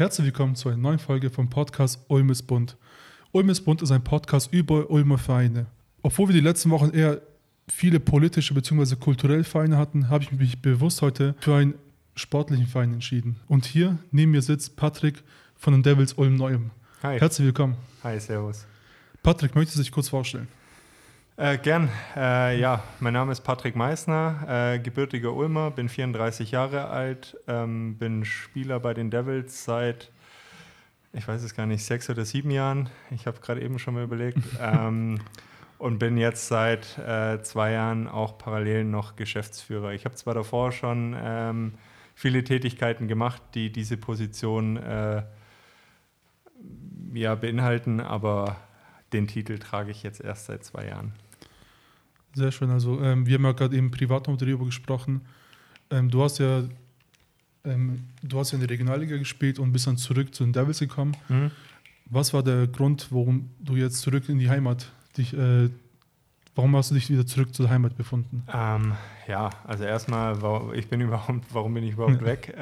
Herzlich willkommen zu einer neuen Folge vom Podcast Ulm ist bunt. Ulm ist bunt ist ein Podcast über Ulmer Vereine. Obwohl wir die letzten Wochen eher viele politische bzw. kulturelle Vereine hatten, habe ich mich bewusst heute für einen sportlichen Verein entschieden. Und hier neben mir sitzt Patrick von den Devils Ulm Neuem. Hi. Herzlich willkommen. Hi, servus. Patrick, möchtest du dich kurz vorstellen? Äh, gern. Äh, ja, mein Name ist Patrick Meissner, äh, gebürtiger Ulmer, bin 34 Jahre alt, ähm, bin Spieler bei den Devils seit, ich weiß es gar nicht, sechs oder sieben Jahren. Ich habe gerade eben schon mal überlegt. ähm, und bin jetzt seit äh, zwei Jahren auch parallel noch Geschäftsführer. Ich habe zwar davor schon ähm, viele Tätigkeiten gemacht, die diese Position äh, ja, beinhalten, aber den Titel trage ich jetzt erst seit zwei Jahren. Sehr schön. Also ähm, wir haben ja gerade eben privat noch darüber gesprochen. Ähm, du hast ja ähm, du hast ja in der Regionalliga gespielt und bist dann zurück zu den Devils gekommen. Mhm. Was war der Grund, warum du jetzt zurück in die Heimat dich, äh, warum hast du dich wieder zurück zur Heimat befunden? Ähm, ja, also erstmal, ich bin überhaupt, warum bin ich überhaupt weg?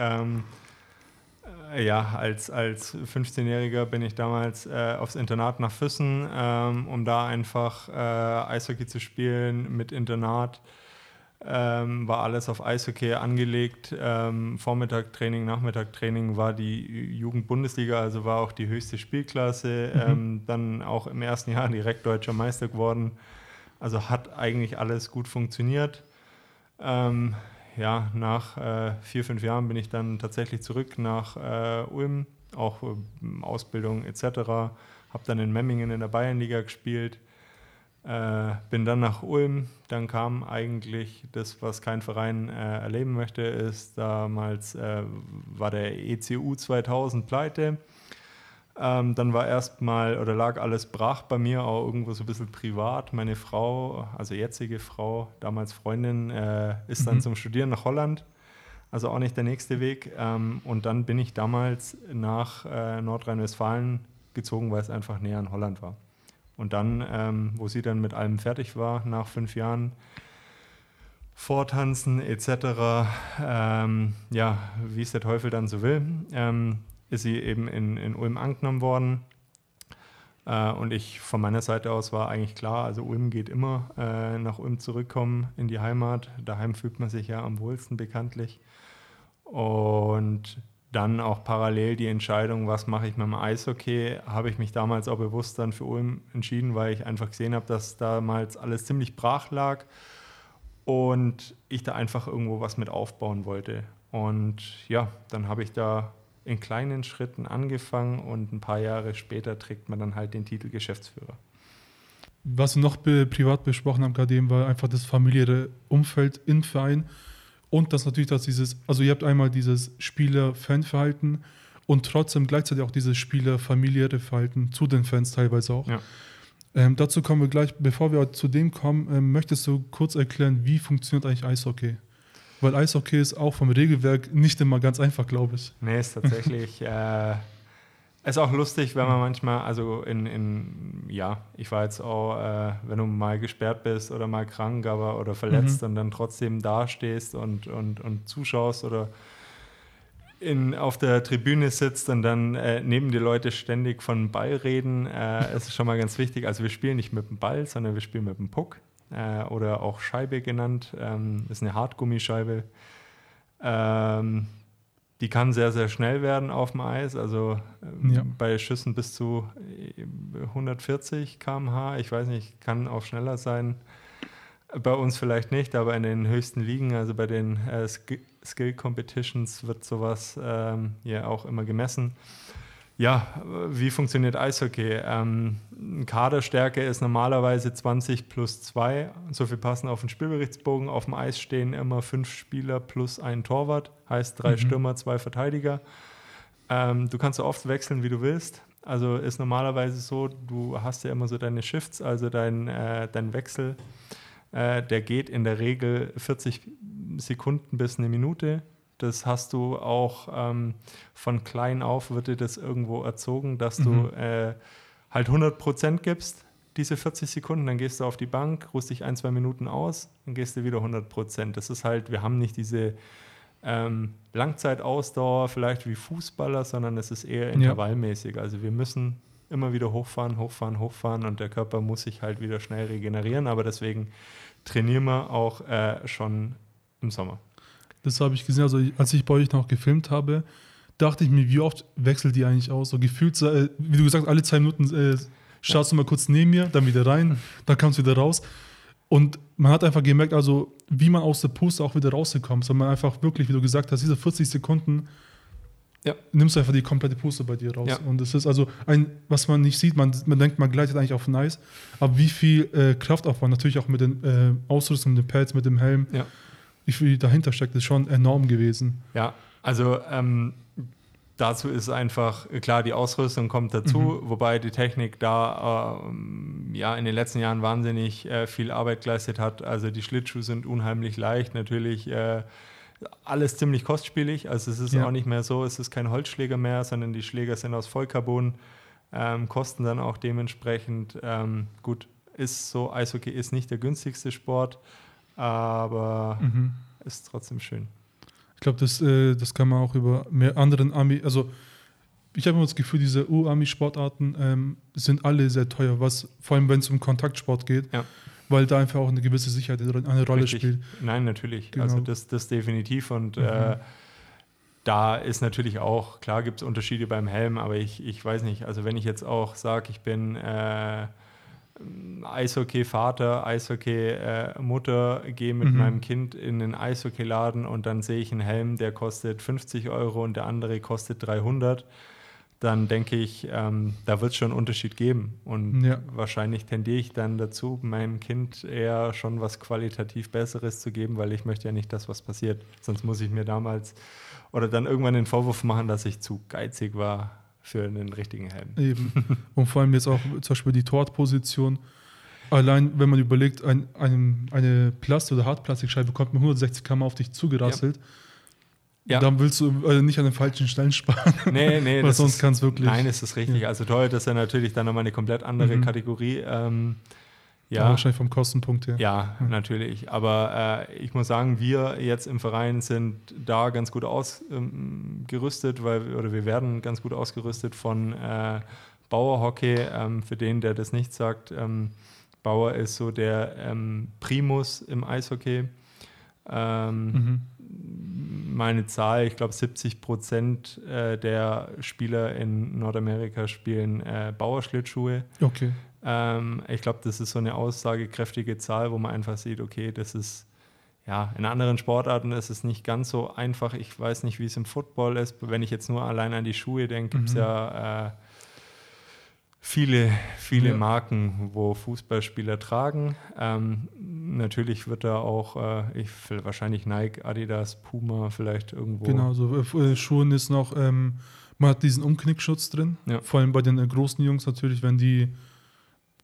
Ja, als, als 15-Jähriger bin ich damals äh, aufs Internat nach Füssen, ähm, um da einfach äh, Eishockey zu spielen mit Internat. Ähm, war alles auf Eishockey angelegt. Ähm, Vormittag-Training, Nachmittag-Training war die Jugend-Bundesliga, also war auch die höchste Spielklasse. Mhm. Ähm, dann auch im ersten Jahr direkt deutscher Meister geworden. Also hat eigentlich alles gut funktioniert. Ähm, ja, nach äh, vier, fünf Jahren bin ich dann tatsächlich zurück nach äh, Ulm, auch äh, Ausbildung etc. Habe dann in Memmingen in der Bayernliga gespielt. Äh, bin dann nach Ulm. Dann kam eigentlich das, was kein Verein äh, erleben möchte, ist damals äh, war der ECU 2000 pleite. Ähm, dann war erstmal oder lag alles brach bei mir, auch irgendwo so ein bisschen privat. Meine Frau, also jetzige Frau, damals Freundin, äh, ist dann mhm. zum Studieren nach Holland. Also auch nicht der nächste Weg. Ähm, und dann bin ich damals nach äh, Nordrhein-Westfalen gezogen, weil es einfach näher an Holland war. Und dann, ähm, wo sie dann mit allem fertig war, nach fünf Jahren, Vortanzen etc., ähm, ja, wie es der Teufel dann so will, ähm, ist sie eben in, in Ulm angenommen worden. Äh, und ich von meiner Seite aus war eigentlich klar, also Ulm geht immer äh, nach Ulm zurückkommen in die Heimat. Daheim fühlt man sich ja am wohlsten bekanntlich. Und dann auch parallel die Entscheidung, was mache ich mit dem Eishockey, habe ich mich damals auch bewusst dann für Ulm entschieden, weil ich einfach gesehen habe, dass damals alles ziemlich brach lag und ich da einfach irgendwo was mit aufbauen wollte. Und ja, dann habe ich da in kleinen Schritten angefangen und ein paar Jahre später trägt man dann halt den Titel Geschäftsführer. Was wir noch be privat besprochen haben, gerade eben, war einfach das familiäre Umfeld im Verein und das natürlich, dass dieses, also ihr habt einmal dieses Spieler-Fan-Verhalten und trotzdem gleichzeitig auch dieses Spieler-familiäre Verhalten zu den Fans teilweise auch. Ja. Ähm, dazu kommen wir gleich, bevor wir zu dem kommen, ähm, möchtest du kurz erklären, wie funktioniert eigentlich Eishockey? Weil Eishockey ist auch vom Regelwerk nicht immer ganz einfach, glaube ich. Nee, ist tatsächlich. äh, ist auch lustig, wenn man manchmal, also in, in ja, ich war jetzt auch, äh, wenn du mal gesperrt bist oder mal krank aber, oder verletzt mhm. und dann trotzdem dastehst und, und, und zuschaust oder in, auf der Tribüne sitzt und dann äh, neben die Leute ständig von Ball reden, äh, ist schon mal ganz wichtig. Also wir spielen nicht mit dem Ball, sondern wir spielen mit dem Puck äh, oder auch Scheibe genannt. Ähm, ist eine Hartgummischeibe. Ähm, die kann sehr, sehr schnell werden auf dem Eis. Also ähm, ja. bei Schüssen bis zu 140 km/h. Ich weiß nicht, kann auch schneller sein. Bei uns vielleicht nicht, aber in den höchsten Ligen, also bei den äh, Skill Competitions, wird sowas ähm, ja auch immer gemessen. Ja, wie funktioniert Eishockey? Ähm, Kaderstärke ist normalerweise 20 plus 2. So viel passen auf den Spielberichtsbogen. Auf dem Eis stehen immer fünf Spieler plus ein Torwart. Heißt drei mhm. Stürmer, zwei Verteidiger. Ähm, du kannst so oft wechseln, wie du willst. Also ist normalerweise so, du hast ja immer so deine Shifts, also dein, äh, dein Wechsel. Äh, der geht in der Regel 40 Sekunden bis eine Minute. Das hast du auch ähm, von klein auf, wird dir das irgendwo erzogen, dass mhm. du äh, halt 100 Prozent gibst, diese 40 Sekunden, dann gehst du auf die Bank, ruhst dich ein, zwei Minuten aus, dann gehst du wieder 100 Prozent. Das ist halt, wir haben nicht diese ähm, Langzeitausdauer vielleicht wie Fußballer, sondern es ist eher intervallmäßig. Ja. Also wir müssen immer wieder hochfahren, hochfahren, hochfahren und der Körper muss sich halt wieder schnell regenerieren. Aber deswegen trainieren wir auch äh, schon im Sommer. Das habe ich gesehen. Also als ich bei euch noch gefilmt habe, dachte ich mir, wie oft wechselt die eigentlich aus? So gefühlt, äh, wie du gesagt hast, alle zwei Minuten äh, schaust du mal kurz neben mir, dann wieder rein, dann kommst du wieder raus. Und man hat einfach gemerkt, also wie man aus der Puste auch wieder rausgekommen ist. man einfach wirklich, wie du gesagt hast, diese 40 Sekunden ja. nimmst du einfach die komplette Puste bei dir raus. Ja. Und es ist also ein, was man nicht sieht, man, man denkt, man gleitet eigentlich auf Nice, aber wie viel äh, Kraftaufwand, natürlich auch mit den äh, Ausrüstung, mit den Pads, mit dem Helm, ja. Wie viel dahinter steckt, ist schon enorm gewesen. Ja, also ähm, dazu ist einfach, klar, die Ausrüstung kommt dazu, mhm. wobei die Technik da äh, ja in den letzten Jahren wahnsinnig äh, viel Arbeit geleistet hat. Also die Schlittschuhe sind unheimlich leicht, natürlich äh, alles ziemlich kostspielig. Also es ist ja. auch nicht mehr so, es ist kein Holzschläger mehr, sondern die Schläger sind aus Vollcarbon, ähm, kosten dann auch dementsprechend ähm, gut. Ist so, Eishockey ist nicht der günstigste Sport, aber mhm. ist trotzdem schön. Ich glaube, das, äh, das kann man auch über mehr anderen Army, also ich habe immer das Gefühl, diese U-Army-Sportarten ähm, sind alle sehr teuer, was vor allem wenn es um Kontaktsport geht, ja. weil da einfach auch eine gewisse Sicherheit eine Rolle Richtig. spielt. Nein, natürlich. Genau. Also das, das definitiv und mhm. äh, da ist natürlich auch, klar gibt es Unterschiede beim Helm, aber ich, ich weiß nicht, also wenn ich jetzt auch sage, ich bin äh, Eishockey-Vater, Eishockey-Mutter, gehe mit mhm. meinem Kind in den Eishockeyladen und dann sehe ich einen Helm, der kostet 50 Euro und der andere kostet 300, dann denke ich, ähm, da wird es schon einen Unterschied geben. Und ja. wahrscheinlich tendiere ich dann dazu, meinem Kind eher schon was qualitativ Besseres zu geben, weil ich möchte ja nicht, dass was passiert. Sonst muss ich mir damals oder dann irgendwann den Vorwurf machen, dass ich zu geizig war für einen richtigen Helm. Eben. Und vor allem jetzt auch zum Beispiel die Tortposition. Allein, wenn man überlegt, ein, ein, eine Plast- oder Hartplastikscheibe kommt mit 160 km auf dich zugerasselt. Ja. Ja. Dann willst du äh, nicht an den falschen Stellen sparen. Nee, nee. Weil sonst kann es wirklich. Nein, ist das richtig. Ja. Also toll, das ist ja natürlich dann nochmal eine komplett andere mhm. Kategorie. Ähm, ja, ja, wahrscheinlich vom Kostenpunkt her. Ja, ja. natürlich. Aber äh, ich muss sagen, wir jetzt im Verein sind da ganz gut ausgerüstet, ähm, weil oder wir werden ganz gut ausgerüstet von äh, Bauer Hockey. Ähm, für den, der das nicht sagt, ähm, Bauer ist so der ähm, Primus im Eishockey. Ähm, mhm. Meine Zahl, ich glaube 70 Prozent äh, der Spieler in Nordamerika spielen äh, Bauerschlittschuhe. Okay. Ähm, ich glaube, das ist so eine aussagekräftige Zahl, wo man einfach sieht, okay, das ist ja, in anderen Sportarten ist es nicht ganz so einfach. Ich weiß nicht, wie es im Football ist. Wenn ich jetzt nur allein an die Schuhe denke, gibt es mhm. ja äh, viele, viele ja. Marken, wo Fußballspieler tragen. Ähm, natürlich wird da auch, äh, ich wahrscheinlich Nike, Adidas, Puma vielleicht irgendwo. Genau, so äh, Schuhen ist noch, ähm, man hat diesen Umknickschutz drin. Ja. Vor allem bei den äh, großen Jungs natürlich, wenn die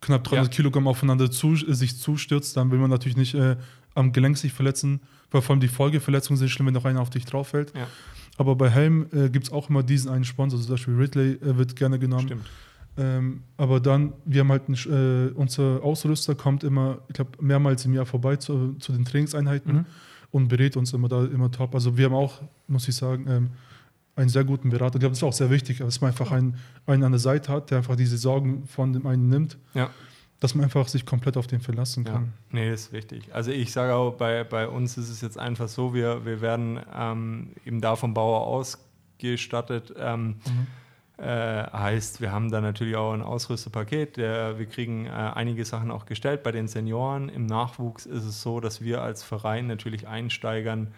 knapp 300 ja. Kilogramm aufeinander zu, sich zustürzt, dann will man natürlich nicht äh, am Gelenk sich verletzen, weil vor allem die Folgeverletzungen sind schlimm, wenn noch einer auf dich drauf fällt. Ja. Aber bei Helm äh, gibt es auch immer diesen einen Sponsor, also zum Beispiel Ridley äh, wird gerne genommen. Stimmt. Ähm, aber dann, wir haben halt, ein, äh, unser Ausrüster kommt immer, ich glaube, mehrmals im Jahr vorbei zu, zu den Trainingseinheiten mhm. und berät uns immer da immer top. Also wir haben auch, muss ich sagen, ähm, einen sehr guten Berater. Ich glaube, das ist auch sehr wichtig, dass man einfach einen, einen an der Seite hat, der einfach diese Sorgen von dem einen nimmt. Ja. Dass man einfach sich komplett auf den verlassen kann. Ja. Nee, das ist wichtig. Also ich sage auch, bei, bei uns ist es jetzt einfach so, wir, wir werden ähm, eben da vom Bauer ausgestattet. Ähm, mhm. Äh, heißt, wir haben da natürlich auch ein Ausrüstepaket. Der, wir kriegen äh, einige Sachen auch gestellt bei den Senioren. Im Nachwuchs ist es so, dass wir als Verein natürlich Einsteigern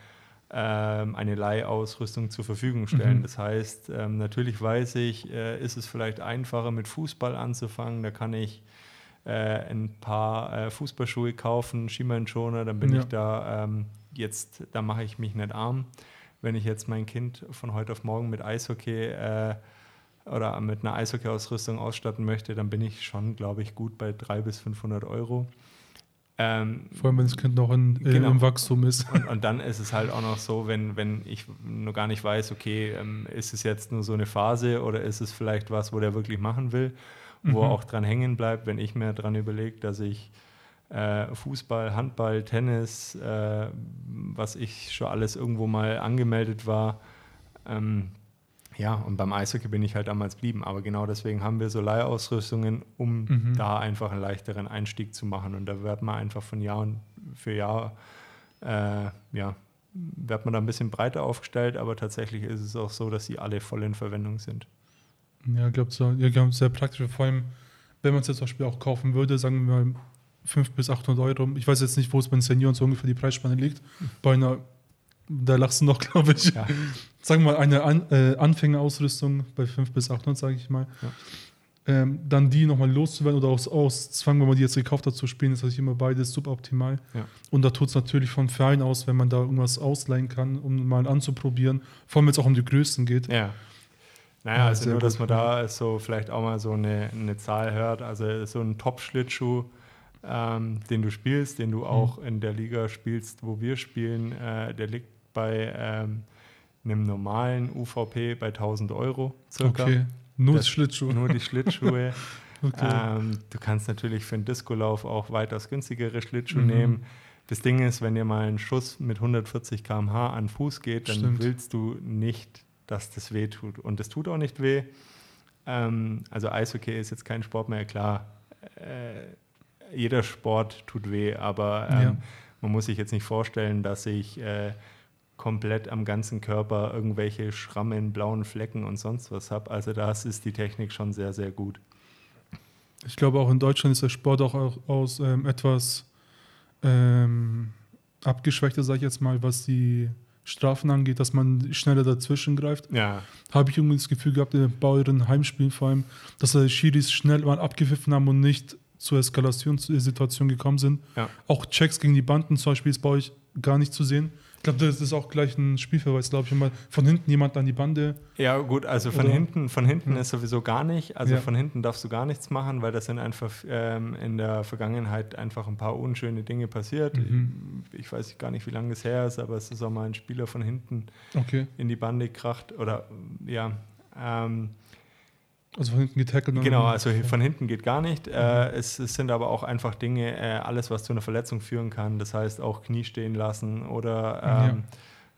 eine Leihausrüstung zur Verfügung stellen. Mhm. Das heißt, ähm, natürlich weiß ich, äh, ist es vielleicht einfacher mit Fußball anzufangen. Da kann ich äh, ein paar äh, Fußballschuhe kaufen, Schienbeinschoner, dann bin ja. ich da ähm, jetzt, da mache ich mich nicht arm. Wenn ich jetzt mein Kind von heute auf morgen mit Eishockey oder mit einer Eishockey-Ausrüstung ausstatten möchte, dann bin ich schon, glaube ich, gut bei 300 bis 500 Euro. Ähm, Vor allem, wenn das Kind noch in, äh, genau. im Wachstum ist. Und, und, dann ist es halt auch noch so, wenn, wenn ich noch gar nicht weiß, okay, ähm, ist es jetzt nur so eine Phase oder ist es vielleicht was, wo der wirklich machen will, wo mhm. er auch dran hängen bleibt, wenn ich mir dran überlege, dass ich äh, Fußball, Handball, Tennis, äh, was ich schon alles irgendwo mal angemeldet war. Ähm, ja, und beim Eishockey bin ich halt damals blieben. Aber genau deswegen haben wir so Leihausrüstungen, um mhm. da einfach einen leichteren Einstieg zu machen. Und da wird man einfach von Jahr für Jahr, äh, ja, wird man da ein bisschen breiter aufgestellt. Aber tatsächlich ist es auch so, dass sie alle voll in Verwendung sind. Ja, ich glaube, so, ja, sehr praktisch. Vor allem, wenn man es jetzt zum Beispiel auch kaufen würde, sagen wir mal 500 bis 800 Euro. Ich weiß jetzt nicht, wo es bei den Senioren so ungefähr die Preisspanne liegt. Mhm. Bei einer da lachst du noch, glaube ich. Ja. Sagen wir mal, eine An äh, Anfängerausrüstung bei 5 bis 800, sage ich mal. Ja. Ähm, dann die nochmal loszuwerden oder aus, aus Zwang, wenn man die jetzt gekauft hat, zu spielen, ist natürlich immer beides suboptimal. Ja. Und da tut es natürlich von Verein aus, wenn man da irgendwas ausleihen kann, um mal anzuprobieren. Vor allem, wenn es auch um die Größen geht. Ja. Naja, ja, also nur, dass man da so vielleicht auch mal so eine, eine Zahl hört. Also so ein Top-Schlittschuh ähm, den du spielst, den du mhm. auch in der Liga spielst, wo wir spielen, äh, der liegt bei ähm, einem normalen UVP bei 1000 Euro circa. Okay, nur das, Schlittschuhe. Nur die Schlittschuhe. okay. ähm, du kannst natürlich für einen Discolauf auch weitaus günstigere Schlittschuhe mhm. nehmen. Das Ding ist, wenn dir mal ein Schuss mit 140 km/h an Fuß geht, dann Stimmt. willst du nicht, dass das weh tut. Und es tut auch nicht weh. Ähm, also Eishockey ist jetzt kein Sport mehr, klar. Äh, jeder Sport tut weh, aber ähm, ja. man muss sich jetzt nicht vorstellen, dass ich äh, komplett am ganzen Körper irgendwelche Schrammen, blauen Flecken und sonst was habe. Also das ist die Technik schon sehr, sehr gut. Ich glaube, auch in Deutschland ist der Sport auch aus ähm, etwas ähm, abgeschwächter, sage ich jetzt mal, was die Strafen angeht, dass man schneller dazwischen greift. Ja. Habe ich irgendwie das Gefühl gehabt, in den Bauern Heimspielen vor allem, dass die Schiris schnell mal abgepfiffen haben und nicht zur Eskalationssituation gekommen sind. Ja. Auch Checks gegen die Banden zum Beispiel ist bei euch gar nicht zu sehen. Ich glaube, das ist auch gleich ein Spielverweis, glaube ich, immer von hinten jemand an die Bande. Ja, gut, also von oder? hinten, von hinten ja. ist sowieso gar nicht. Also ja. von hinten darfst du gar nichts machen, weil das sind einfach ähm, in der Vergangenheit einfach ein paar unschöne Dinge passiert. Mhm. Ich, ich, weiß gar nicht, wie lange es her ist, aber es ist auch mal ein Spieler von hinten okay. in die Bande kracht oder ja. Ähm, also von hinten getackelt? Genau, also von hinten geht gar nicht. Mhm. Äh, es, es, sind aber auch einfach Dinge, äh, alles, was zu einer Verletzung führen kann. Das heißt auch Knie stehen lassen oder ähm,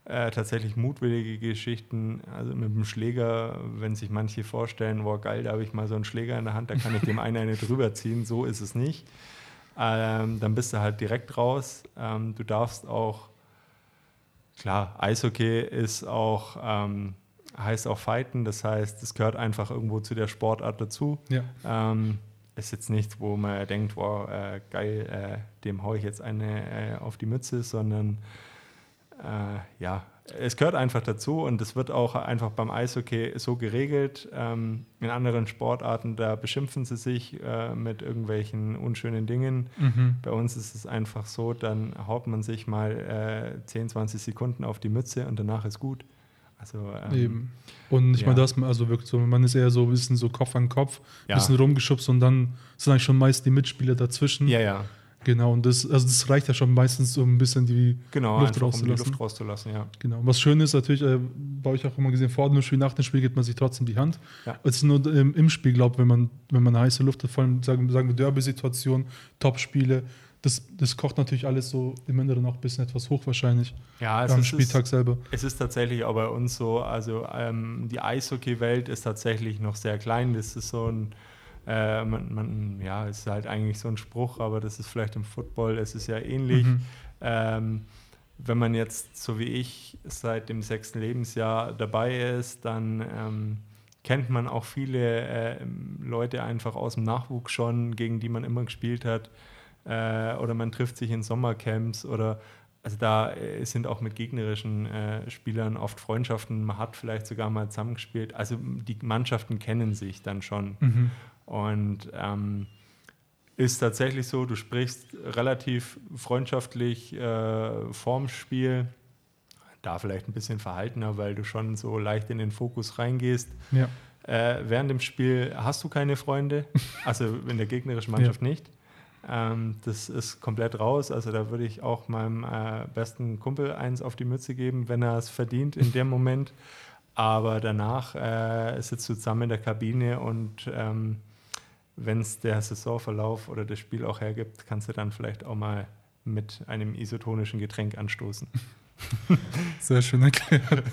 ja. äh, tatsächlich mutwillige Geschichten. Also mit dem Schläger, wenn sich manche vorstellen, boah geil, da habe ich mal so einen Schläger in der Hand, da kann ich dem einen eine drüber ziehen. So ist es nicht. Ähm, dann bist du halt direkt raus. Ähm, du darfst auch, klar, Eishockey ist auch ähm, heißt auch Fighten, das heißt, es gehört einfach irgendwo zu der Sportart dazu. Ja. Ähm, ist jetzt nichts, wo man denkt, wow, äh, geil, äh, dem haue ich jetzt eine äh, auf die Mütze, sondern äh, ja, es gehört einfach dazu und es wird auch einfach beim Eishockey so geregelt. Ähm, in anderen Sportarten, da beschimpfen sie sich äh, mit irgendwelchen unschönen Dingen. Mhm. Bei uns ist es einfach so, dann haut man sich mal äh, 10, 20 Sekunden auf die Mütze und danach ist gut. Also, ähm, Eben. Und nicht ja. mal das, also wirklich so, man ist eher so ein bisschen so Kopf an Kopf, ein ja. bisschen rumgeschubst und dann sind eigentlich schon meist die Mitspieler dazwischen. Ja, ja. Genau, und das, also das reicht ja schon meistens, um ein bisschen die genau, Luft rauszulassen. Um die Luft rauszulassen, ja. Genau. Was schön ist natürlich, äh, bei euch auch immer gesehen, vor dem Spiel, nach dem Spiel gibt man sich trotzdem die Hand. Ja. Es ist nur ähm, im Spiel, glaube ich, wenn man, wenn man heiße Luft hat, vor allem sagen, sagen wir Derby-Situation, Top-Spiele, das, das kocht natürlich alles so im Inneren auch ein bisschen etwas hoch wahrscheinlich. Ja, es am ist, Spieltag selber. Es ist tatsächlich auch bei uns so, also ähm, die Eishockey-Welt ist tatsächlich noch sehr klein. Das ist so ein, äh, man, man, ja, es ist halt eigentlich so ein Spruch, aber das ist vielleicht im Football, es ist ja ähnlich. Mhm. Ähm, wenn man jetzt, so wie ich, seit dem sechsten Lebensjahr dabei ist, dann ähm, kennt man auch viele äh, Leute einfach aus dem Nachwuchs schon, gegen die man immer gespielt hat äh, oder man trifft sich in Sommercamps oder also da äh, sind auch mit gegnerischen äh, Spielern oft Freundschaften, man hat vielleicht sogar mal zusammengespielt. Also die Mannschaften kennen sich dann schon. Mhm. Und ähm, ist tatsächlich so, du sprichst relativ freundschaftlich äh, vorm Spiel, da vielleicht ein bisschen verhaltener, weil du schon so leicht in den Fokus reingehst. Ja. Äh, während dem Spiel hast du keine Freunde, also in der gegnerischen Mannschaft ja. nicht. Ähm, das ist komplett raus. Also da würde ich auch meinem äh, besten Kumpel eins auf die Mütze geben, wenn er es verdient in dem Moment. Aber danach äh, sitzt du zusammen in der Kabine und ähm, wenn es der Saisonverlauf oder das Spiel auch hergibt, kannst du dann vielleicht auch mal mit einem isotonischen Getränk anstoßen. Sehr schön erklärt.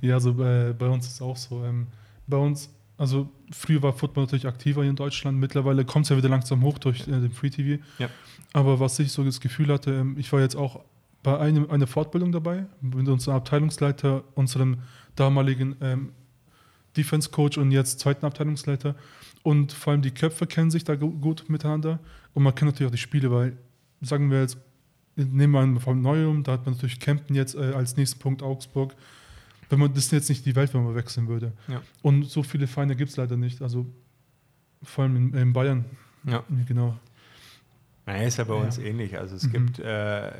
ja, also bei, bei uns ist es auch so. Ähm, bei uns, also früher war Football natürlich aktiver hier in Deutschland, mittlerweile kommt es ja wieder langsam hoch durch äh, den Free TV. Ja. Aber was ich so das Gefühl hatte, ähm, ich war jetzt auch bei einem, einer Fortbildung dabei mit unserem Abteilungsleiter, unserem damaligen ähm, Defense Coach und jetzt zweiten Abteilungsleiter. Und vor allem die Köpfe kennen sich da gut miteinander. Und man kennt natürlich auch die Spiele, weil, sagen wir jetzt, nehmen wir an vom Neuem, da hat man natürlich Kempten jetzt äh, als nächsten Punkt Augsburg. Wenn man, das ist jetzt nicht die Welt, wenn man wechseln würde. Ja. Und so viele Feinde gibt es leider nicht. Also vor allem in, in Bayern. Ja. Genau. Naja, ist ja bei uns ähnlich. Also es Mhm. gibt, äh,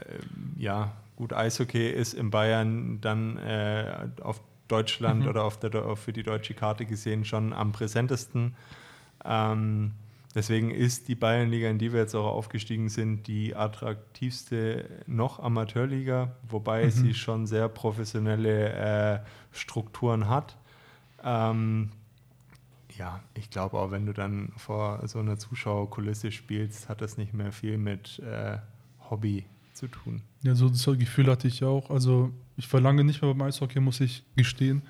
ja, gut, Eishockey ist in Bayern dann äh, auf Deutschland Mhm. oder auf der, auf für die deutsche Karte gesehen schon am präsentesten. Ähm, deswegen ist die Bayernliga, in die wir jetzt auch aufgestiegen sind, die attraktivste noch Amateurliga, wobei Mhm. sie schon sehr professionelle äh, Strukturen hat. Ähm, ja, ich glaube auch, wenn du dann vor so einer Zuschauerkulisse spielst, hat das nicht mehr viel mit äh, Hobby zu tun. Ja, so das Gefühl hatte ich auch. Also ich war lange nicht mehr beim Eishockey, muss ich gestehen.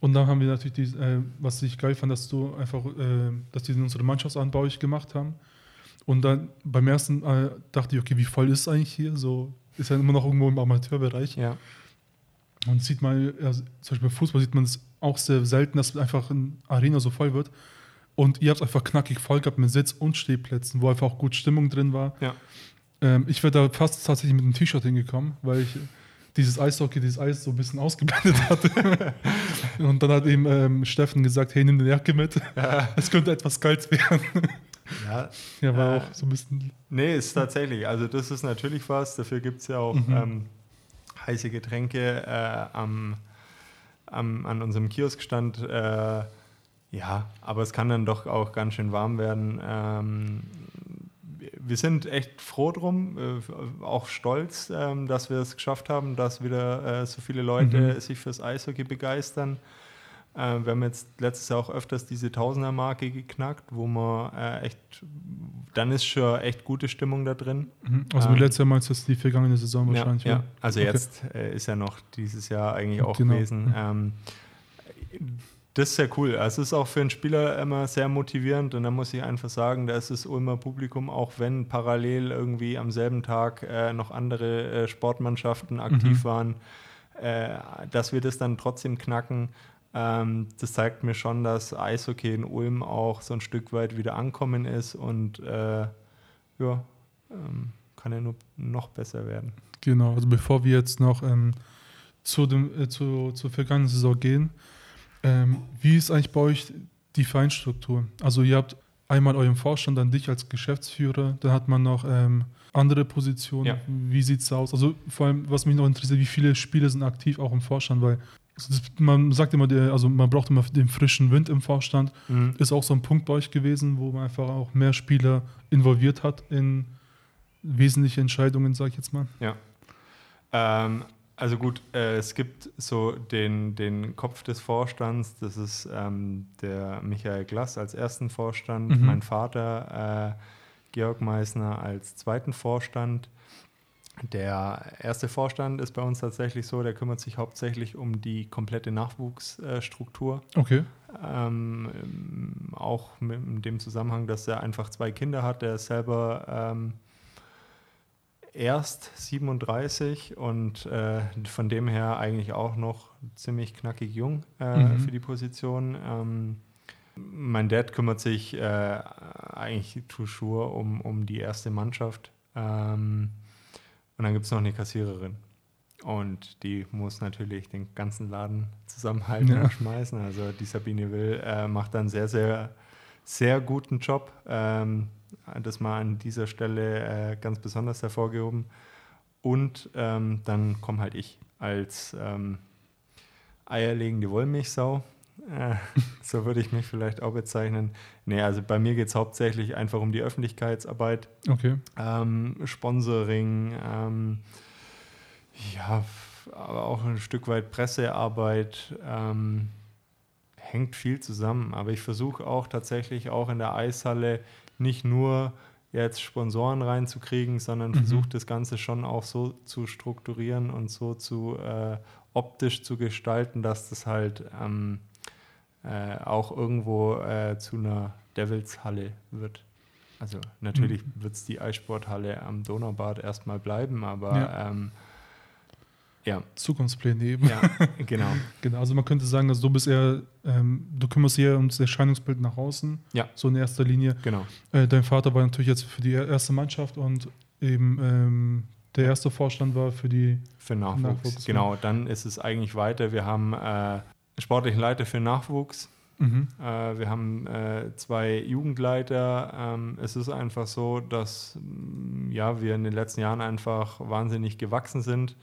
Und dann haben wir natürlich, die, äh, was ich geil fand, dass du einfach, äh, dass die unsere Mannschaftsanbau gemacht haben. Und dann beim ersten äh, dachte ich, okay, wie voll ist es eigentlich hier? So ist ja immer noch irgendwo im Amateurbereich. Ja. Und sieht man, ja, zum Beispiel beim Fußball sieht man es auch sehr selten, dass einfach eine Arena so voll wird. Und ihr habt einfach knackig voll gehabt mit Sitz- und Stehplätzen, wo einfach auch gut Stimmung drin war. Ja. Ähm, ich wäre da fast tatsächlich mit einem T-Shirt hingekommen, weil ich dieses Eishockey, dieses Eis so ein bisschen ausgeblendet hatte. und dann hat eben ähm, Steffen gesagt, hey, nimm eine Jacke mit. Es könnte etwas kalt werden. ja. ja, war Äh, auch so ein bisschen. Nee, ist tatsächlich. Also das ist natürlich was. Dafür gibt es ja auch Mhm. ähm, heiße Getränke äh, am, am, an unserem Kioskstand. Äh, ja, aber es kann dann doch auch ganz schön warm werden. Ähm, wir sind echt froh drum, äh, auch stolz, ähm, dass wir es geschafft haben, dass wieder äh, so viele Leute Mhm. sich fürs Eishockey begeistern. Äh, wir haben jetzt letztes Jahr auch öfters diese Tausender-Marke geknackt, wo man äh, echt, dann ist schon echt gute Stimmung da drin. Mhm. Also Ähm, letztes Jahr meinst du, das die vergangene Saison wahrscheinlich. Ja, ja. also Okay. jetzt äh, ist ja noch dieses Jahr eigentlich auch Genau. gewesen. Ähm, das ist sehr cool. Also es ist auch für einen Spieler immer sehr motivierend und da muss ich einfach sagen, da ist das Ulmer Publikum, auch wenn parallel irgendwie am selben Tag äh, noch andere äh, Sportmannschaften aktiv Mhm. waren, äh, dass wir das dann trotzdem knacken. Ähm, das zeigt mir schon, dass Eishockey in Ulm auch so ein Stück weit wieder ankommen ist und äh, ja, ähm, kann ja nur noch besser werden. Genau, also bevor wir jetzt noch ähm, zu dem, äh, zu, zur vergangenen Saison gehen, ähm, wie ist eigentlich bei euch die Vereinsstruktur? Also ihr habt einmal euren Vorstand, dann dich als Geschäftsführer, dann hat man noch ähm, andere Positionen. Ja. Wie sieht es aus? Also vor allem, was mich noch interessiert, wie viele Spieler sind aktiv auch im Vorstand, weil also das, man sagt immer, der, also man braucht immer den frischen Wind im Vorstand. Ist auch so ein Punkt bei euch gewesen, wo man einfach auch mehr Spieler involviert hat in wesentliche Entscheidungen, sage ich jetzt mal. Ja. Ähm, also gut, äh, es gibt so den, den Kopf des Vorstands, das ist ähm, der Michael Glass als ersten Vorstand, Mhm. mein Vater äh, Georg Meissner als zweiten Vorstand. Der erste Vorstand ist bei uns tatsächlich so, der kümmert sich hauptsächlich um die komplette Nachwuchsstruktur. Okay. Ähm, ähm, auch mit in dem Zusammenhang, dass er einfach zwei Kinder hat. Der ist selber ähm, erst 37 und äh, von dem her eigentlich auch noch ziemlich knackig jung äh, Mhm. für die Position. Ähm, mein Dad kümmert sich äh, eigentlich toujours um, um die erste Mannschaft. Ähm, und dann gibt es noch eine Kassiererin. Und die muss natürlich den ganzen Laden zusammenhalten Ja. und schmeißen. Also die Sabine Will äh, macht dann sehr, sehr, sehr guten Job. Ähm, das mal an dieser Stelle äh, ganz besonders hervorgehoben. Und ähm, dann komme halt ich als ähm, eierlegende Wollmilchsau. Äh, so würde ich mich vielleicht auch bezeichnen. Nee, also bei mir geht es hauptsächlich einfach um die Öffentlichkeitsarbeit Okay. ähm, Sponsoring, ähm, ja, aber auch ein Stück weit Pressearbeit, ähm, hängt viel zusammen. Aber ich versuche auch tatsächlich auch in der Eishalle nicht nur jetzt Sponsoren reinzukriegen, sondern mhm. versuche das Ganze schon auch so zu strukturieren und so zu äh, optisch zu gestalten, dass das halt ähm, äh, auch irgendwo äh, zu einer Devils-Halle wird. Also natürlich mhm. wird es die Eissporthalle am Donaubad erstmal bleiben, aber ja. Ähm, ja. Zukunftspläne eben. Ja, genau. genau. Also man könnte sagen, dass du bist eher, ähm, du kümmerst eher ums Erscheinungsbild nach außen. Ja. So in erster Linie. Genau. Äh, dein Vater war natürlich jetzt für die erste Mannschaft und eben ähm, der erste Vorstand war für die für Nachwuchs. Nachwuchs genau, dann ist es eigentlich weiter. Wir haben äh, sportlichen Leiter für Nachwuchs. Mhm. Äh, wir haben äh, zwei Jugendleiter. Ähm, es ist einfach so, dass mm, ja, wir in den letzten Jahren einfach wahnsinnig gewachsen sind.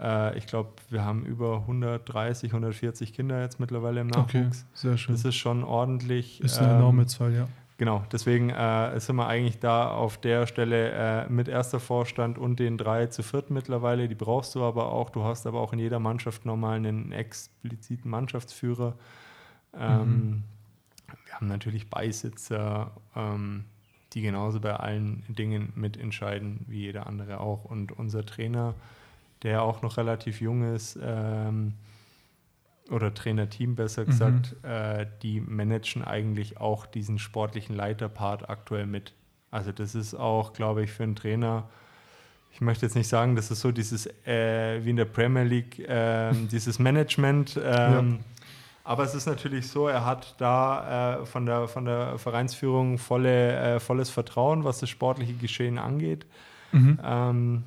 Äh, ich glaube, wir haben über 130, 140 Kinder jetzt mittlerweile im Nachwuchs. Okay, sehr schön. Das ist schon ordentlich. Ist eine ähm, enorme Zahl, ja. Genau, deswegen äh, sind wir eigentlich da auf der Stelle äh, mit erster Vorstand und den drei zu viert mittlerweile. Die brauchst du aber auch. Du hast aber auch in jeder Mannschaft nochmal einen expliziten Mannschaftsführer. Ähm, mhm. Wir haben natürlich Beisitzer, ähm, die genauso bei allen Dingen mitentscheiden wie jeder andere auch. Und unser Trainer, der auch noch relativ jung ist, ähm, oder Trainerteam besser gesagt, mhm. äh, die managen eigentlich auch diesen sportlichen Leiterpart aktuell mit. Also das ist auch, glaube ich, für einen Trainer, ich möchte jetzt nicht sagen, das ist so dieses, äh, wie in der Premier League, äh, dieses Management. Ähm, ja. Aber es ist natürlich so, er hat da äh, von, der, von der Vereinsführung volle, äh, volles Vertrauen, was das sportliche Geschehen angeht. Mhm. Ähm,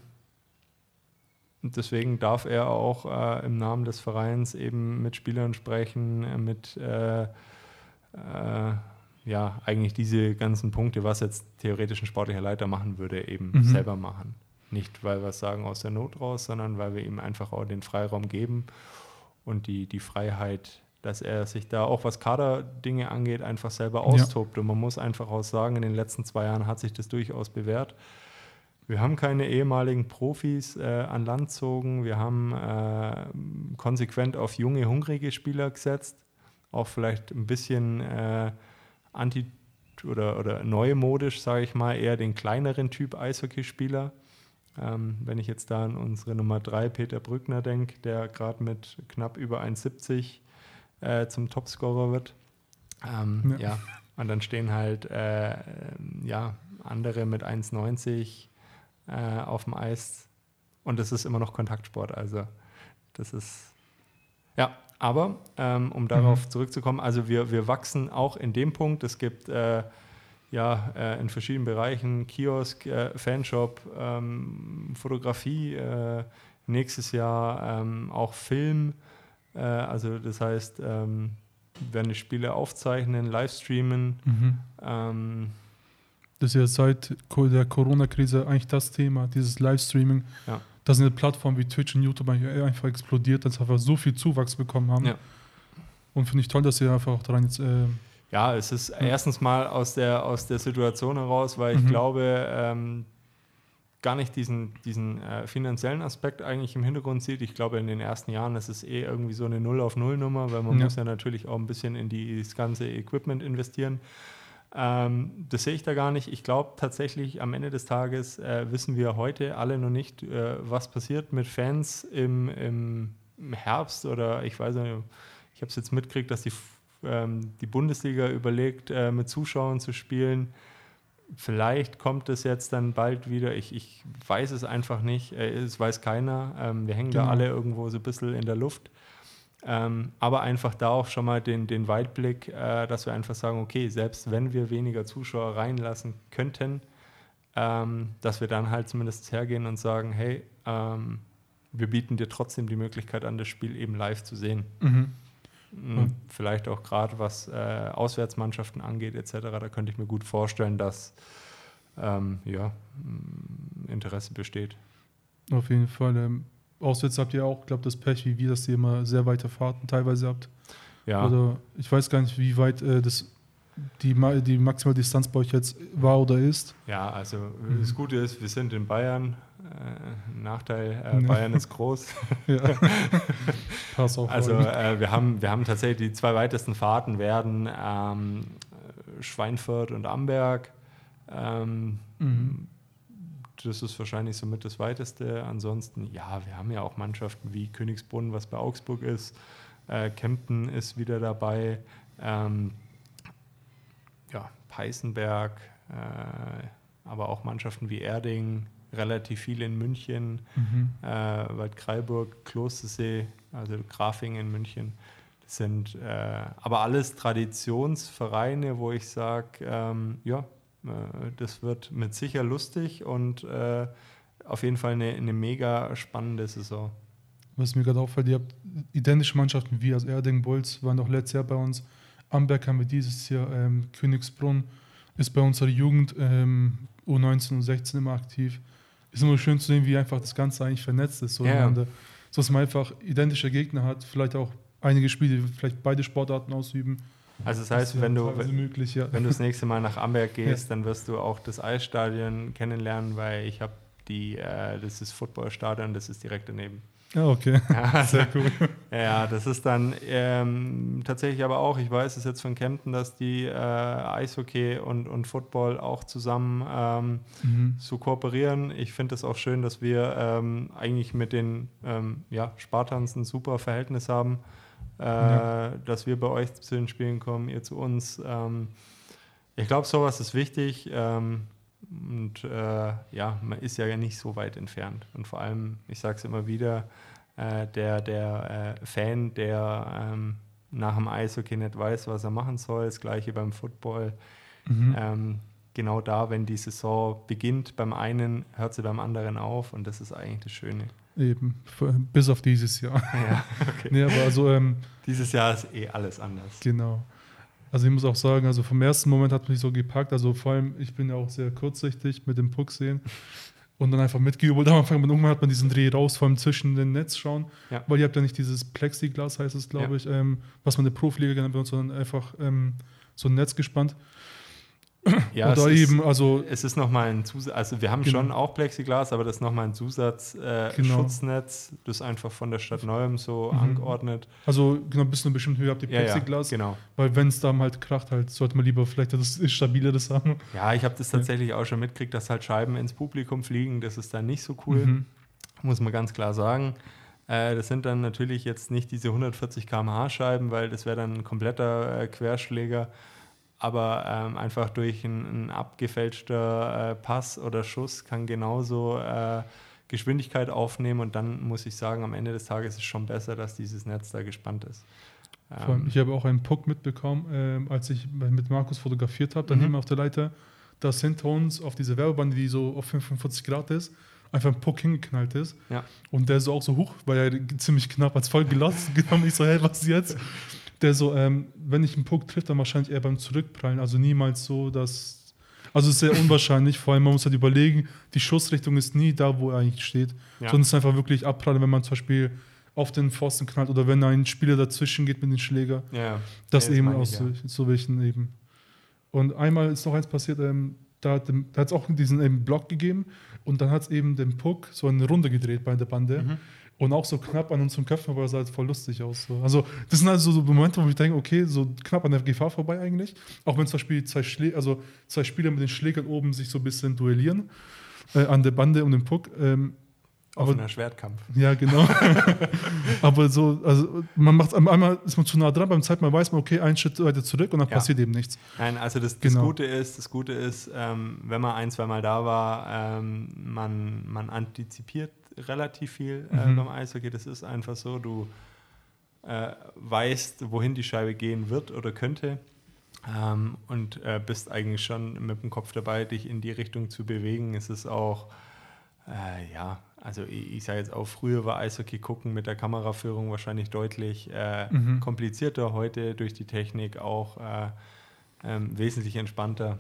und deswegen darf er auch äh, im Namen des Vereins eben mit Spielern sprechen, äh, mit äh, äh, ja, eigentlich diese ganzen Punkte, was jetzt theoretisch ein sportlicher Leiter machen würde, eben mhm. selber machen. Nicht, weil wir es sagen aus der Not raus, sondern weil wir ihm einfach auch den Freiraum geben und die, die Freiheit, dass er sich da auch was Kaderdinge angeht, einfach selber austobt. Ja. Und man muss einfach auch sagen, in den letzten zwei Jahren hat sich das durchaus bewährt. Wir haben keine ehemaligen Profis äh, an Land zogen. Wir haben äh, konsequent auf junge, hungrige Spieler gesetzt. Auch vielleicht ein bisschen äh, anti- oder, oder neumodisch, sage ich mal, eher den kleineren Typ Eishockeyspieler. Ähm, wenn ich jetzt da an unsere Nummer 3 Peter Brückner denke, der gerade mit knapp über 1,70 äh, zum Topscorer wird. Ähm, ja. ja. Und dann stehen halt äh, ja, andere mit 1,90 äh, auf dem Eis. Und es ist immer noch Kontaktsport. Also das ist ja, aber ähm, um darauf mhm. zurückzukommen, also wir, wir wachsen auch in dem Punkt. Es gibt äh, ja äh, in verschiedenen Bereichen Kiosk, äh, Fanshop, ähm, Fotografie, äh, nächstes Jahr ähm, auch Film. Äh, also das heißt, ähm, werden die Spiele aufzeichnen, livestreamen. Mhm. Das ist ja seit der Corona-Krise eigentlich das Thema, dieses Livestreaming. Ja. Dass eine Plattform wie Twitch und YouTube einfach explodiert, dass einfach so viel Zuwachs bekommen haben. Ja. Und finde ich toll, dass ihr einfach auch daran jetzt. Äh, ja, es ist ja. erstens mal aus der, aus der Situation heraus, weil ich mhm. glaube, ähm, gar nicht diesen, diesen äh, finanziellen Aspekt eigentlich im Hintergrund sieht. Ich glaube, in den ersten Jahren ist es eh irgendwie so eine Null auf Null Nummer, weil man ja. muss ja natürlich auch ein bisschen in die, das ganze Equipment investieren. Ähm, das sehe ich da gar nicht. Ich glaube tatsächlich, am Ende des Tages äh, wissen wir heute alle noch nicht, äh, was passiert mit Fans im, im, Herbst oder ich weiß nicht, ich habe es jetzt mitgekriegt, dass die, ähm, die Bundesliga überlegt, äh, mit Zuschauern zu spielen. Vielleicht kommt es jetzt dann bald wieder. Ich, ich weiß es einfach nicht. Äh, es weiß keiner. Ähm, wir hängen genau. da alle irgendwo so ein bisschen in der Luft. Ähm, aber einfach da auch schon mal den, den Weitblick, äh, dass wir einfach sagen, okay, selbst wenn wir weniger Zuschauer reinlassen könnten, ähm, dass wir dann halt zumindest hergehen und sagen, hey, ähm, wir bieten dir trotzdem die Möglichkeit an, das Spiel eben live zu sehen. Mhm. Mhm. Vielleicht auch gerade was äh, Auswärtsmannschaften angeht etc., da könnte ich mir gut vorstellen, dass ähm, ja, Interesse besteht. Auf jeden Fall. Auswärts habt ihr auch, glaube das Pech wie wir, dass ihr immer sehr weite Fahrten teilweise habt. Ja. Oder ich weiß gar nicht, wie weit äh, das die, die maximale Distanz bei euch jetzt war oder ist. Ja, also mhm. das Gute ist, wir sind in Bayern. Nachteil, äh, Bayern ist groß. Pass auf. Also äh, wir, haben, wir haben tatsächlich die zwei weitesten Fahrten werden ähm, Schweinfurt und Amberg. Ähm, mhm. Das ist wahrscheinlich somit das weiteste. Ansonsten, ja, wir haben ja auch Mannschaften wie Königsbrunn, was bei Augsburg ist. Äh, Kempten ist wieder dabei. Ähm, ja, Peißenberg, äh, aber auch Mannschaften wie Erding, relativ viel in München, mhm. äh, Waldkraiburg, Klostersee, also Grafing in München. Das sind äh, aber alles Traditionsvereine, wo ich sage, ähm, ja, das wird mit sicher lustig und äh, auf jeden Fall eine, eine mega spannende Saison. Was mir gerade auffällt, ihr habt identische Mannschaften wie also Erding, Bolz waren auch letztes Jahr bei uns. Amberg haben wir dieses Jahr, ähm, Königsbrunn ist bei unserer Jugend ähm, U19 und 16 immer aktiv. Ist immer schön zu sehen, wie einfach das Ganze eigentlich vernetzt ist. So, so dass man einfach identische Gegner hat, vielleicht auch einige Spiele, die vielleicht beide Sportarten ausüben. Also das heißt, das wenn du möglich, ja. wenn du das nächste Mal nach Amberg gehst, ja. dann wirst du auch das Eisstadion kennenlernen, weil ich habe die, äh, das ist Footballstadion, das ist direkt daneben. Ja, okay. Ja, Sehr cool. Ja, das ist dann ähm, tatsächlich aber auch, ich weiß es jetzt von Kempten, dass die äh, Eishockey und, und Football auch zusammen ähm, mhm. so kooperieren. Ich finde es auch schön, dass wir ähm, eigentlich mit den ähm, ja, Spartans ein super Verhältnis haben, äh, ja. dass wir bei euch zu den Spielen kommen, ihr zu uns. Ähm, ich glaube, sowas ist wichtig. Ähm, und äh, ja, man ist ja nicht so weit entfernt. Und vor allem, ich sage es immer wieder, äh, der, der äh, Fan, der ähm, nach dem Eishockey nicht weiß, was er machen soll, das gleiche beim Football. Mhm. Ähm, genau da, wenn die Saison beginnt, beim einen hört sie beim anderen auf und das ist eigentlich das Schöne. Eben, bis auf dieses Jahr. Ja, okay. nee, aber also, ähm, dieses Jahr ist eh alles anders. Genau. Also ich muss auch sagen, also vom ersten Moment hat mich so gepackt. Also vor allem, ich bin ja auch sehr kurzsichtig mit dem Puck sehen und dann einfach mitgejubelt. Am Anfang irgendwann hat man diesen Dreh raus, vor allem zwischen den Netz schauen, ja. weil ihr habt ja nicht dieses Plexiglas, heißt es, glaube ja. ich, ähm, was man in der Profiliga genannt wird, sondern einfach ähm, so ein Netz gespannt. Ja, Oder es eben, ist, also. Es ist nochmal ein Zusatz, also wir haben genau. schon auch Plexiglas, aber das ist nochmal ein Zusatzschutznetz, äh, genau. das einfach von der Stadt Neuem so mhm. angeordnet. Also genau, bis zu einer bestimmten Höhe habt ihr Plexiglas. Ja, genau. Weil wenn es da halt kracht, halt, sollte man lieber vielleicht das stabileres haben. Ja, ich habe das tatsächlich ja. auch schon mitgekriegt, dass halt Scheiben ins Publikum fliegen. Das ist dann nicht so cool, mhm. muss man ganz klar sagen. Äh, das sind dann natürlich jetzt nicht diese 140 km/h Scheiben, weil das wäre dann ein kompletter äh, Querschläger aber ähm, einfach durch einen abgefälschter äh, Pass oder Schuss kann genauso äh, Geschwindigkeit aufnehmen und dann muss ich sagen, am Ende des Tages ist es schon besser, dass dieses Netz da gespannt ist. Ähm ich habe auch einen Puck mitbekommen, äh, als ich mit Markus fotografiert habe, daneben mhm. auf der Leiter, dass hinter uns auf diese Werbebande, die so auf 45 Grad ist, einfach ein Puck hingeknallt ist. Ja. Und der so auch so hoch, weil er ziemlich knapp als voll gelassen genommen. Ich so, hey, was jetzt? Der so, ähm, wenn ich einen Puck trifft, dann wahrscheinlich eher beim Zurückprallen. Also niemals so, dass. Also es ist sehr unwahrscheinlich, vor allem man muss halt überlegen, die Schussrichtung ist nie da, wo er eigentlich steht. Ja. Sondern es ist einfach wirklich abprallen, wenn man zum Beispiel auf den Pfosten knallt oder wenn ein Spieler dazwischen geht mit dem Schläger. Ja, das ja, eben aus ja. so, welchen eben. Und einmal ist noch eins passiert, ähm, da hat es auch diesen eben Block gegeben und dann hat es eben den Puck so eine Runde gedreht bei der Bande. Mhm und auch so knapp an unseren Köpfen, aber es sah halt voll lustig aus. So. Also, das sind also so Momente, wo ich denke, okay, so knapp an der Gefahr vorbei eigentlich. Auch wenn zum Beispiel zwei, Schlä also zwei Spieler mit den Schlägern oben sich so ein bisschen duellieren äh, an der Bande und dem Puck. Ähm, Offener Schwertkampf. Ja, genau. aber so, also man macht einmal ist man zu nah dran, beim zweiten Mal weiß man, okay, einen Schritt weiter zurück und dann ja. passiert eben nichts. Nein, also das, das genau. Gute ist, das Gute ist, ähm, wenn man ein, zwei Mal da war, ähm, man, man antizipiert relativ viel äh, mhm. beim Eishockey. Das ist einfach so, du äh, weißt, wohin die Scheibe gehen wird oder könnte. Ähm, und äh, bist eigentlich schon mit dem Kopf dabei, dich in die Richtung zu bewegen. Es ist auch, äh, ja, also ich, ich sage jetzt auch, früher war Eishockey gucken mit der Kameraführung wahrscheinlich deutlich äh, mhm. komplizierter. Heute durch die Technik auch äh, ähm, wesentlich entspannter.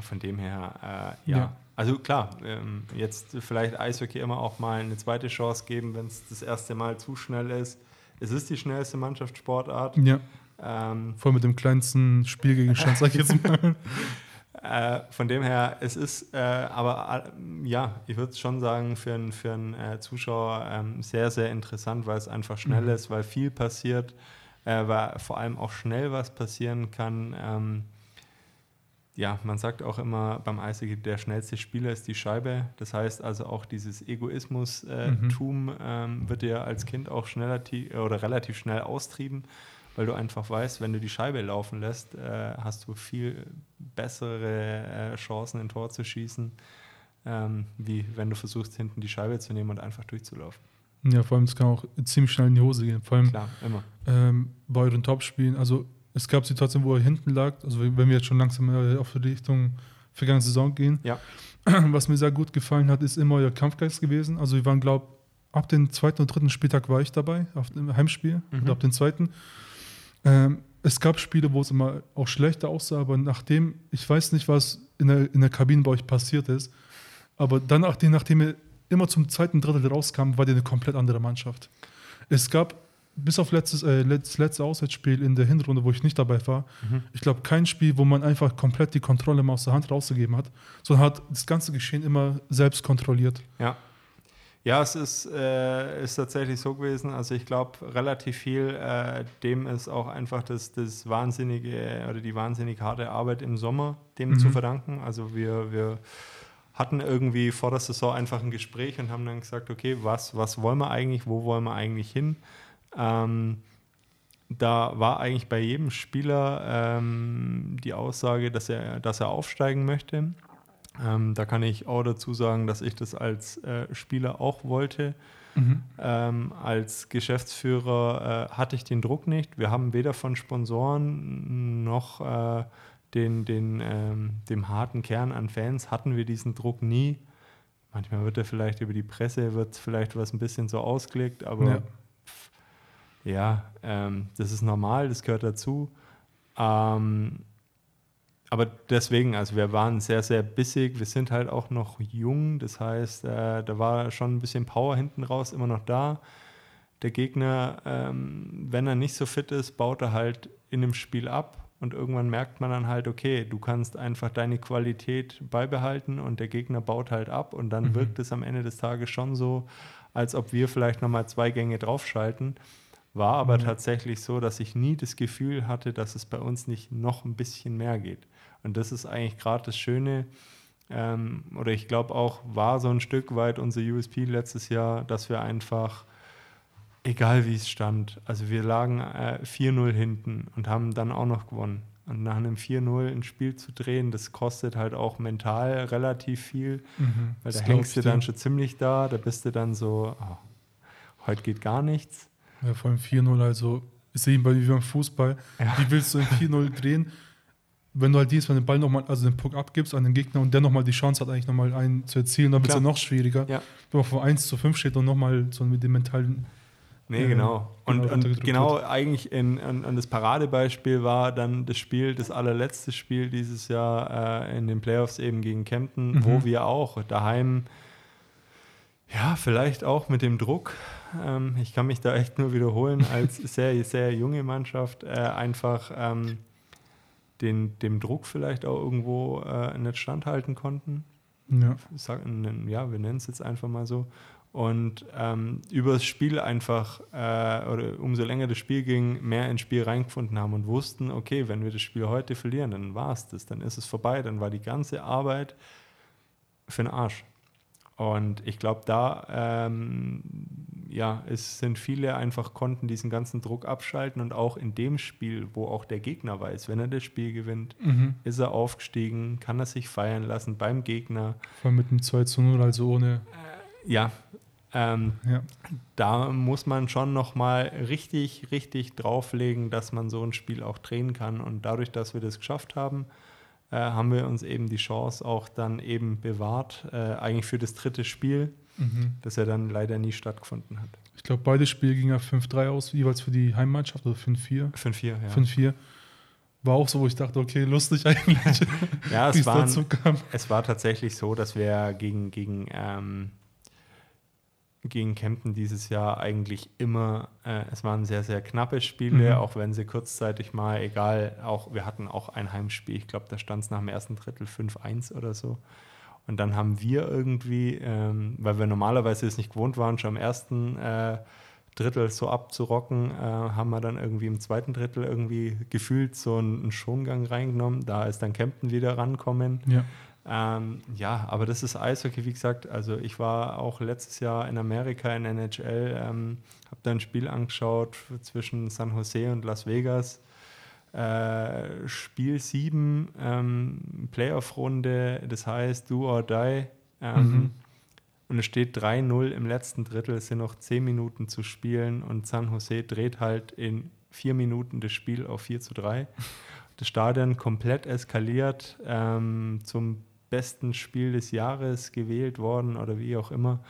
Von dem her, ja. ja. Also klar, ähm, jetzt vielleicht Eishockey immer auch mal eine zweite Chance geben, wenn es das erste Mal zu schnell ist. Es ist die schnellste Mannschaftssportart. Ja. Ähm, Voll mit dem kleinsten Spielgegenstand, sag ich jetzt mal. äh, von dem her, es ist äh, aber äh, ja, ich würde schon sagen, für, ein, für einen äh, Zuschauer ähm, sehr, sehr interessant, weil es einfach schnell mhm. ist, weil viel passiert, äh, weil vor allem auch schnell was passieren kann. Ja, man sagt auch immer beim Eishockey, der schnellste Spieler ist die Scheibe. Das heißt also auch dieses Egoismus-Tum mhm. ähm, wird dir als Kind auch schneller oder relativ schnell austrieben, weil du einfach weißt, wenn du die Scheibe laufen lässt, äh, hast du viel bessere äh, Chancen, ein Tor zu schießen, ähm, wie wenn du versuchst, hinten die Scheibe zu nehmen und einfach durchzulaufen. Ja, vor allem, es kann auch ziemlich schnell in die Hose gehen. Vor allem Klar, immer. Ähm, bei euren Topspielen, also es gab Situationen, wo er hinten lag, also wenn wir jetzt schon langsam auf die Richtung vergangene Saison gehen. Ja. Was mir sehr gut gefallen hat, ist immer euer Kampfgeist gewesen. Also wir waren, glaube ich, ab dem zweiten und dritten Spieltag war ich dabei, auf dem Heimspiel, mhm. oder ab dem zweiten. Ähm, es gab Spiele, wo es immer auch schlechter aussah, aber nachdem, ich weiß nicht, was in der, in der Kabine bei euch passiert ist, aber dann, nachdem, nachdem ihr immer zum zweiten Drittel rauskam, war ihr eine komplett andere Mannschaft. Es gab bis auf letztes, äh, das letzte Auswärtsspiel in der Hinrunde, wo ich nicht dabei war, mhm. ich glaube, kein Spiel, wo man einfach komplett die Kontrolle mal aus der Hand rausgegeben hat, sondern hat das ganze Geschehen immer selbst kontrolliert. Ja. Ja, es ist, äh, ist tatsächlich so gewesen. Also ich glaube, relativ viel äh, dem ist auch einfach das, das wahnsinnige oder die wahnsinnig harte Arbeit im Sommer dem mhm. zu verdanken. Also wir, wir hatten irgendwie vor der Saison einfach ein Gespräch und haben dann gesagt, okay, was, was wollen wir eigentlich, wo wollen wir eigentlich hin? Ähm, da war eigentlich bei jedem Spieler ähm, die Aussage, dass er, dass er aufsteigen möchte. Ähm, da kann ich auch dazu sagen, dass ich das als äh, Spieler auch wollte. Mhm. Ähm, als Geschäftsführer äh, hatte ich den Druck nicht. Wir haben weder von Sponsoren noch äh, den, den, ähm, dem harten Kern an Fans hatten wir diesen Druck nie. Manchmal wird er vielleicht über die Presse, wird vielleicht was ein bisschen so ausgelegt, aber ja ja, ähm, das ist normal, das gehört dazu. Ähm, aber deswegen, also wir waren sehr, sehr bissig. Wir sind halt auch noch jung. Das heißt, äh, da war schon ein bisschen Power hinten raus immer noch da. Der Gegner, ähm, wenn er nicht so fit ist, baut er halt in dem Spiel ab. Und irgendwann merkt man dann halt, okay, du kannst einfach deine Qualität beibehalten und der Gegner baut halt ab. Und dann mhm. wirkt es am Ende des Tages schon so, als ob wir vielleicht nochmal zwei Gänge draufschalten. War aber mhm. tatsächlich so, dass ich nie das Gefühl hatte, dass es bei uns nicht noch ein bisschen mehr geht. Und das ist eigentlich gerade das Schöne, ähm, oder ich glaube auch, war so ein Stück weit unser USP letztes Jahr, dass wir einfach, egal wie es stand, also wir lagen äh, 4-0 hinten und haben dann auch noch gewonnen. Und nach einem 4-0 ein Spiel zu drehen, das kostet halt auch mental relativ viel, mhm, weil da hängst du dann schon ziemlich da, da bist du dann so, oh, heute geht gar nichts. Ja, vor allem 4-0, also ist eben bei wie beim Fußball. Ja. Wie willst du in 4-0 drehen, wenn du halt diesmal den Ball nochmal, also den Puck abgibst an den Gegner und der nochmal die Chance hat, eigentlich nochmal einen zu erzielen, dann wird es ja noch schwieriger. Ja. Wenn man von 1 zu 5 steht und nochmal so mit dem mentalen. Nee, äh, genau. Und, genau, und genau eigentlich in, in, in, das Paradebeispiel war dann das Spiel, das allerletzte Spiel dieses Jahr äh, in den Playoffs eben gegen Kempten, mhm. wo wir auch daheim ja, vielleicht auch mit dem Druck. Ähm, ich kann mich da echt nur wiederholen, als sehr, sehr junge Mannschaft äh, einfach ähm, den, dem Druck vielleicht auch irgendwo äh, nicht standhalten konnten. Ja. Sagen, ja, wir nennen es jetzt einfach mal so. Und ähm, über das Spiel einfach, äh, oder umso länger das Spiel ging, mehr ins Spiel reingefunden haben und wussten, okay, wenn wir das Spiel heute verlieren, dann war es das, dann ist es vorbei, dann war die ganze Arbeit für den Arsch. Und ich glaube, da ähm, ja, es sind viele einfach konnten diesen ganzen Druck abschalten und auch in dem Spiel, wo auch der Gegner weiß, wenn er das Spiel gewinnt, mhm. ist er aufgestiegen, kann er sich feiern lassen beim Gegner. Vor allem mit einem 2 zu 0, also ohne. Äh, ja, ähm, ja. Da muss man schon nochmal richtig, richtig drauflegen, dass man so ein Spiel auch drehen kann. Und dadurch, dass wir das geschafft haben, äh, haben wir uns eben die Chance auch dann eben bewahrt, äh, eigentlich für das dritte Spiel, mhm. das ja dann leider nie stattgefunden hat. Ich glaube, beide Spiele gingen ja 5-3 aus, jeweils für die Heimmannschaft oder 5-4. 5-4, ja. 5-4. War auch so, wo ich dachte, okay, lustig eigentlich, ja, es, waren, es war tatsächlich so, dass wir gegen, gegen ähm, gegen Kempten dieses Jahr eigentlich immer, äh, es waren sehr, sehr knappe Spiele, mhm. auch wenn sie kurzzeitig mal, egal, auch wir hatten auch ein Heimspiel, ich glaube, da stand es nach dem ersten Drittel 5-1 oder so. Und dann haben wir irgendwie, ähm, weil wir normalerweise es nicht gewohnt waren, schon am ersten äh, Drittel so abzurocken, äh, haben wir dann irgendwie im zweiten Drittel irgendwie gefühlt so einen, einen Schongang reingenommen. Da ist dann Kempten wieder rankommen. Ja. Ähm, ja, aber das ist Eishockey, wie gesagt. Also ich war auch letztes Jahr in Amerika in NHL, ähm, habe da ein Spiel angeschaut zwischen San Jose und Las Vegas. Äh, Spiel 7, ähm, Playoff-Runde, das heißt Do or Die. Ähm, mhm. Und es steht 3-0 im letzten Drittel, es sind noch 10 Minuten zu spielen und San Jose dreht halt in 4 Minuten das Spiel auf 4 zu 3. Das Stadion komplett eskaliert ähm, zum besten Spiel des Jahres gewählt worden oder wie auch immer.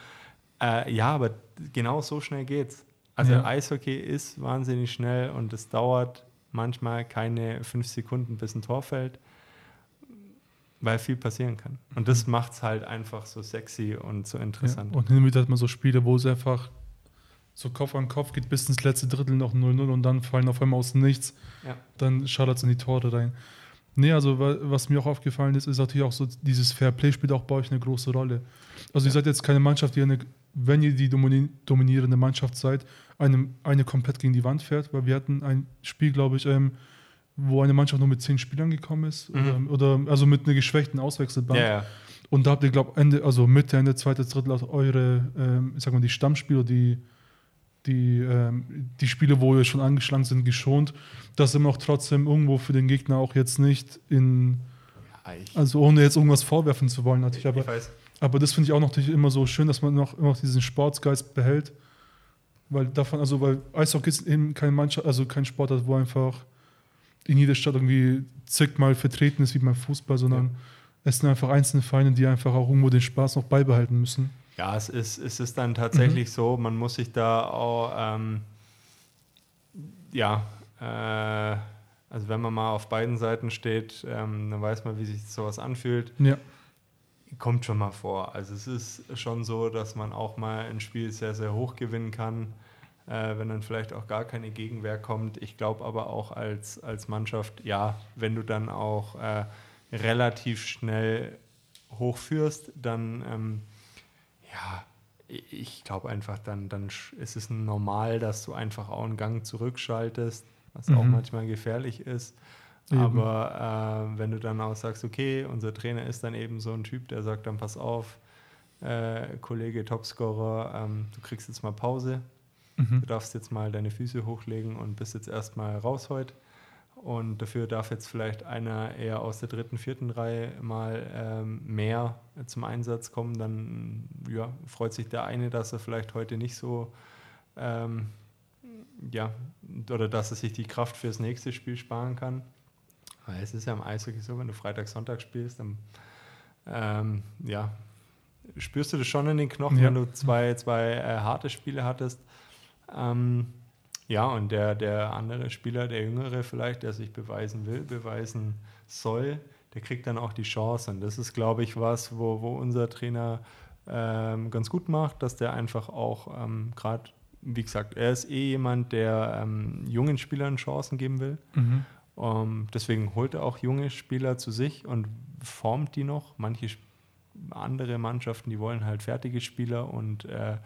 Äh, ja, aber genau so schnell geht's. Also ja. Eishockey ist wahnsinnig schnell und es dauert manchmal keine fünf Sekunden, bis ein Tor fällt, weil viel passieren kann. Und das mhm. macht es halt einfach so sexy und so interessant. Ja, und hin und wieder hat man so Spiele, wo es einfach so Kopf an Kopf geht bis ins letzte Drittel noch 0-0 und dann fallen auf einmal aus nichts. Ja. Dann schallert es in die Tore rein. Nee, also was mir auch aufgefallen ist, ist natürlich auch so, dieses Fairplay spielt auch bei euch eine große Rolle. Also ja. ihr seid jetzt keine Mannschaft, die eine, wenn ihr die dominierende Mannschaft seid, eine, eine komplett gegen die Wand fährt, weil wir hatten ein Spiel, glaube ich, ähm, wo eine Mannschaft nur mit zehn Spielern gekommen ist, mhm. oder, oder, also mit einer geschwächten Auswechselbank. Ja, ja. Und da habt ihr, glaube ich, Ende, also Mitte, Ende, zweites Drittel eure, ähm, ich sag mal, die Stammspieler, die die, ähm, die Spiele, wo wir schon angeschlagen sind, geschont, dass wir auch trotzdem irgendwo für den Gegner auch jetzt nicht in, also ohne jetzt irgendwas vorwerfen zu wollen, natürlich, aber, aber das finde ich auch natürlich immer so schön, dass man noch immer noch diesen Sportsgeist behält, weil davon, also weil Eishockey ist eben kein Mannschaft, also kein Sport, wo einfach in jeder Stadt irgendwie zigmal vertreten ist wie beim Fußball, sondern ja. es sind einfach einzelne Vereine, die einfach auch irgendwo den Spaß noch beibehalten müssen. Ja, es ist, es ist dann tatsächlich mhm. so, man muss sich da auch, ähm, ja, äh, also wenn man mal auf beiden Seiten steht, ähm, dann weiß man, wie sich sowas anfühlt. Ja. Kommt schon mal vor. Also es ist schon so, dass man auch mal ein Spiel sehr, sehr hoch gewinnen kann, äh, wenn dann vielleicht auch gar keine Gegenwehr kommt. Ich glaube aber auch als, als Mannschaft, ja, wenn du dann auch äh, relativ schnell hochführst, dann ähm, ja, ich glaube einfach, dann, dann ist es normal, dass du einfach auch einen Gang zurückschaltest, was mhm. auch manchmal gefährlich ist. Eben. Aber äh, wenn du dann auch sagst, okay, unser Trainer ist dann eben so ein Typ, der sagt dann, pass auf, äh, Kollege Topscorer, ähm, du kriegst jetzt mal Pause, mhm. du darfst jetzt mal deine Füße hochlegen und bist jetzt erstmal raus heute. Und dafür darf jetzt vielleicht einer eher aus der dritten, vierten Reihe mal ähm, mehr zum Einsatz kommen. Dann ja, freut sich der eine, dass er vielleicht heute nicht so, ähm, ja, oder dass er sich die Kraft fürs nächste Spiel sparen kann. Weil es ist ja im Eishockey so, wenn du Freitag, Sonntag spielst, dann ähm, ja, spürst du das schon in den Knochen, ja. wenn du zwei, zwei äh, harte Spiele hattest. Ähm, ja, und der, der andere Spieler, der Jüngere vielleicht, der sich beweisen will, beweisen soll, der kriegt dann auch die Chance. Und das ist, glaube ich, was, wo, wo unser Trainer ähm, ganz gut macht, dass der einfach auch ähm, gerade, wie gesagt, er ist eh jemand, der ähm, jungen Spielern Chancen geben will. Mhm. Um, ähm, deswegen holt er auch junge Spieler zu sich und formt die noch. Manche andere Mannschaften, die wollen halt fertige Spieler und äh,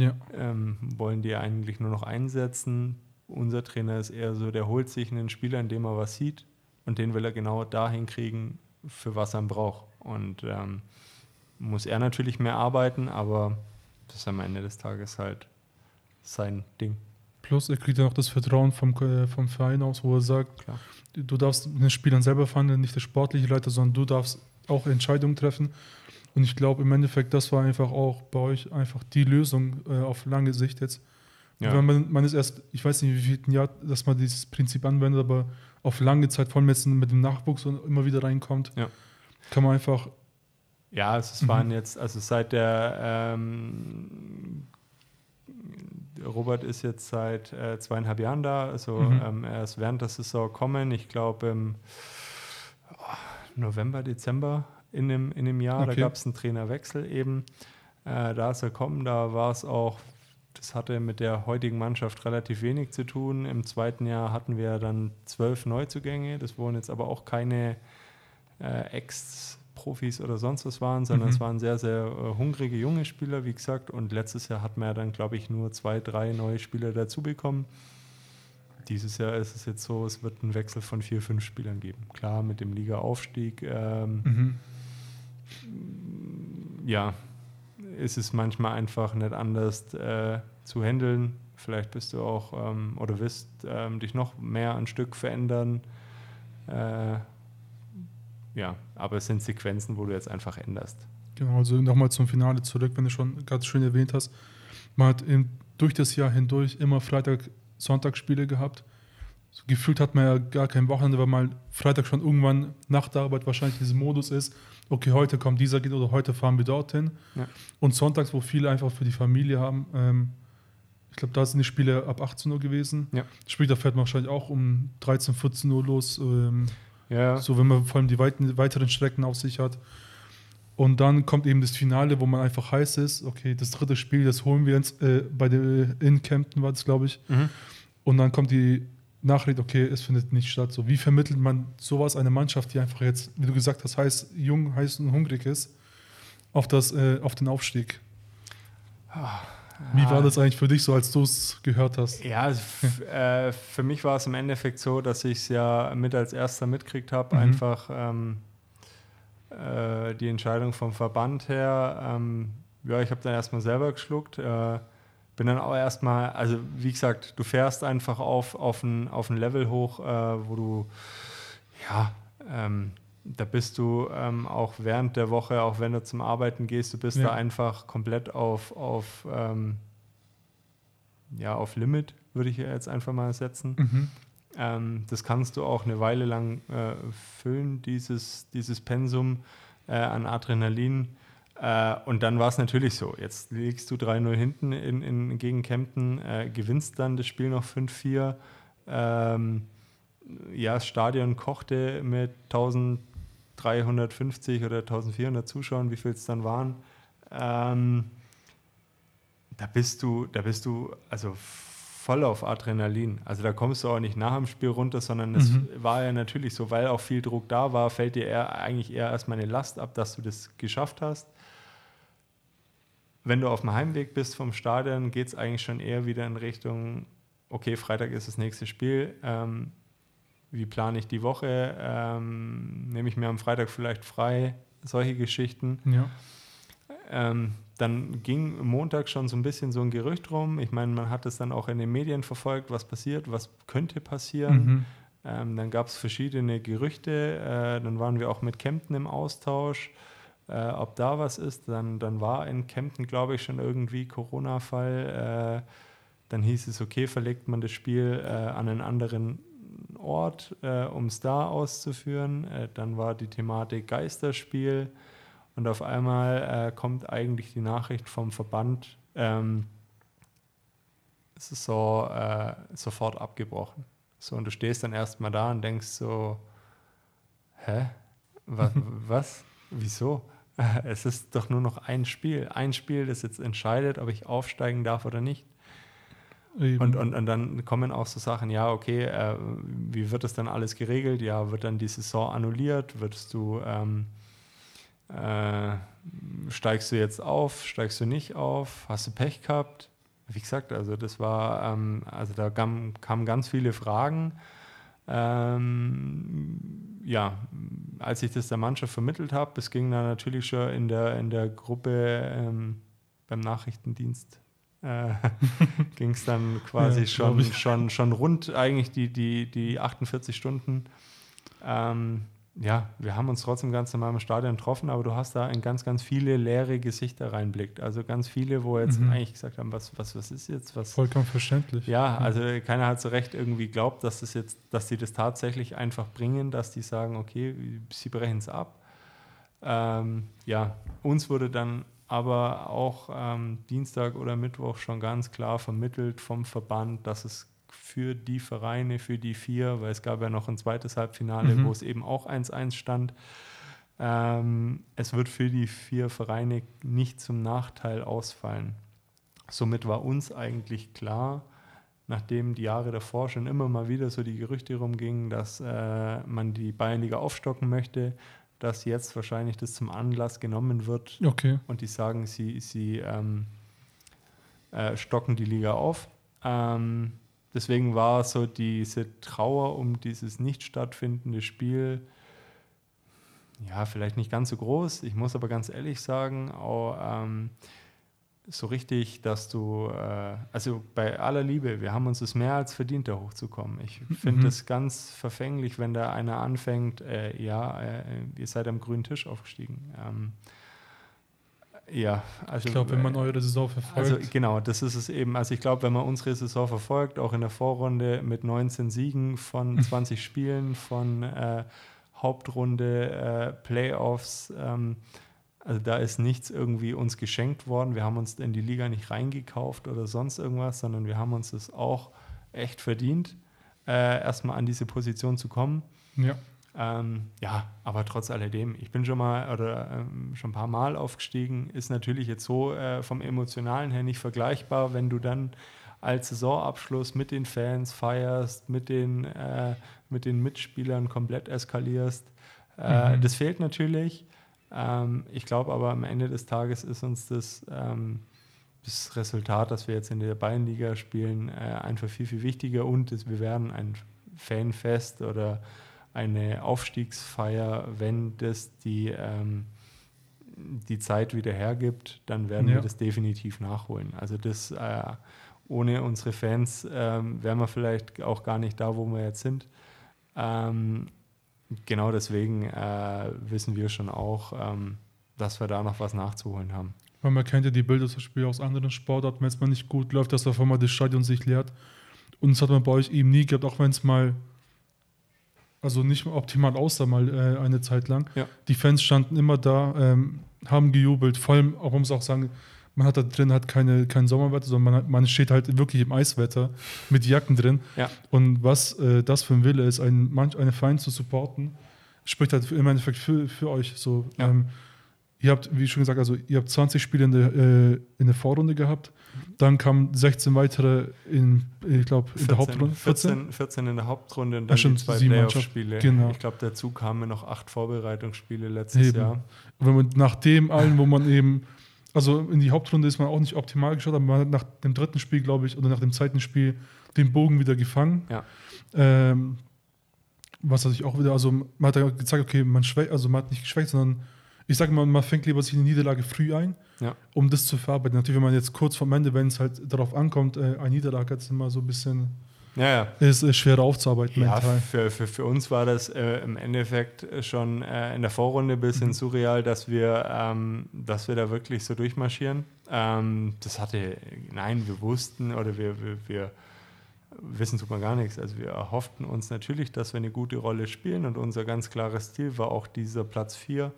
ja. ähm, wollen die eigentlich nur noch einsetzen. Unser Trainer ist eher so, der holt sich einen Spieler, in dem er was sieht und den will er genau dahin kriegen, für was er braucht. Und ähm, muss er natürlich mehr arbeiten, aber das ist am Ende des Tages halt sein Ding. Plus, er kriegt ja auch das Vertrauen vom, äh, vom Verein aus, wo er sagt, Klar. du darfst den Spielern selber verhandeln, nicht der sportliche Leiter, sondern du darfst auch Entscheidungen treffen. Und ich glaube im Endeffekt, das war einfach auch bei euch einfach die Lösung äh, auf lange Sicht jetzt. Ja. Wenn man, man ist erst, ich weiß nicht, wie viel Jahr, dass man dieses Prinzip anwendet, aber auf lange Zeit, vor allem jetzt mit dem Nachwuchs und immer wieder reinkommt, ja. kann man einfach. Ja, es waren mhm. jetzt, also seit der ähm, Robert ist jetzt seit äh, zweieinhalb Jahren da, also mhm. ähm, er ist während der Saison kommen, ich glaube im oh, November, Dezember in dem, in dem Jahr. Okay. Da gab es einen Trainerwechsel eben. äh, da ist er kommen. Da war es auch, das hatte mit der heutigen Mannschaft relativ wenig zu tun. Im zweiten Jahr hatten wir dann zwölf Neuzugänge. Das wurden jetzt aber auch keine äh, Ex-Profis oder sonst was waren, sondern mhm. es waren sehr, sehr äh, hungrige junge Spieler, wie gesagt. Und letztes Jahr hatten wir dann, glaube ich, nur zwei, drei neue Spieler dazu bekommen. Dieses Jahr ist es jetzt so, es wird einen Wechsel von vier, fünf Spielern geben. Klar, mit dem Liga-Aufstieg. Ähm, mhm. Ja, ist es manchmal einfach nicht anders äh, zu handeln. Vielleicht bist du auch ähm, oder wirst ähm, dich noch mehr ein Stück verändern. Äh, ja, aber es sind Sequenzen, wo du jetzt einfach änderst. Genau, also nochmal zum Finale zurück, wenn du schon ganz schön erwähnt hast. Man hat in, durch das Jahr hindurch immer Freitag, Sonntagsspiele gehabt. So gefühlt hat man ja gar kein Wochenende, weil mal Freitag schon irgendwann nach der Arbeit wahrscheinlich dieser Modus ist, okay, heute kommt dieser geht oder heute fahren wir dorthin. Ja. Und sonntags, wo viele einfach für die Familie haben, ähm, ich glaube, da sind die Spiele ab 18 Uhr gewesen. Ja. Später fährt man wahrscheinlich auch um 13, 14 Uhr los. Ähm, ja. So, wenn man vor allem die weiten, weiteren Strecken auf sich hat. Und dann kommt eben das Finale, wo man einfach heiß ist, okay, das dritte Spiel, das holen wir jetzt, äh, bei der, in Kempten war das, glaube ich. Mhm. Und dann kommt die Nachricht, okay, es findet nicht statt. So, wie vermittelt man sowas einer Mannschaft, die einfach jetzt, wie du gesagt hast, heiß, jung, heiß und hungrig ist, auf, das, äh, auf den Aufstieg? Wie war das eigentlich für dich so, als du es gehört hast? Ja, äh, für mich war es im Endeffekt so, dass ich es ja mit als erster mitkriegt habe, mhm. einfach ähm, äh, die Entscheidung vom Verband her. Ähm, ja, ich habe dann erstmal selber geschluckt. Äh, bin dann auch erstmal, also wie gesagt, du fährst einfach auf, auf, ein, auf ein Level hoch, äh, wo du, ja, ähm, da bist du ähm, auch während der Woche, auch wenn du zum Arbeiten gehst, du bist ja. da einfach komplett auf, auf, ähm, ja, auf Limit, würde ich jetzt einfach mal setzen. Mhm. Ähm, das kannst du auch eine Weile lang äh, füllen, dieses, dieses Pensum äh, an Adrenalin. Äh, und dann war es natürlich so. Jetzt liegst du 3-0 hinten in, in, gegen Kempten, äh, gewinnst dann das Spiel noch 5-4. Ähm, ja, das Stadion kochte mit 1350 oder 1400 Zuschauern, wie viel es dann waren. Ähm, da bist du, da bist du also voll auf Adrenalin. Also da kommst du auch nicht nach dem Spiel runter, sondern es mhm. war ja natürlich so, weil auch viel Druck da war, fällt dir eher, eigentlich eher erstmal eine Last ab, dass du das geschafft hast wenn du auf dem Heimweg bist vom Stadion, geht es eigentlich schon eher wieder in Richtung, okay, Freitag ist das nächste Spiel. Ähm, wie plane ich die Woche? Ähm, nehme ich mir am Freitag vielleicht frei? Solche Geschichten. Ja. Ähm, dann ging Montag schon so ein bisschen so ein Gerücht rum. Ich meine, man hat es dann auch in den Medien verfolgt, was passiert, was könnte passieren. Mhm. Ähm, dann gab es verschiedene Gerüchte. Äh, dann waren wir auch mit Kempten im Austausch äh, ob da was ist. Dann, dann war in Kempten, glaube ich, schon irgendwie Corona-Fall. Äh, dann hieß es, okay, verlegt man das Spiel äh, an einen anderen Ort, äh, um es da auszuführen. Äh, dann war die Thematik Geisterspiel. Und auf einmal äh, kommt eigentlich die Nachricht vom Verband, ähm, es ist so sofort abgebrochen. So, und du stehst dann erstmal da und denkst so, hä? Was? was? Wieso? es ist doch nur noch ein Spiel. Ein Spiel, das jetzt entscheidet, ob ich aufsteigen darf oder nicht. Und, und, und dann kommen auch so Sachen, ja, okay, äh, wie wird das dann alles geregelt? Ja, wird dann die Saison annulliert? Würdest du, ähm, äh, steigst du jetzt auf, steigst du nicht auf? Hast du Pech gehabt? Wie gesagt, also das war, ähm, also da kamen kam ganz viele Fragen. Ähm, ja, als ich das der Mannschaft vermittelt habe, es ging dann natürlich schon in der, in der Gruppe ähm, beim Nachrichtendienst, äh, ging es dann quasi ja, schon, schon, schon rund eigentlich die, die, die 48 Stunden. Ähm, ja, wir haben uns trotzdem ganz normal im Stadion getroffen, aber du hast da in ganz, ganz viele leere Gesichter reinblickt. Also ganz viele, wo jetzt mhm. eigentlich gesagt haben, was, was, was ist jetzt? Was, Vollkommen verständlich. Ja, also keiner hat so recht irgendwie glaubt, dass das jetzt, dass sie das tatsächlich einfach bringen, dass die sagen, okay, sie brechen es ab. Ähm, ja, uns wurde dann aber auch ähm, Dienstag oder Mittwoch schon ganz klar vermittelt vom Verband, dass es für die Vereine, für die vier, weil es gab ja noch ein zweites Halbfinale, mhm. wo es eben auch 1-1 stand, Ähm, es wird für die vier Vereine nicht zum Nachteil ausfallen. Somit war uns eigentlich klar, nachdem die Jahre davor schon immer mal wieder so die Gerüchte rumgingen, dass äh, man die Bayernliga aufstocken möchte, dass jetzt wahrscheinlich das zum Anlass genommen wird Okay. und die sagen, sie, sie ähm, äh, stocken die Liga auf. Ähm, deswegen war so diese Trauer um dieses nicht stattfindende Spiel ja vielleicht nicht ganz so groß. Ich muss aber ganz ehrlich sagen, auch ähm, so richtig, dass du, äh, also bei aller Liebe, wir haben uns es mehr als verdient, da hochzukommen. Ich finde Mhm. es ganz verfänglich, wenn da einer anfängt, äh, ja, äh, ihr seid am grünen Tisch aufgestiegen. Ähm, ja, also Ich glaube, wenn man äh, eure Saison verfolgt, also genau, das ist es eben. Also ich glaube, wenn man unsere Saison verfolgt, auch in der Vorrunde mit 19 Siegen von 20 Spielen, von äh, Hauptrunde, äh, Playoffs, ähm, also da ist nichts irgendwie uns geschenkt worden. Wir haben uns in die Liga nicht reingekauft oder sonst irgendwas, sondern wir haben uns das auch echt verdient, äh, erstmal an diese Position zu kommen. ja. Ähm, ja, aber trotz alledem, ich bin schon mal oder ähm, schon ein paar Mal aufgestiegen, ist natürlich jetzt so äh, vom Emotionalen her nicht vergleichbar, wenn du dann als Saisonabschluss mit den Fans feierst, mit den, äh, mit den Mitspielern komplett eskalierst. Äh, Mhm. Das fehlt natürlich. Ähm, ich glaube aber am Ende des Tages ist uns das, ähm, das Resultat, dass wir jetzt in der Bayernliga spielen, äh, einfach viel, viel wichtiger und es, wir werden ein Fanfest oder eine Aufstiegsfeier, wenn das die, ähm, die Zeit wieder hergibt, dann werden Ja. wir das definitiv nachholen. Also das äh, ohne unsere Fans ähm, wären wir vielleicht auch gar nicht da, wo wir jetzt sind. Ähm, genau deswegen äh, wissen wir schon auch, ähm, dass wir da noch was nachzuholen haben. Weil man kennt ja die Bilder zum Beispiel aus anderen Sportarten, wenn es mal nicht gut läuft, dass auf einmal das Stadion sich leert. Und das hat man bei euch eben nie gehabt, auch wenn es mal, also nicht optimal aussah, mal äh, eine Zeit lang. Ja. Die Fans standen immer da, ähm, haben gejubelt. Vor allem, auch man muss auch sagen, man hat da drin halt keine, kein Sommerwetter, sondern man, hat, man steht halt wirklich im Eiswetter mit Jacken drin. Ja. Und was äh, das für ein Wille ist, ein, manch eine Verein zu supporten, spricht halt im Endeffekt für, für euch. So, Ja. ähm, ihr habt, wie schon gesagt, also ihr habt 20 Spiele in der, äh, in der Vorrunde gehabt. Dann kamen 16 weitere in, ich glaube, in der Hauptrunde. 14, 14 in der Hauptrunde und Ja, dann stimmt, die zwei Playoff-Spiele. Genau. Ich glaube, dazu kamen noch acht Vorbereitungsspiele letztes Eben. Jahr. Wenn man nach dem allen, wo man eben, also in die Hauptrunde ist man auch nicht optimal geschaut, aber man hat nach dem dritten Spiel, glaube ich, oder nach dem zweiten Spiel den Bogen wieder gefangen. Ja. Ähm, was natürlich auch wieder, also man hat ja gezeigt, okay, man schwächt, also man hat nicht geschwächt, sondern ich sage mal, man fängt lieber sich eine Niederlage früh ein, Ja. um das zu verarbeiten. Natürlich, wenn man jetzt kurz vorm Ende, wenn es halt darauf ankommt, äh, eine Niederlage hat, ist immer so ein bisschen, Ja, ja. ist äh, schwerer aufzuarbeiten Ja, mental. für, für, für uns war das äh, im Endeffekt schon äh, in der Vorrunde ein bisschen Mhm. surreal, dass wir, ähm, dass wir da wirklich so durchmarschieren. Ähm, das hatte, nein, wir wussten oder wir, wir, wir wissen man gar nichts. Also wir erhofften uns natürlich, dass wir eine gute Rolle spielen und unser ganz klares Ziel war auch dieser Platz 4,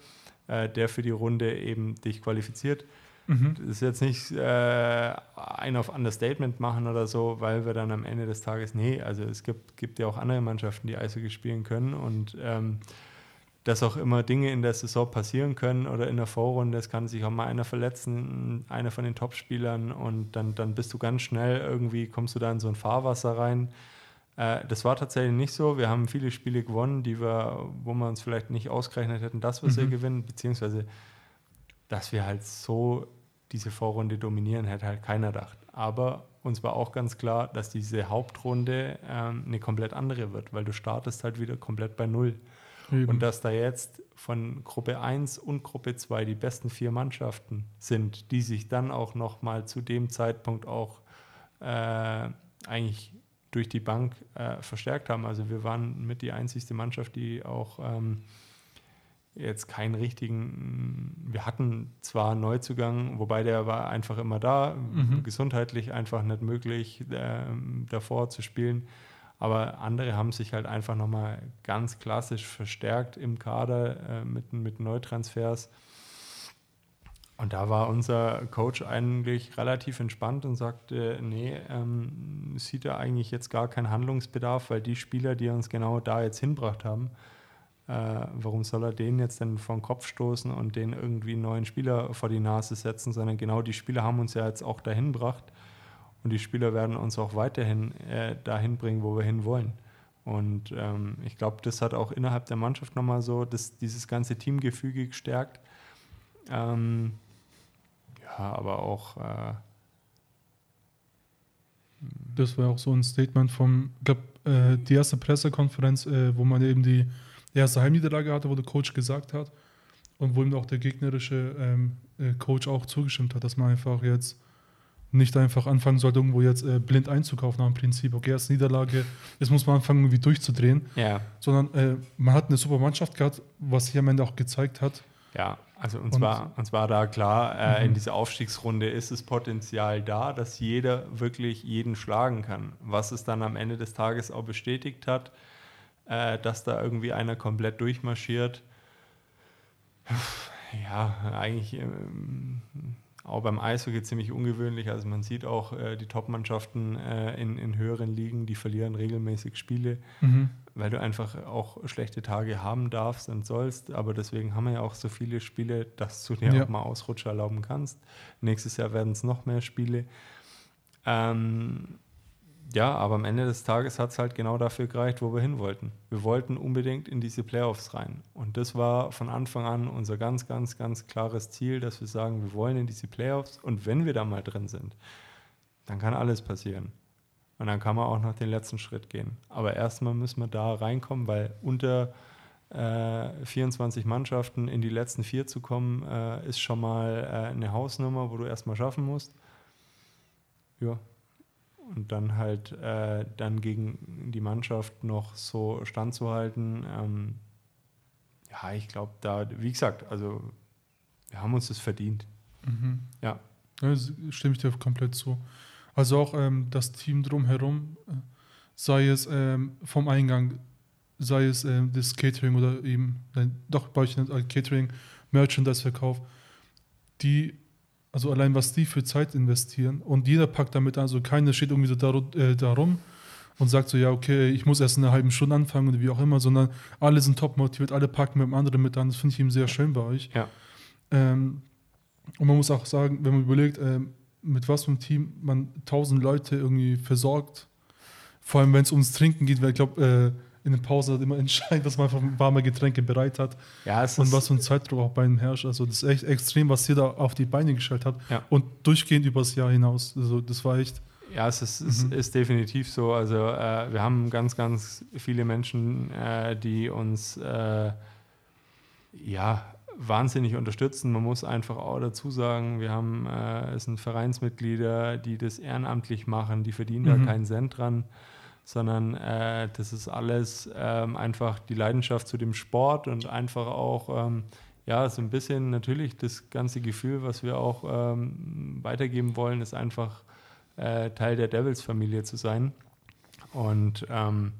äh, der für die Runde eben dich qualifiziert. Mhm. Das ist jetzt nicht äh, ein auf Understatement machen oder so, weil wir dann am Ende des Tages, nee, also es gibt, gibt ja auch andere Mannschaften, die Eishockey spielen können und ähm, dass auch immer Dinge in der Saison passieren können oder in der Vorrunde, es kann sich auch mal einer verletzen, einer von den Topspielern und dann, dann bist du ganz schnell irgendwie, kommst du da in so ein Fahrwasser rein. Äh, das war tatsächlich nicht so. Wir haben viele Spiele gewonnen, die wir, wo wir uns vielleicht nicht ausgerechnet hätten, dass wir sie Mhm. gewinnen, beziehungsweise dass wir halt so diese Vorrunde dominieren, hätte halt keiner gedacht. Aber uns war auch ganz klar, dass diese Hauptrunde ähm, eine komplett andere wird, weil du startest halt wieder komplett bei Null. Eben. Und dass da jetzt von Gruppe 1 und Gruppe 2 die besten vier Mannschaften sind, die sich dann auch nochmal zu dem Zeitpunkt auch äh, eigentlich durch die Bank äh, verstärkt haben. Also wir waren mit die einzigste Mannschaft, die auch ähm, jetzt keinen richtigen, wir hatten zwar einen Neuzugang, wobei der war einfach immer da, Mhm. gesundheitlich einfach nicht möglich, ähm, davor zu spielen. Aber andere haben sich halt einfach nochmal ganz klassisch verstärkt im Kader äh, mit, mit Neutransfers. Und da war unser Coach eigentlich relativ entspannt und sagte, nee, ähm, sieht er eigentlich jetzt gar keinen Handlungsbedarf, weil die Spieler, die uns genau da jetzt hinbracht haben, äh, warum soll er den jetzt denn den Kopf stoßen und den irgendwie einen neuen Spieler vor die Nase setzen, sondern genau die Spieler haben uns ja jetzt auch dahin gebracht und die Spieler werden uns auch weiterhin äh, dahin bringen, wo wir hin wollen. Und ähm, ich glaube, das hat auch innerhalb der Mannschaft nochmal so das, dieses ganze Teamgefüge gestärkt. Ähm, ja, aber auch. Äh, das war auch so ein Statement vom, ich glaube, äh, die erste Pressekonferenz, äh, wo man eben die erste Heimniederlage hatte, wo der Coach gesagt hat und wo ihm auch der gegnerische ähm, äh, Coach auch zugestimmt hat, dass man einfach jetzt nicht einfach anfangen sollte, irgendwo jetzt äh, blind einzukaufen nach dem Prinzip, okay, erst Niederlage, jetzt muss man anfangen, irgendwie durchzudrehen. Ja. Sondern äh, man hat eine super Mannschaft gehabt, was sich am Ende auch gezeigt hat. Ja, also uns, und, war, uns war da klar, äh, mhm. in dieser Aufstiegsrunde ist das Potenzial da, dass jeder wirklich jeden schlagen kann. Was es dann am Ende des Tages auch bestätigt hat, äh, dass da irgendwie einer komplett durchmarschiert. Ja, eigentlich ähm, auch beim Eishockey ziemlich ungewöhnlich. Also man sieht auch äh, die Top-Mannschaften äh, in, in höheren Ligen, die verlieren regelmäßig Spiele, mhm. Weil du einfach auch schlechte Tage haben darfst und sollst. Aber deswegen haben wir ja auch so viele Spiele, dass du dir ja. auch mal Ausrutscher erlauben kannst. Nächstes Jahr werden es noch mehr Spiele. Ähm, ja, aber am Ende des Tages hat es halt genau dafür gereicht, wo wir hin wollten. Wir wollten unbedingt in diese Playoffs rein. Und das war von Anfang an unser ganz, ganz, ganz klares Ziel, dass wir sagen, wir wollen in diese Playoffs. Und wenn wir da mal drin sind, dann kann alles passieren. Und dann kann man auch noch den letzten Schritt gehen. Aber erstmal müssen wir da reinkommen, weil unter äh, 24 Mannschaften in die letzten vier zu kommen, äh, ist schon mal äh, eine Hausnummer, wo du erstmal schaffen musst. Ja, und dann halt äh, dann gegen die Mannschaft noch so standzuhalten, ähm, ja, ich glaube, da, wie gesagt, also wir haben uns das verdient. Mhm. Ja. ja stimme ich dir komplett zu. Also auch ähm, das Team drumherum, äh, sei es ähm, vom Eingang, sei es äh, das Catering oder eben, nein, doch bei euch äh, Catering, Merchandise-Verkauf, die also allein, was die für Zeit investieren und jeder packt damit an, also keiner steht irgendwie so darum, äh, darum und sagt so, ja, okay, ich muss erst in einer halben Stunde anfangen oder wie auch immer, sondern alle sind top motiviert, alle packen mit dem anderen mit an. Das finde ich eben sehr schön bei euch. Ja. Ähm, und man muss auch sagen, wenn man überlegt, äh, mit was für einem Team man tausend Leute irgendwie versorgt, vor allem wenn es ums Trinken geht, weil ich glaube, äh, in der Pause immer entscheidend, dass man einfach warme Getränke bereit hat. Ja, und was für ein Zeitdruck auch bei ihm herrscht. Also das ist echt extrem, was ihr da auf die Beine gestellt hat. Ja. Und durchgehend übers Jahr hinaus. Also das war echt. Ja, es ist, mhm. es ist definitiv so. Also äh, wir haben ganz, ganz viele Menschen, äh, die uns äh, ja wahnsinnig unterstützen. Man muss einfach auch dazu sagen, wir haben äh, es sind Vereinsmitglieder, die das ehrenamtlich machen, die verdienen mhm. da keinen Cent dran sondern äh, das ist alles ähm, einfach die Leidenschaft zu dem Sport und einfach auch ähm, ja so ein bisschen natürlich das ganze Gefühl, was wir auch ähm, weitergeben wollen, ist einfach äh, Teil der Devils-Familie zu sein. Und ähm,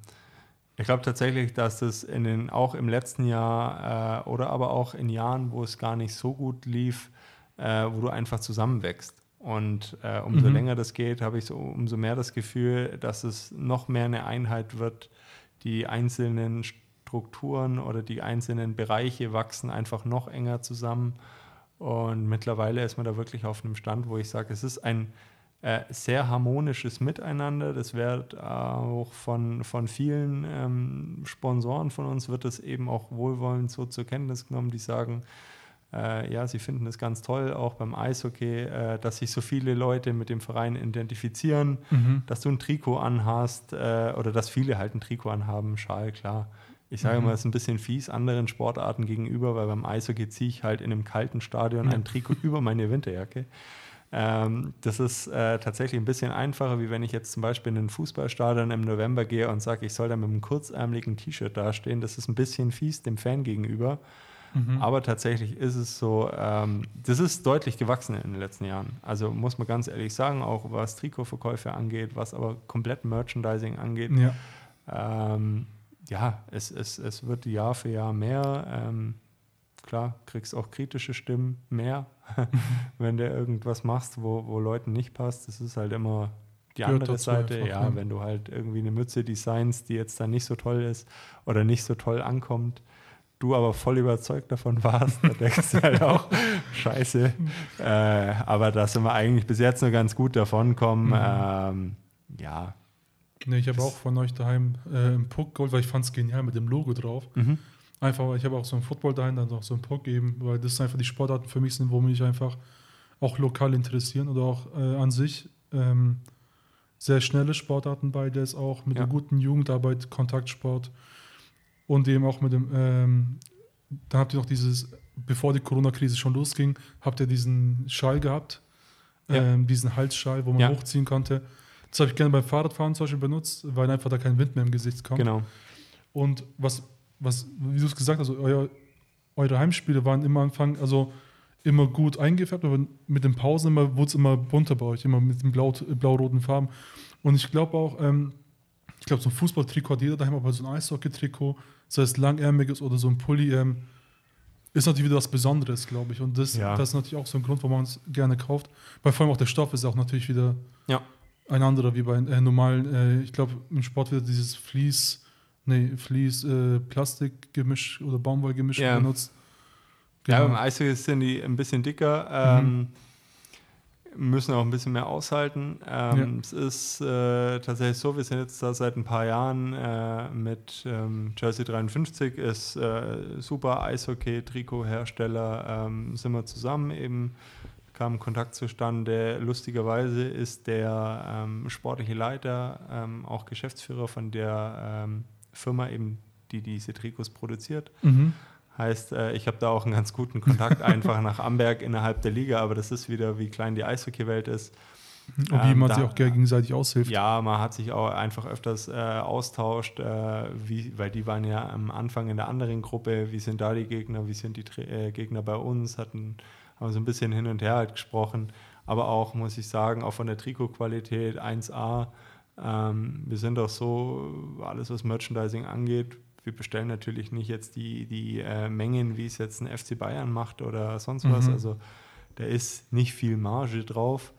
ich glaube tatsächlich, dass das in den, auch im letzten Jahr äh, oder aber auch in Jahren, wo es gar nicht so gut lief, äh, wo du einfach zusammenwächst. Und äh, umso mhm. länger das geht, habe ich so umso mehr das Gefühl, dass es noch mehr eine Einheit wird. Die einzelnen Strukturen oder die einzelnen Bereiche wachsen einfach noch enger zusammen. Und mittlerweile ist man da wirklich auf einem Stand, wo ich sage, es ist ein äh, sehr harmonisches Miteinander. Das wird auch von, von vielen ähm, Sponsoren von uns, wird es eben auch wohlwollend so zur Kenntnis genommen, die sagen, äh, ja, sie finden es ganz toll, auch beim Eishockey, äh, dass sich so viele Leute mit dem Verein identifizieren, mhm. dass du ein Trikot anhast äh, oder dass viele halt ein Trikot anhaben, Schal, klar. Ich sage mhm. mal, es ist ein bisschen fies anderen Sportarten gegenüber, weil beim Eishockey ziehe ich halt in einem kalten Stadion ja. ein Trikot über meine Winterjacke. Ähm, das ist äh, tatsächlich ein bisschen einfacher, wie wenn ich jetzt zum Beispiel in ein Fußballstadion im November gehe und sage, ich soll da mit einem kurzärmeligen T-Shirt dastehen. Das ist ein bisschen fies dem Fan gegenüber. Mhm. Aber tatsächlich ist es so, ähm, das ist deutlich gewachsen in den letzten Jahren. Also muss man ganz ehrlich sagen, auch was Trikotverkäufe angeht, was aber komplett Merchandising angeht. Ja, ähm, ja es, es, es wird Jahr für Jahr mehr. Ähm, klar, kriegst auch kritische Stimmen mehr, wenn du irgendwas machst, wo, wo Leuten nicht passt. Das ist halt immer die andere Seite. Einfach, ja, ja, wenn du halt irgendwie eine Mütze designst, die jetzt dann nicht so toll ist oder nicht so toll ankommt, du aber voll überzeugt davon warst, da denkst du halt auch, scheiße. Äh, aber da sind wir eigentlich bis jetzt nur ganz gut davonkommen. Mhm. Ähm, ja. Nee, ich habe auch von euch daheim äh, einen Puck geholt, weil ich fand es genial mit dem Logo drauf. Mhm. Einfach, ich habe auch so einen Football daheim, dann auch so einen Puck eben, weil das einfach die Sportarten für mich sind, wo mich einfach auch lokal interessieren oder auch äh, an sich. Ähm, sehr schnelle Sportarten bei, der ist auch mit ja. der guten Jugendarbeit, Kontaktsport und eben auch mit dem, ähm, dann habt ihr noch dieses, bevor die Corona-Krise schon losging, habt ihr diesen Schal gehabt, ja. ähm, diesen Halsschal, wo man ja. hochziehen konnte. Das habe ich gerne beim Fahrradfahren zum Beispiel benutzt, weil einfach da kein Wind mehr im Gesicht kommt. Genau. Und was, was wie du es gesagt hast, also euer, eure Heimspiele waren immer Anfang, also immer gut eingefärbt, aber mit den Pausen immer wurde es immer bunter bei euch, immer mit den blau, blau-roten Farben. Und ich glaube auch, ähm, ich glaube, so ein Fußballtrikot hat jeder daheim, aber so ein Eishockey-Trikot, sei es langärmiges oder so ein Pulli, ähm, ist natürlich wieder was Besonderes, glaube ich. Und das, ja. das ist natürlich auch so ein Grund, warum man es gerne kauft. Weil vor allem auch der Stoff ist auch natürlich wieder ja. ein anderer wie bei äh, normalen, äh, ich glaube, im Sport wird dieses Vlies, nee, Vlies, äh, Plastikgemisch oder Baumwollgemisch ja. benutzt. Genau. Ja, beim Eishockey sind die ein bisschen dicker, ähm, mhm. müssen auch ein bisschen mehr aushalten. Ähm, ja. Es ist äh, tatsächlich so, wir sind jetzt da seit ein paar Jahren äh, mit ähm, Jersey 53, ist äh, super Eishockey-Trikot-Hersteller, ähm, sind wir zusammen eben kam Kontakt zustande. Lustigerweise ist der ähm, sportliche Leiter ähm, auch Geschäftsführer von der Firma eben, die diese Trikots produziert. Mhm. Heißt, äh, ich habe da auch einen ganz guten Kontakt einfach nach Amberg innerhalb der Liga, aber das ist wieder, wie klein die Eishockeywelt ist. Und wie ähm, man da, sich auch gegenseitig aushilft. Ja, man hat sich auch einfach öfters äh, austauscht, äh, wie, weil die waren ja am Anfang in der anderen Gruppe, wie sind da die Gegner, wie sind die äh, Gegner bei uns, hatten, haben so ein bisschen hin und her halt gesprochen. Aber auch, muss ich sagen, auch von der Trikotqualität 1A. Ähm, wir sind auch so, alles was Merchandising angeht, wir bestellen natürlich nicht jetzt die, die äh, Mengen, wie es jetzt ein FC Bayern macht oder sonst was. Mhm. Also da ist nicht viel Marge drauf.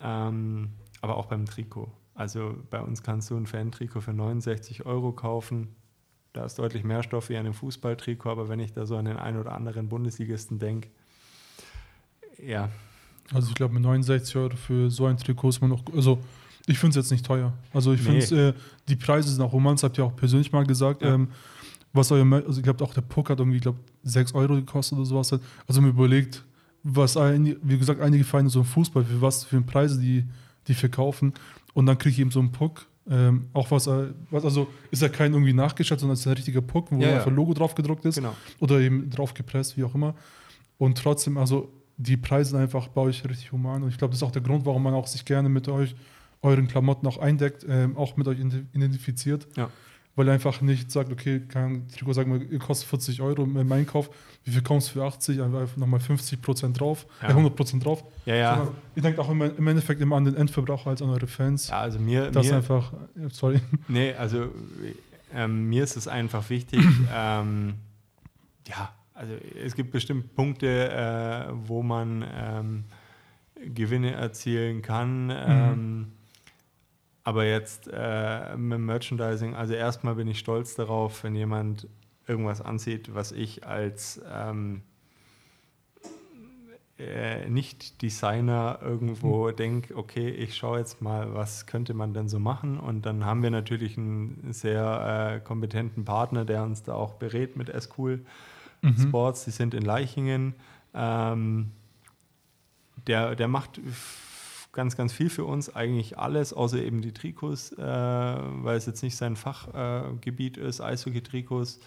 Ähm, aber auch beim Trikot. Also bei uns kannst du ein Fan-Trikot für 69 Euro kaufen. Da ist deutlich mehr Stoff wie an einem Fußballtrikot, aber wenn ich da so an den einen oder anderen Bundesligisten denke, ja. Also ich glaube, mit 69 Euro für so ein Trikot ist man noch, also ich finde es jetzt nicht teuer. Also ich nee. finde äh, die Preise sind auch Romanz, habt ihr auch persönlich mal gesagt. Ja. Ähm, was euer, also ich glaube auch der Puck hat irgendwie, ich glaube, 6 Euro gekostet oder sowas. Also mir überlegt, was, ein, wie gesagt, einige Vereine so im Fußball, für was für Preise die, die verkaufen. Und dann kriege ich eben so einen Puck. Ähm, auch was, was, also ist ja kein irgendwie nachgeschaltet, sondern es ist ein richtiger Puck, wo ja, einfach ja. Logo drauf gedruckt ist. Genau. Oder eben drauf gepresst, wie auch immer. Und trotzdem, also die Preise sind einfach bei euch richtig human. Und ich glaube, das ist auch der Grund, warum man auch sich gerne mit euch euren Klamotten auch eindeckt, ähm, auch mit euch identifiziert. Ja. Weil ihr einfach nicht sagt, okay, kein Trikot, sagen wir, ihr kostet 40 Euro im Einkauf, wie viel kommst du für 80, einfach nochmal 50 Prozent drauf, ja. äh, 100 Prozent drauf. Ja, ja. Sondern ihr denkt auch immer, im Endeffekt immer an den Endverbraucher als an eure Fans. Ja, also mir. Das mir, einfach, sorry. Nee, also ähm, mir ist es einfach wichtig, ähm, ja, also es gibt bestimmt Punkte, äh, wo man ähm, Gewinne erzielen kann. Mhm. Aber jetzt äh, mit Merchandising, also erstmal bin ich stolz darauf, wenn jemand irgendwas anzieht, was ich als ähm, äh, Nicht-Designer irgendwo mhm. denke, okay, ich schaue jetzt mal, was könnte man denn so machen. Und dann haben wir natürlich einen sehr äh, kompetenten Partner, der uns da auch berät mit S-Cool mhm. Sports. Die sind in Leichingen. Ähm, der, der macht ganz, ganz viel für uns, eigentlich alles, außer eben die Trikots, äh, weil es jetzt nicht sein Fachgebiet äh, ist, Eishockey-Trikots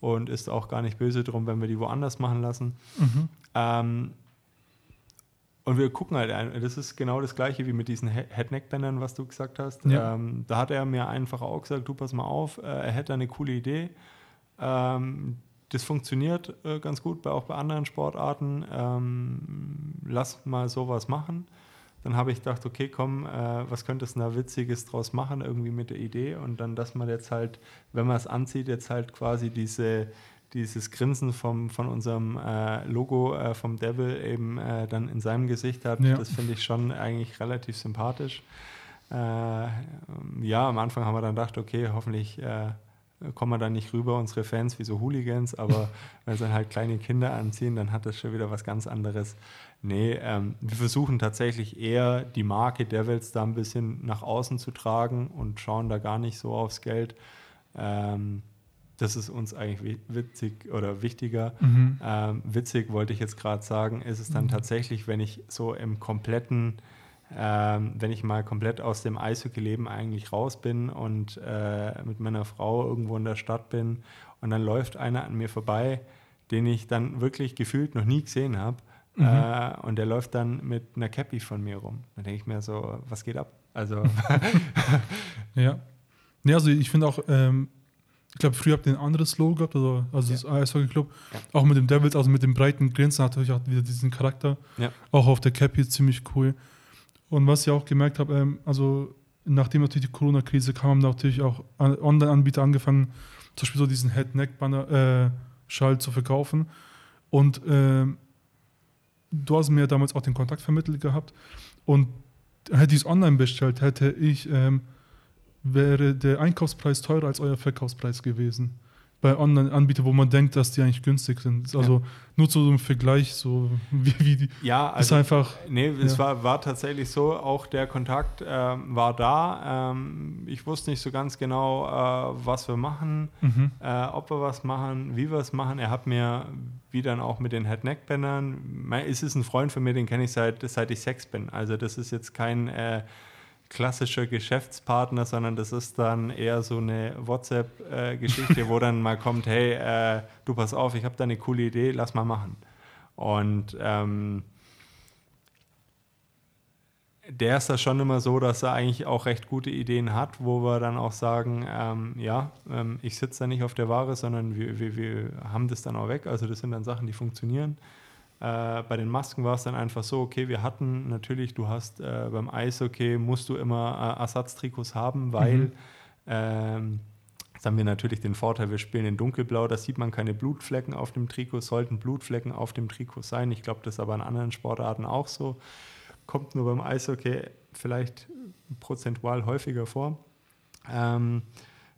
und ist auch gar nicht böse drum, wenn wir die woanders machen lassen. Mhm. Ähm, und wir gucken halt, das ist genau das gleiche wie mit diesen Head-Neck-Bändern, was du gesagt hast. Ja. Ähm, da hat er mir einfach auch gesagt, du pass mal auf, äh, er hätte eine coole Idee. Ähm, das funktioniert äh, ganz gut, bei, auch bei anderen Sportarten. Ähm, lass mal sowas machen. Dann habe ich gedacht, okay, komm, äh, was könntest du da Witziges draus machen, irgendwie mit der Idee. Und dann, dass man jetzt halt, wenn man es anzieht, jetzt halt quasi diese, dieses Grinsen vom, von unserem äh, Logo äh, vom Devil eben äh, dann in seinem Gesicht hat, ja. das finde ich schon eigentlich relativ sympathisch. Äh, ja, am Anfang haben wir dann gedacht, okay, hoffentlich äh, kommen wir dann nicht rüber, unsere Fans wie so Hooligans, aber wenn sie dann halt kleine Kinder anziehen, dann hat das schon wieder was ganz anderes. Nee, ähm, wir versuchen tatsächlich eher die Marke Devils da ein bisschen nach außen zu tragen und schauen da gar nicht so aufs Geld. Ähm, das ist uns eigentlich witzig oder wichtiger. Mhm. Ähm, witzig wollte ich jetzt gerade sagen, ist es dann mhm. tatsächlich, wenn ich so im kompletten ähm, wenn ich mal komplett aus dem Eishockey-Leben eigentlich raus bin und äh, mit meiner Frau irgendwo in der Stadt bin und dann läuft einer an mir vorbei, den ich dann wirklich gefühlt noch nie gesehen habe. Mhm. Äh, und der läuft dann mit einer Cappy von mir rum. Dann denke ich mir so, was geht ab? Also. ja. Nee, also ich finde auch, ähm, ich glaube, früher habt ihr ein anderes Logo gehabt, also, also ja. das Eishockey Club. Ja. Auch mit dem Devils, also mit dem breiten Grinsen hat natürlich auch wieder diesen Charakter. Ja. Auch auf der Cappy ziemlich cool. Und was ich auch gemerkt habe, ähm, also nachdem natürlich die Corona-Krise kam, haben natürlich auch Online-Anbieter angefangen, zum Beispiel so diesen Head-Neck-Banner-Schall äh, zu verkaufen. Und ähm, du hast mir damals auch den Kontakt vermittelt gehabt. Und hätte ich es online bestellt, hätte ich, ähm, wäre der Einkaufspreis teurer als euer Verkaufspreis gewesen bei Online-Anbietern, wo man denkt, dass die eigentlich günstig sind. Also ja. nur zu so einem Vergleich, so wie, wie die. Ja, also, ist einfach. Nee, es ja. war, war tatsächlich so, auch der Kontakt ähm, war da. Ähm, ich wusste nicht so ganz genau, äh, was wir machen, mhm. äh, ob wir was machen, wie wir es machen. Er hat mir, wie dann auch mit den Head-Neck-Bändern, es ist ein Freund von mir, den kenne ich seit, seit ich sechs bin. Also das ist jetzt kein. Äh, klassischer Geschäftspartner, sondern das ist dann eher so eine WhatsApp-Geschichte, wo dann mal kommt, hey, äh, du pass auf, ich habe da eine coole Idee, lass mal machen. Und ähm, der ist da schon immer so, dass er eigentlich auch recht gute Ideen hat, wo wir dann auch sagen, ähm, ja, ähm, ich sitze da nicht auf der Ware, sondern wir, wir, wir haben das dann auch weg. Also das sind dann Sachen, die funktionieren. Äh, bei den Masken war es dann einfach so, okay, wir hatten natürlich, du hast äh, beim Eishockey musst du immer äh, Ersatztrikots haben, weil mhm. ähm, jetzt haben wir natürlich den Vorteil, wir spielen in dunkelblau, da sieht man keine Blutflecken auf dem Trikot, sollten Blutflecken auf dem Trikot sein. Ich glaube, das ist aber in anderen Sportarten auch so. Kommt nur beim Eishockey vielleicht prozentual häufiger vor. Ähm,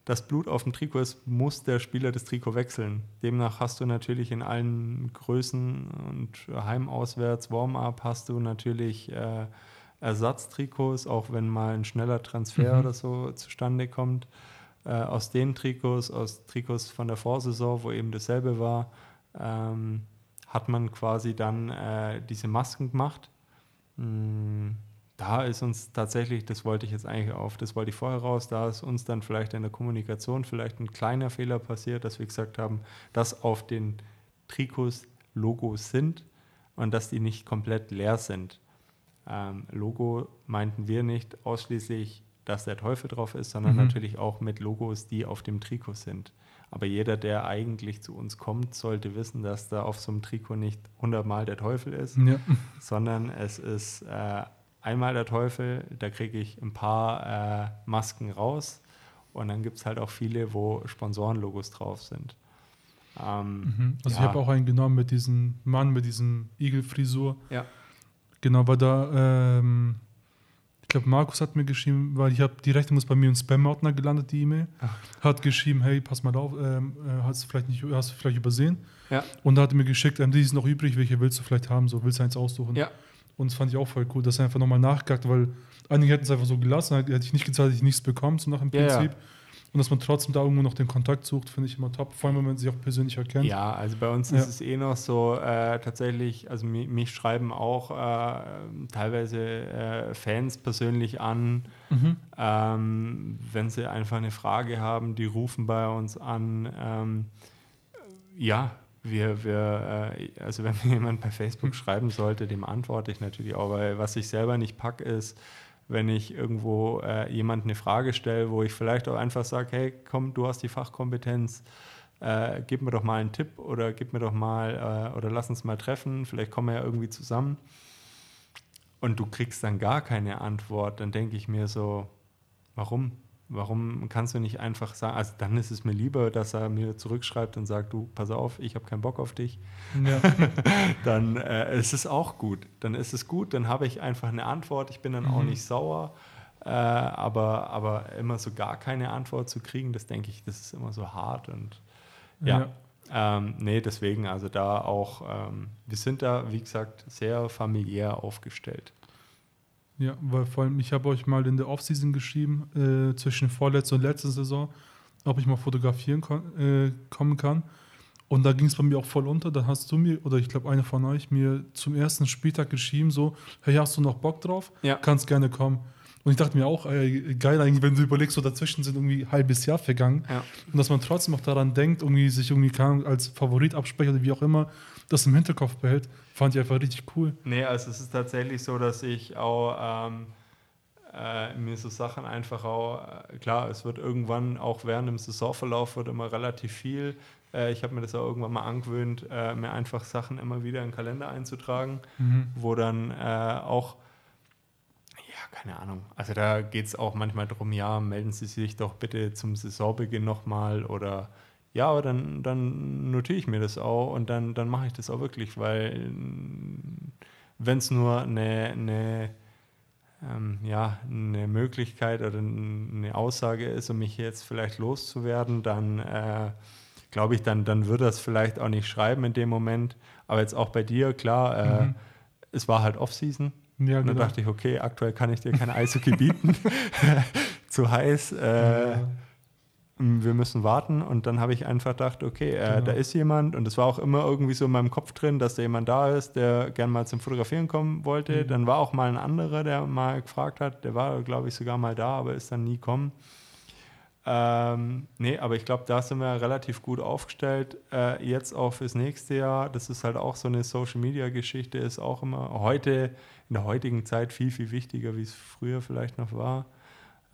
das Blut auf dem Trikot ist, muss der Spieler das Trikot wechseln. Demnach hast du natürlich in allen Größen und Heimauswärts, Warm-up hast du natürlich äh, Ersatztrikots, auch wenn mal ein schneller Transfer mhm. oder so zustande kommt. Äh, aus den Trikots, aus Trikots von der Vorsaison, wo eben dasselbe war, ähm, hat man quasi dann äh, diese Masken gemacht. Mm da ist uns tatsächlich, das wollte ich jetzt eigentlich auf, das wollte ich vorher raus, da ist uns dann vielleicht in der Kommunikation vielleicht ein kleiner Fehler passiert, dass wir gesagt haben, dass auf den Trikots Logos sind und dass die nicht komplett leer sind. Ähm, Logo meinten wir nicht ausschließlich, dass der Teufel drauf ist, sondern mhm. natürlich auch mit Logos, die auf dem Trikot sind. Aber jeder, der eigentlich zu uns kommt, sollte wissen, dass da auf so einem Trikot nicht hundertmal der Teufel ist, ja. sondern es ist äh, einmal der Teufel, da kriege ich ein paar äh, Masken raus und dann gibt es halt auch viele, wo Sponsorenlogos drauf sind. Ähm, mhm. Also ja. ich habe auch einen genommen mit diesem Mann mit diesem Igelfrisur. Ja. Genau, weil da, ähm, ich glaube, Markus hat mir geschrieben, weil ich habe direkt muss bei mir im Spam-Ordner gelandet, die E-Mail. Hat geschrieben, hey, pass mal auf, ähm, äh, hast du vielleicht nicht, hast du vielleicht übersehen? Ja. Und da hat er mir geschickt, ähm, die ist noch übrig, welche willst du vielleicht haben? So, willst du eins aussuchen? Ja. Und das fand ich auch voll cool, dass er einfach nochmal nachgehakt, weil einige hätten es einfach so gelassen, hätte ich nicht gezahlt, hätte ich nichts bekommen, so nach dem Prinzip. Ja, ja. Und dass man trotzdem da irgendwo noch den Kontakt sucht, finde ich immer top, vor allem wenn man sich auch persönlich erkennt. Ja, also bei uns ja. ist es eh noch so, äh, tatsächlich, also mich, mich schreiben auch äh, teilweise äh, Fans persönlich an, mhm. ähm, wenn sie einfach eine Frage haben, die rufen bei uns an. Ähm, ja, wir, wir äh, also wenn mir jemand bei Facebook schreiben sollte, dem antworte ich natürlich auch, weil was ich selber nicht packe, ist, wenn ich irgendwo äh, jemand eine Frage stelle, wo ich vielleicht auch einfach sage, hey, komm, du hast die Fachkompetenz, äh, gib mir doch mal einen Tipp oder gib mir doch mal äh, oder lass uns mal treffen, vielleicht kommen wir ja irgendwie zusammen. Und du kriegst dann gar keine Antwort, dann denke ich mir so, warum? Warum kannst du nicht einfach sagen, also dann ist es mir lieber, dass er mir zurückschreibt und sagt, du, pass auf, ich habe keinen Bock auf dich. Ja. dann äh, ist es auch gut. Dann ist es gut, dann habe ich einfach eine Antwort, ich bin dann mhm. auch nicht sauer. Äh, aber, aber immer so gar keine Antwort zu kriegen, das denke ich, das ist immer so hart und ja. ja. Ähm, nee, deswegen, also da auch, ähm, wir sind da, wie gesagt, sehr familiär aufgestellt. Ja, weil vor allem, ich habe euch mal in der Offseason geschrieben, äh, zwischen vorletzter und letzter Saison, ob ich mal fotografieren äh, kommen kann. Und da ging es bei mir auch voll unter. Dann hast du mir, oder ich glaube, einer von euch, mir zum ersten Spieltag geschrieben, so, hey, hast du noch Bock drauf? Ja. Kannst gerne kommen. Und ich dachte mir auch, ey, geil eigentlich, wenn du überlegst, so dazwischen sind irgendwie ein halbes Jahr vergangen. Ja. Und dass man trotzdem auch daran denkt, irgendwie sich irgendwie kann, als Favorit absprechen oder wie auch immer, das im Hinterkopf behält, fand ich einfach richtig cool. Nee, also es ist tatsächlich so, dass ich auch ähm, äh, mir so Sachen einfach auch, äh, klar, es wird irgendwann auch während dem Saisonverlauf wird immer relativ viel. Äh, ich habe mir das auch irgendwann mal angewöhnt, äh, mir einfach Sachen immer wieder in den Kalender einzutragen, mhm. wo dann äh, auch keine Ahnung. Also da geht es auch manchmal darum, ja, melden Sie sich doch bitte zum Saisonbeginn nochmal oder ja, aber dann, dann notiere ich mir das auch und dann, dann mache ich das auch wirklich, weil wenn es nur eine, eine, ähm, ja, eine Möglichkeit oder eine Aussage ist, um mich jetzt vielleicht loszuwerden, dann äh, glaube ich, dann, dann würde das vielleicht auch nicht schreiben in dem Moment. Aber jetzt auch bei dir, klar, äh, mhm. es war halt Off-Season ja, und dann genau. dachte ich, okay, aktuell kann ich dir kein Eishockey bieten. Zu heiß. Äh, ja. Wir müssen warten. Und dann habe ich einfach gedacht, okay, äh, genau. da ist jemand. Und es war auch immer irgendwie so in meinem Kopf drin, dass da jemand da ist, der gern mal zum Fotografieren kommen wollte. Mhm. Dann war auch mal ein anderer, der mal gefragt hat. Der war, glaube ich, sogar mal da, aber ist dann nie kommen. Ähm, nee, aber ich glaube, da sind wir relativ gut aufgestellt. Äh, jetzt auch fürs nächste Jahr. Das ist halt auch so eine Social-Media-Geschichte, ist auch immer heute in der heutigen Zeit viel, viel wichtiger, wie es früher vielleicht noch war.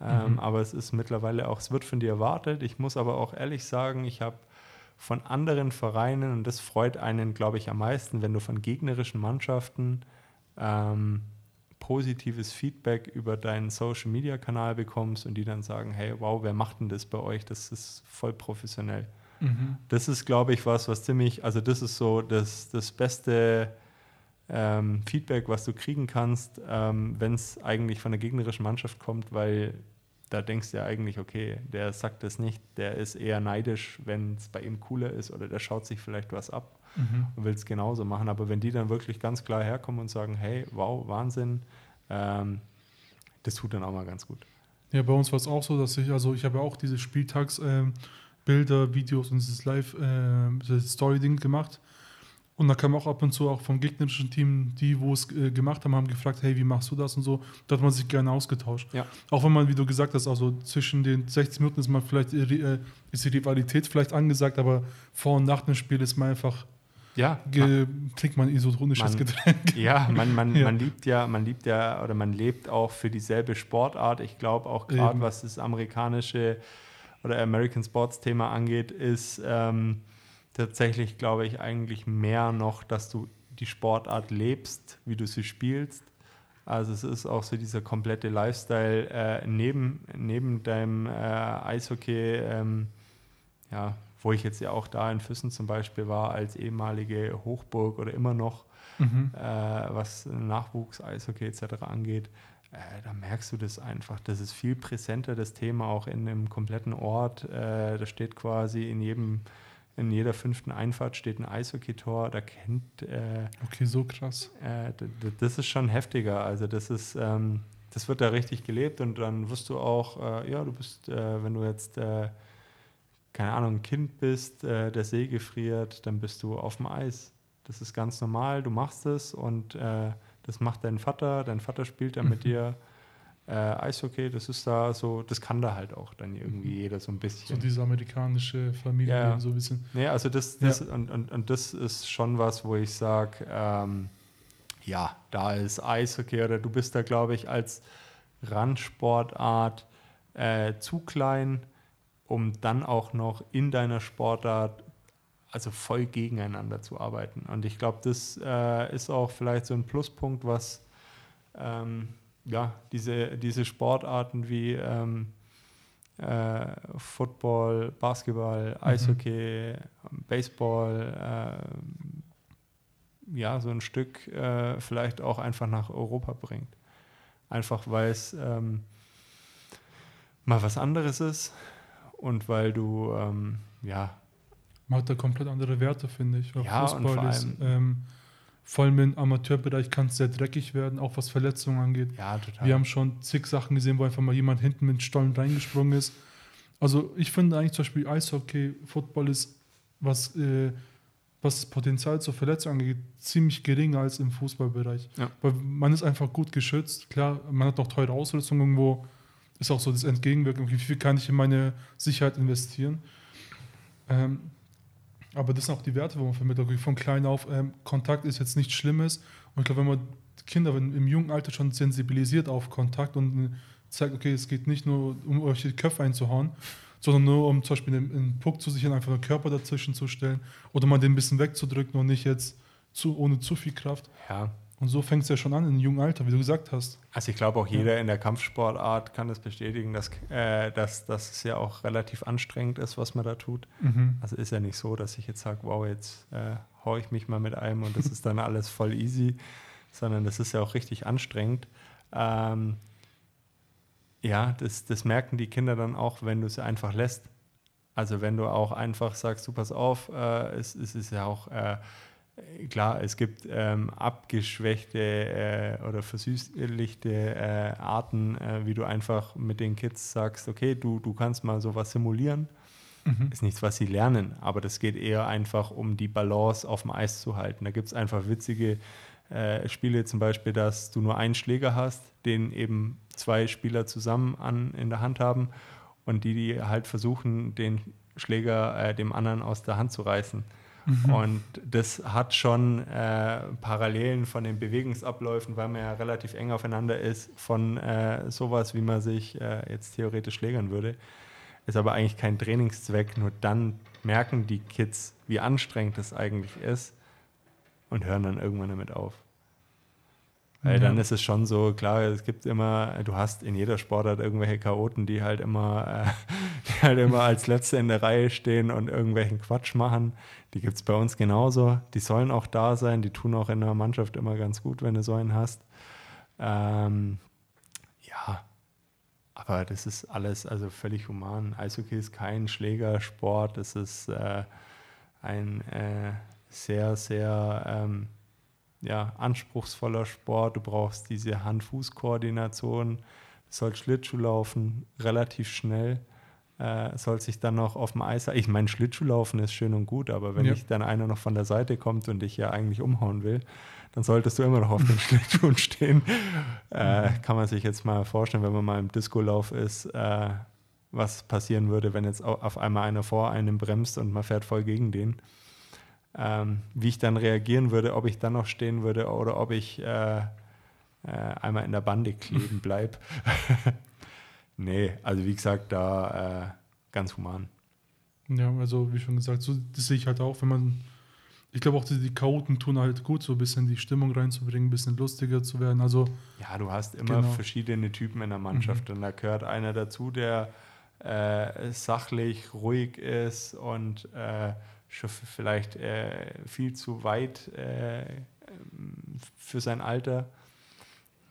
Ähm, mhm. Aber es ist mittlerweile auch, es wird von dir erwartet. Ich muss aber auch ehrlich sagen, ich habe von anderen Vereinen, und das freut einen, glaube ich, am meisten, wenn du von gegnerischen Mannschaften ähm, positives Feedback über deinen Social Media Kanal bekommst und die dann sagen: Hey, wow, wer macht denn das bei euch? Das ist voll professionell. Mhm. Das ist, glaube ich, was, was ziemlich, also das ist so das, das beste ähm, Feedback, was du kriegen kannst, ähm, wenn es eigentlich von der gegnerischen Mannschaft kommt, weil da denkst du ja eigentlich, okay, der sagt das nicht, der ist eher neidisch, wenn es bei ihm cooler ist oder der schaut sich vielleicht was ab mhm. und will es genauso machen. Aber wenn die dann wirklich ganz klar herkommen und sagen, hey, wow, Wahnsinn, ähm, das tut dann auch mal ganz gut. Ja, bei uns war es auch so, dass ich, also ich habe ja auch diese Spieltagsbilder, ähm, Videos und dieses Live-Story-Ding äh, gemacht. Und da kam auch ab und zu auch vom gegnerischen Team, die, wo es äh, gemacht haben, haben gefragt, hey, wie machst du das und so. Da hat man sich gerne ausgetauscht. Ja. Auch wenn man, wie du gesagt hast, also zwischen den 60 Minuten ist man vielleicht äh, ist die Rivalität vielleicht angesagt, aber vor und nach dem Spiel ist man einfach ja, trinkt man isotonisches Getränk. Ja, man, man, ja. man liebt ja, man liebt ja oder man lebt auch für dieselbe Sportart. Ich glaube auch gerade, was das amerikanische oder American Sports Thema angeht, ist ähm, tatsächlich, glaube ich, eigentlich mehr noch, dass du die Sportart lebst, wie du sie spielst. Also es ist auch so dieser komplette Lifestyle äh, neben, neben deinem äh, Eishockey, ähm, ja, wo ich jetzt ja auch da in Füssen zum Beispiel war, als ehemalige Hochburg oder immer noch, mhm. äh, was Nachwuchs-Eishockey etc. angeht, äh, da merkst du das einfach. Das ist viel präsenter, das Thema auch in einem kompletten Ort. Äh, da steht quasi in jedem in jeder fünften Einfahrt steht ein Eishockey-Tor. Da kennt. Äh, okay, so krass. Äh, das ist schon heftiger. Also, das ist. Ähm, das wird da richtig gelebt und dann wirst du auch, äh, ja, du bist, äh, wenn du jetzt, äh, keine Ahnung, ein Kind bist, äh, der See gefriert, dann bist du auf dem Eis. Das ist ganz normal, du machst es und das macht dein Vater, dein Vater spielt dann mit dir äh, Eishockey, das ist da so, das kann da halt auch dann irgendwie mhm. jeder so ein bisschen. So diese amerikanische Familie, ja. so ein bisschen. Nee, also das, das ja. und, und, und das ist schon was, wo ich sage, ähm, ja, da ist Eishockey oder du bist da, glaube ich, als Randsportart äh, zu klein, um dann auch noch in deiner Sportart also voll gegeneinander zu arbeiten. Und ich glaube, das äh, ist auch vielleicht so ein Pluspunkt, was ähm, ja, diese, diese Sportarten wie ähm, äh, Football, Basketball, mhm. Eishockey, Baseball, äh, ja, so ein Stück äh, vielleicht auch einfach nach Europa bringt. Einfach weil es, ähm, mal was anderes ist und weil du, ähm, ja. Man hat da komplett andere Werte, finde ich. Ja, Fußball und ist, ähm, vor allem im Amateurbereich kann es sehr dreckig werden, auch was Verletzungen angeht. Ja, total. Wir haben schon zig Sachen gesehen, wo einfach mal jemand hinten mit Stollen reingesprungen ist. Also ich finde eigentlich zum Beispiel Eishockey, Football ist, was, äh, was das Potenzial zur Verletzung angeht, ziemlich geringer als im Fußballbereich. Ja. Weil man ist einfach gut geschützt. Klar, man hat auch teure Ausrüstung irgendwo. Ist auch so das Entgegenwirken, wie viel kann ich in meine Sicherheit investieren. Ähm, aber das sind auch die Werte, wo man vermittelt. Von klein auf, ähm, Kontakt ist jetzt nichts Schlimmes. Und ich glaube, wenn man Kinder im jungen Alter schon sensibilisiert auf Kontakt und zeigt, okay, es geht nicht nur um euch die Köpfe einzuhauen, sondern nur um zum Beispiel einen, Puck zu sichern, einfach einen Körper dazwischen zu stellen oder mal den ein bisschen wegzudrücken und nicht jetzt zu, ohne zu viel Kraft. Ja. Und so fängt es ja schon an im jungen Alter, wie du gesagt hast. Also ich glaube auch jeder ja. in der Kampfsportart kann das bestätigen, dass, äh, dass, dass es ja auch relativ anstrengend ist, was man da tut. Mhm. Also ist ja nicht so, dass ich jetzt sage, wow, jetzt äh, haue ich mich mal mit einem und das ist dann alles voll easy, sondern das ist ja auch richtig anstrengend. Ähm, ja, das, das merken die Kinder dann auch, wenn du sie einfach lässt. Also wenn du auch einfach sagst, du pass auf, äh, es, es, ist ja auch äh, klar, es gibt ähm, abgeschwächte äh, oder versüßlichte äh, Arten, äh, wie du einfach mit den Kids sagst, okay, du, du kannst mal sowas simulieren. Mhm. Ist nichts, was sie lernen, aber das geht eher einfach um die Balance auf dem Eis zu halten. Da gibt es einfach witzige äh, Spiele, zum Beispiel, dass du nur einen Schläger hast, den eben zwei Spieler zusammen an, in der Hand haben und die, die halt versuchen, den Schläger äh, dem anderen aus der Hand zu reißen. Mhm. Und das hat schon äh, Parallelen von den Bewegungsabläufen, weil man ja relativ eng aufeinander ist, von äh, sowas, wie man sich äh, jetzt theoretisch schlägern würde. Ist aber eigentlich kein Trainingszweck, nur dann merken die Kids, wie anstrengend das eigentlich ist und hören dann irgendwann damit auf. Weil dann ist es schon so, klar, es gibt immer, du hast in jeder Sportart irgendwelche Chaoten, die halt immer, äh, die halt immer als Letzte in der Reihe stehen und irgendwelchen Quatsch machen. Die gibt es bei uns genauso. Die sollen auch da sein, die tun auch in der Mannschaft immer ganz gut, wenn du so einen hast. Ähm, ja, aber das ist alles also völlig human. Eishockey ist kein Schlägersport, es ist äh, ein äh, sehr, sehr ähm, ja, anspruchsvoller Sport. Du brauchst diese Hand-Fuß-Koordination. Sollst Schlittschuh laufen, relativ schnell. Äh, soll sich dann noch auf dem Eis. Ich meine, Schlittschuhlaufen ist schön und gut, aber wenn ja. ich dann einer noch von der Seite kommt und dich ja eigentlich umhauen will, dann solltest du immer noch auf den Schlittschuhen stehen. Äh, kann man sich jetzt mal vorstellen, wenn man mal im Discolauf ist, äh, was passieren würde, wenn jetzt auf einmal einer vor einem bremst und man fährt voll gegen den ähm, wie ich dann reagieren würde, ob ich dann noch stehen würde oder ob ich äh, äh, einmal in der Bande kleben bleibe. nee, also wie gesagt, da äh, ganz human. Ja, also wie schon gesagt, so, das sehe ich halt auch, wenn man, ich glaube auch die, die Chaoten tun halt gut, so ein bisschen die Stimmung reinzubringen, ein bisschen lustiger zu werden. Also ja, du hast immer genau. verschiedene Typen in der Mannschaft mhm. und da gehört einer dazu, der äh, sachlich, ruhig ist und schon vielleicht äh, viel zu weit äh, für sein Alter.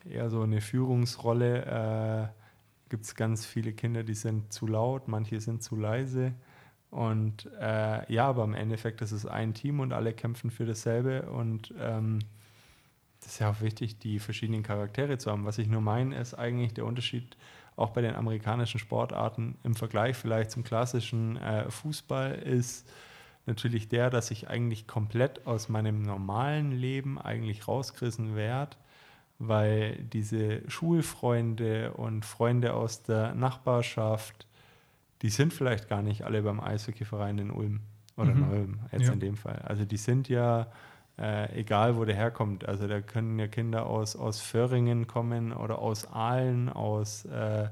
Eher so eine Führungsrolle. Äh, Gibt es ganz viele Kinder, die sind zu laut, manche sind zu leise. Und äh, ja, aber im Endeffekt ist es ein Team und alle kämpfen für dasselbe. Und ähm, das ist ja auch wichtig, die verschiedenen Charaktere zu haben. Was ich nur meine, ist eigentlich der Unterschied auch bei den amerikanischen Sportarten im Vergleich vielleicht zum klassischen äh, Fußball ist, natürlich der, dass ich eigentlich komplett aus meinem normalen Leben eigentlich rausgerissen werde, weil diese Schulfreunde und Freunde aus der Nachbarschaft, die sind vielleicht gar nicht alle beim Eishockeyverein in Ulm oder mhm. Ulm jetzt ja. in dem Fall. Also die sind ja äh, egal, wo der herkommt. Also da können ja Kinder aus, aus Föhringen kommen oder aus Aalen, aus äh, äh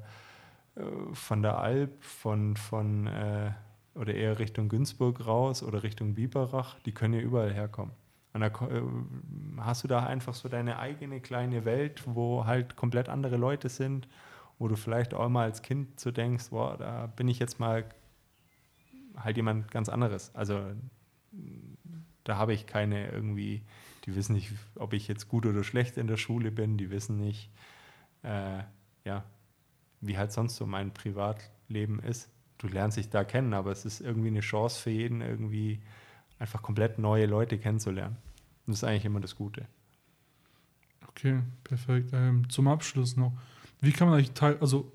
von der Alp, von, von äh, oder eher Richtung Günzburg raus oder Richtung Biberach, die können ja überall herkommen. Und da äh, hast du da einfach so deine eigene kleine Welt, wo halt komplett andere Leute sind, wo du vielleicht auch mal als Kind so denkst, boah, da bin ich jetzt mal halt jemand ganz anderes. Also da habe ich keine irgendwie, die wissen nicht, ob ich jetzt gut oder schlecht in der Schule bin, die wissen nicht, äh, ja, wie halt sonst so mein Privatleben ist. Du lernst dich da kennen, aber es ist irgendwie eine Chance für jeden, irgendwie einfach komplett neue Leute kennenzulernen. Und das ist eigentlich immer das Gute. Okay, perfekt. Ähm, zum Abschluss noch. Wie kann man eigentlich Teil, also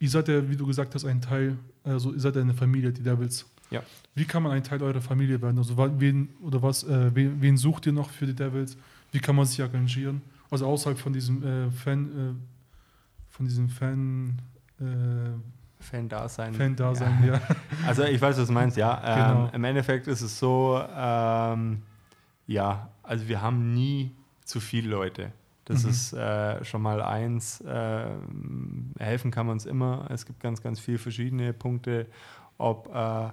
ihr seid ja, wie du gesagt hast, ein Teil, also ihr seid ja eine Familie, die Devils. Ja. Wie kann man ein Teil eurer Familie werden? Also wen oder was, äh, wen, wen, sucht ihr noch für die Devils? Wie kann man sich engagieren? Also außerhalb von diesem äh, Fan, äh, von diesem Fan, äh, Fan-Dasein. Fan-Dasein, ja. ja. Also ich weiß, was du meinst, ja. Ähm, genau. Im Endeffekt ist es so, ähm, ja, also wir haben nie zu viele Leute. Das mhm. ist äh, schon mal eins. Äh, helfen kann man uns immer. Es gibt ganz, ganz viele verschiedene Punkte, ob äh,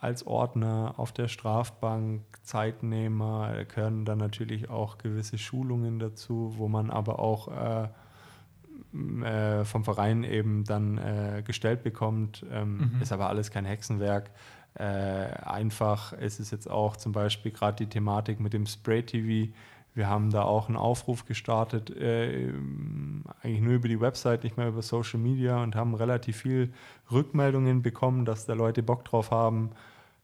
als Ordner auf der Strafbank, Zeitnehmer, da gehören dann natürlich auch gewisse Schulungen dazu, wo man aber auch äh, äh, vom Verein eben dann äh, gestellt bekommt. Ähm, mhm. Ist aber alles kein Hexenwerk. einfach ist es jetzt auch zum Beispiel gerade die Thematik mit dem Spray-TV wir haben da auch einen Aufruf gestartet, äh, eigentlich nur über die Website, nicht mehr über Social Media und haben relativ viel Rückmeldungen bekommen, dass da Leute Bock drauf haben,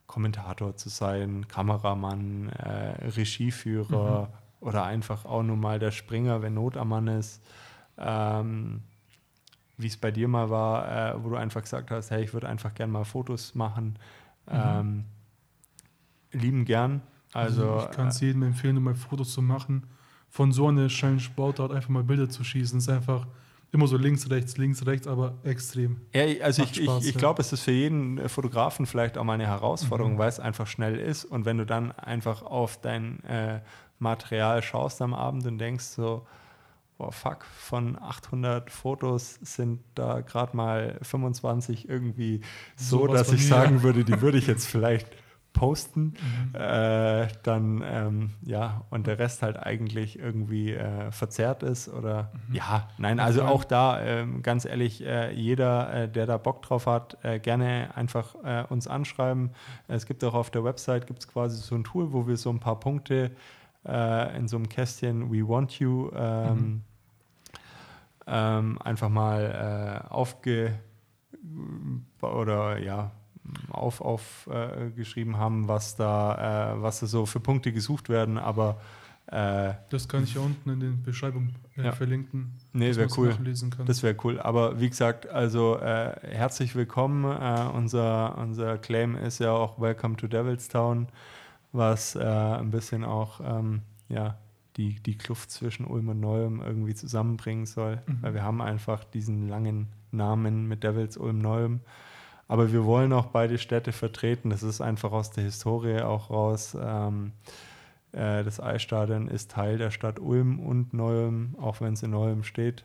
Kommentator zu sein, Kameramann, äh, Regieführer mhm. oder einfach auch nur mal der Springer, wenn Not am Mann ist. Ähm, wie es bei dir mal war, äh, wo du einfach gesagt hast, hey, ich würde einfach gerne mal Fotos machen. Mhm. Ähm, lieben gern. Also, also ich kann es äh, jedem empfehlen, um mal Fotos zu machen. Von so einer schönen Sportart einfach mal Bilder zu schießen. Ist einfach immer so links, rechts, links, rechts, aber extrem. Ja, also ich, Spaß, ich, ich ja. glaube, es ist für jeden äh, Fotografen vielleicht auch mal eine Herausforderung, mhm. weil es einfach schnell ist. Und wenn du dann einfach auf dein äh, Material schaust am Abend und denkst so, boah, fuck, von 800 Fotos sind da gerade mal 25 irgendwie so, so dass ich sagen würde, die würde ich jetzt vielleicht posten, mhm. äh, dann ähm, ja, und der Rest halt eigentlich irgendwie äh, verzerrt ist oder mhm. ja, nein, also auch da, äh, ganz ehrlich, äh, jeder, äh, der da Bock drauf hat, äh, gerne einfach uns anschreiben. Es gibt auch auf der Website gibt es quasi so ein Tool, wo wir so ein paar Punkte in so einem Kästchen We Want You ähm, mhm. ähm, einfach mal aufge oder ja aufgeschrieben auf, äh, haben, was da, äh, was da so für Punkte gesucht werden, aber äh, das kann ich ja unten in den Beschreibungen äh, ja. verlinken. Nee, wäre cool. Das wäre cool. Aber wie gesagt, also äh, herzlich willkommen. Äh, unser, unser Claim ist ja auch Welcome to Devilstown, was ein bisschen auch ähm, ja, die, die Kluft zwischen Ulm und Neum irgendwie zusammenbringen soll. Mhm. Weil wir haben einfach diesen langen Namen mit Devils Ulm Neum. Aber wir wollen auch beide Städte vertreten. Das ist einfach aus der Historie auch raus. Ähm, äh, das Eisstadion ist Teil der Stadt Ulm und Neu-Ulm, auch wenn es in Neu-Ulm steht.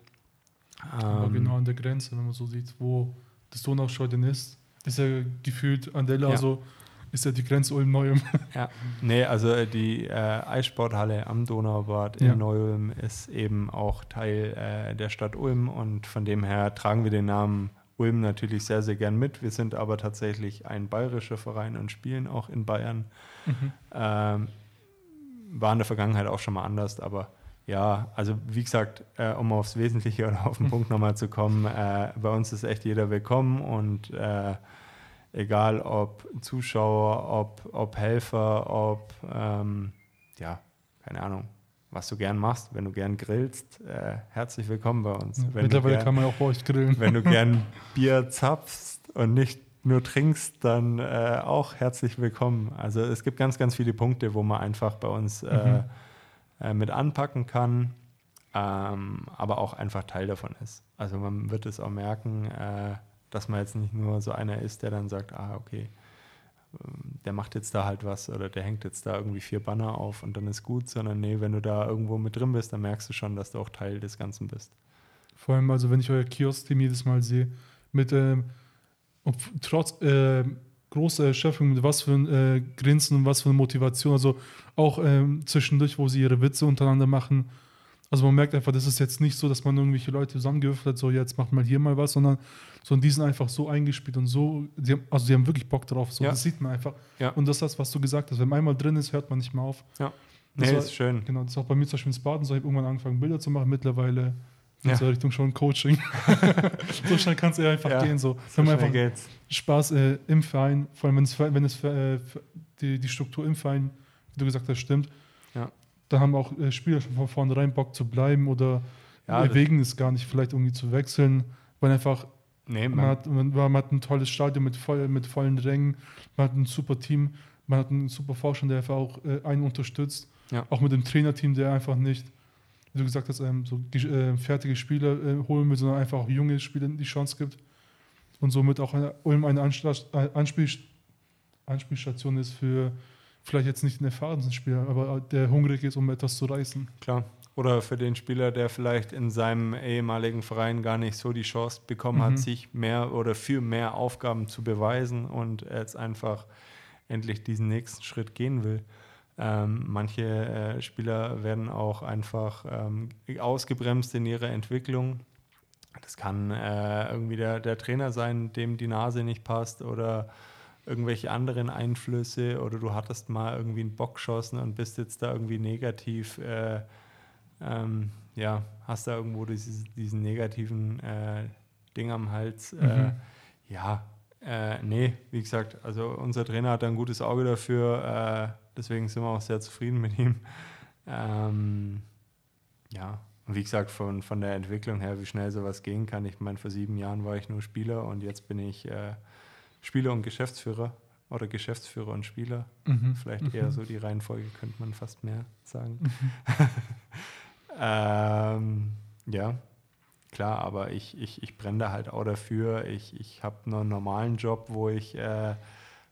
Ähm, genau an der Grenze, wenn man so sieht, wo das Donauschleudern ist, ist ja gefühlt an der, ja. also ist ja die Grenze Ulm-Neu-Ulm. Ja, nee, also äh, die äh, Eissporthalle am Donaubad in ja. Neu-Ulm ist eben auch Teil äh, der Stadt Ulm und von dem her tragen wir den Namen Ulm natürlich sehr, sehr gern mit. Wir sind aber tatsächlich ein bayerischer Verein und spielen auch in Bayern. Mhm. Ähm, war in der Vergangenheit auch schon mal anders, aber ja, also wie gesagt, äh, um aufs Wesentliche oder auf den. Punkt nochmal zu kommen, äh, bei uns ist echt jeder willkommen und äh, egal ob Zuschauer, ob, ob Helfer, ob, ähm, ja, keine Ahnung, was du gern machst. Wenn du gern grillst, äh, herzlich willkommen bei uns. Ja, mittlerweile gern, kann man auch bei euch grillen. Wenn du gern Bier zapfst und nicht nur trinkst, dann äh, auch herzlich willkommen. Also es gibt ganz, ganz viele Punkte, wo man einfach bei uns äh, mhm. Äh, mit anpacken kann, ähm, aber auch einfach Teil davon ist. Also man wird es auch merken, äh, dass man jetzt nicht nur so einer ist, der dann sagt, ah, okay, der macht jetzt da halt was oder der hängt jetzt da irgendwie vier Banner auf und dann ist gut, sondern nee, wenn du da irgendwo mit drin bist, dann merkst du schon, dass du auch Teil des Ganzen bist. Vor allem, also wenn ich euer Kiosk-Team jedes Mal sehe, mit ähm, trotz äh, großer Erschöpfung, mit was für ein äh, Grinsen und was für eine Motivation, also auch ähm, zwischendurch, wo sie ihre Witze untereinander machen, also man merkt einfach, das ist jetzt nicht so, dass man irgendwelche Leute zusammengewürfelt hat, so jetzt macht mal hier mal was, sondern, sondern die sind einfach so eingespielt und so, die haben, also die haben wirklich Bock drauf. So, ja. Das sieht man einfach. Ja. Und das ist das, was du gesagt hast. Wenn man einmal drin ist, hört man nicht mehr auf. Ja. Das nee, war, ist schön. Genau, das ist auch bei mir zum Beispiel ins Baden so. Ich habe irgendwann angefangen, Bilder zu machen. Mittlerweile in so Richtung schon Coaching. so schnell kann es ja einfach Ja, gehen. So. So Wenn einfach geht's. Spaß äh, im Verein, vor allem wenn es, wenn es äh, die, die Struktur im Verein, wie du gesagt hast, stimmt, Ja. Da haben auch äh, Spieler schon von vornherein Bock zu bleiben oder Ja, wegen es gar nicht, vielleicht irgendwie zu wechseln, weil einfach Nee, man, man, hat, man, man hat ein tolles Stadion mit, voll, mit vollen Rängen, man hat ein super Team, man hat einen super Vorstand, der einfach auch äh, einen unterstützt, Ja. auch mit dem Trainerteam, der einfach nicht, wie du gesagt hast, ähm, so äh, fertige Spieler äh, holen will, sondern einfach auch junge Spieler die Chance gibt und somit auch eine, Ulm eine äh, Anspiel, Anspielstation ist für vielleicht jetzt nicht einen erfahrenen Spieler, aber der hungrig ist, um etwas zu reißen. klar. Oder für den Spieler, der vielleicht in seinem ehemaligen Verein gar nicht so die Chance bekommen Mhm. hat, sich mehr oder für mehr Aufgaben zu beweisen und jetzt einfach endlich diesen nächsten Schritt gehen will. Ähm, manche äh, Spieler werden auch einfach ähm, ausgebremst in ihrer Entwicklung. Das kann äh, irgendwie der, der Trainer sein, dem die Nase nicht passt oder irgendwelche anderen Einflüsse oder du hattest mal irgendwie einen Bock geschossen und bist jetzt da irgendwie negativ, äh, ähm, ja, hast da irgendwo dieses, diesen negativen äh, Ding am Hals. Äh, Mhm. ja, äh, nee, wie gesagt, also unser Trainer hat da ein gutes Auge dafür, äh, deswegen sind wir auch sehr zufrieden mit ihm. Ähm, ja, und wie gesagt, von, von der Entwicklung her, wie schnell sowas gehen kann. Ich meine, vor sieben Jahren war ich nur Spieler und jetzt bin ich äh, Spieler und Geschäftsführer oder Geschäftsführer und Spieler. Mhm. Vielleicht eher so die Reihenfolge, könnte man fast mehr sagen. ähm, ja, klar, aber ich, ich, ich brenne da halt auch dafür. Ich, ich habe einen normalen Job, wo ich äh,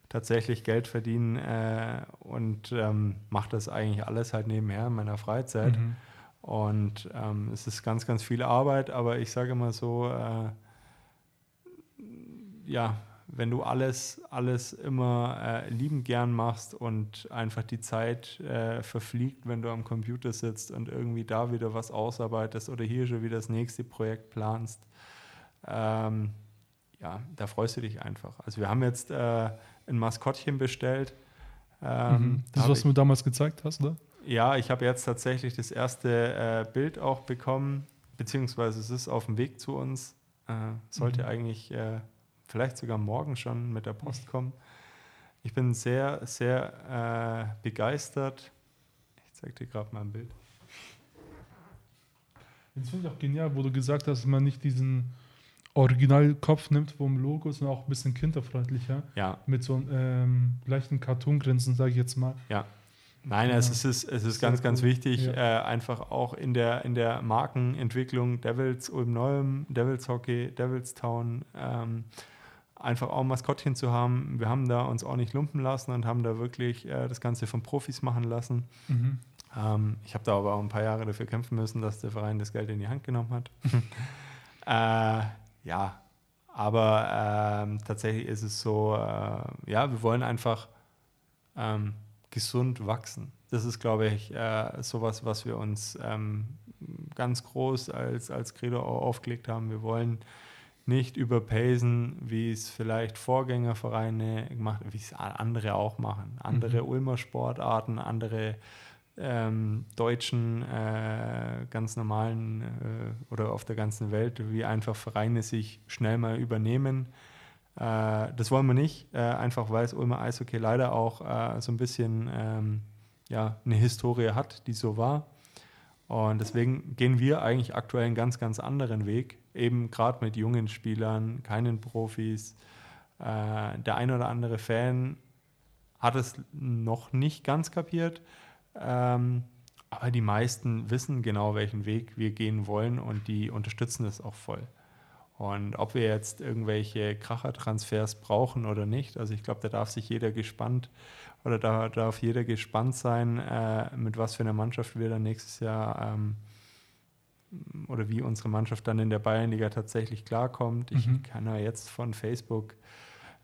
tatsächlich Geld verdiene äh, und ähm, mache das eigentlich alles halt nebenher in meiner Freizeit. Mhm. Und ähm, es ist ganz, ganz viel Arbeit, aber ich sage immer so, äh, ja, wenn du alles, alles immer äh, liebend gern machst und einfach die Zeit äh, verfliegt, wenn du am Computer sitzt und irgendwie da wieder was ausarbeitest oder hier schon wieder das nächste Projekt planst, ähm, ja, da freust du dich einfach. Also wir haben jetzt äh, ein Maskottchen bestellt. Ähm, Mhm. da Das, hab was ich- du mir damals gezeigt hast, oder? ja, ich habe jetzt tatsächlich das erste äh, Bild auch bekommen, beziehungsweise es ist auf dem Weg zu uns. Äh, sollte Mhm. eigentlich äh, vielleicht sogar morgen schon mit der Post kommen. Ich bin sehr, sehr äh, begeistert. Ich zeige dir gerade mal ein Bild. Das finde ich auch genial, wo du gesagt hast, dass man nicht diesen Originalkopf nimmt vom Logo, sondern auch ein bisschen kinderfreundlicher. Ja, Mit so einem ähm, leichten Cartoon-Grinsen, sage ich jetzt mal. Nein, Ja. es ist, es ist Sehr ganz, ganz wichtig, Ja. äh, einfach auch in der, in der Markenentwicklung Devils Ulm Neuem, Devils Hockey, Devils Town, ähm, einfach auch ein Maskottchen zu haben. Wir haben da uns auch nicht lumpen lassen und haben da wirklich äh, das Ganze von Profis machen lassen. Mhm. Ähm, ich habe da aber auch ein paar Jahre dafür kämpfen müssen, dass der Verein das Geld in die Hand genommen hat. äh, ja, aber ähm, tatsächlich ist es so, äh, ja, wir wollen einfach ähm, gesund wachsen. Das ist, glaube ich, äh, sowas, was wir uns ähm, ganz groß als, als Credo aufgelegt haben. Wir wollen nicht überpacen, wie es vielleicht Vorgängervereine gemacht wie es andere auch machen. Andere Mhm. Ulmer Sportarten, andere ähm, deutschen, äh, ganz normalen äh, oder auf der ganzen Welt, wie einfach Vereine sich schnell mal übernehmen. Äh, das wollen wir nicht, äh, einfach weil es Ulmer Eishockey leider auch äh, so ein bisschen ähm, ja, eine Historie hat, die so war. Und deswegen gehen wir eigentlich aktuell einen ganz, ganz anderen Weg, eben gerade mit jungen Spielern, keinen Profis. Äh, der ein oder andere Fan hat es noch nicht ganz kapiert, ähm, aber die meisten wissen genau, welchen Weg wir gehen wollen und die unterstützen es auch voll. Und ob wir jetzt irgendwelche Krachertransfers brauchen oder nicht, also ich glaube, da darf sich jeder gespannt oder da darf jeder gespannt sein, äh, mit was für einer Mannschaft wir dann nächstes Jahr ähm, oder wie unsere Mannschaft dann in der Bayernliga tatsächlich klarkommt. Ich Mhm. kann ja jetzt von Facebook,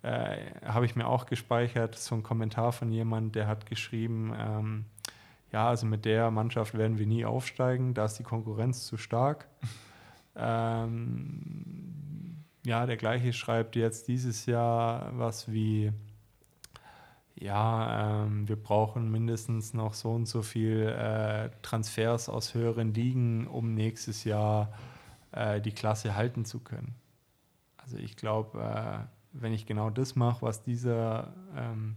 äh, habe ich mir auch gespeichert, so ein Kommentar von jemand, der hat geschrieben, ähm, ja, also mit der Mannschaft werden wir nie aufsteigen, da ist die Konkurrenz zu stark. ähm, ja, der gleiche schreibt jetzt dieses Jahr was wie, ja, ähm, wir brauchen mindestens noch so und so viel äh, Transfers aus höheren Ligen, um nächstes Jahr äh, die Klasse halten zu können. Also ich glaube, äh, wenn ich genau das mache, was dieser ähm,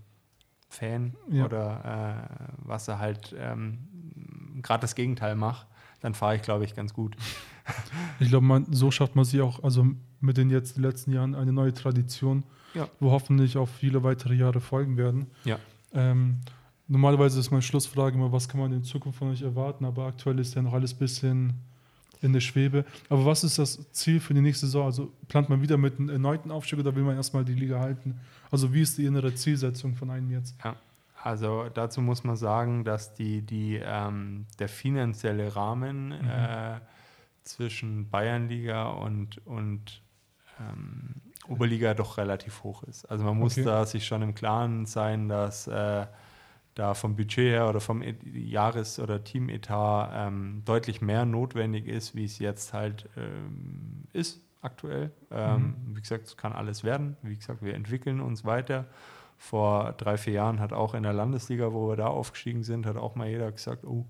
Fan ja. oder äh, was er halt ähm, gerade das Gegenteil macht, dann fahre ich, glaube ich, ganz gut. Ich glaube, so schafft man sie auch, also mit den jetzt letzten Jahren eine neue Tradition, ja. wo hoffentlich auch viele weitere Jahre folgen werden. Ja. Ähm, normalerweise ist meine Schlussfrage immer, was kann man in Zukunft von euch erwarten, aber aktuell ist ja noch alles ein bisschen in der Schwebe. Aber was ist das Ziel für die nächste Saison? Also plant man wieder mit einem erneuten Aufstieg oder will man erstmal die Liga halten? Also wie ist die innere Zielsetzung von einem jetzt? Ja, also dazu muss man sagen, dass die, die, ähm, der finanzielle Rahmen mhm. äh, zwischen Bayernliga und, und ähm, Oberliga doch relativ hoch ist. Also man muss okay. da sich schon im Klaren sein, dass äh, da vom Budget her oder vom Jahres- oder Teametat ähm, deutlich mehr notwendig ist, wie es jetzt halt ähm, ist aktuell. Ähm, mhm. Wie gesagt, es kann alles werden. Wie gesagt, wir entwickeln uns weiter. Vor drei, vier Jahren hat auch in der Landesliga, wo wir da aufgestiegen sind, hat auch mal jeder gesagt, oh,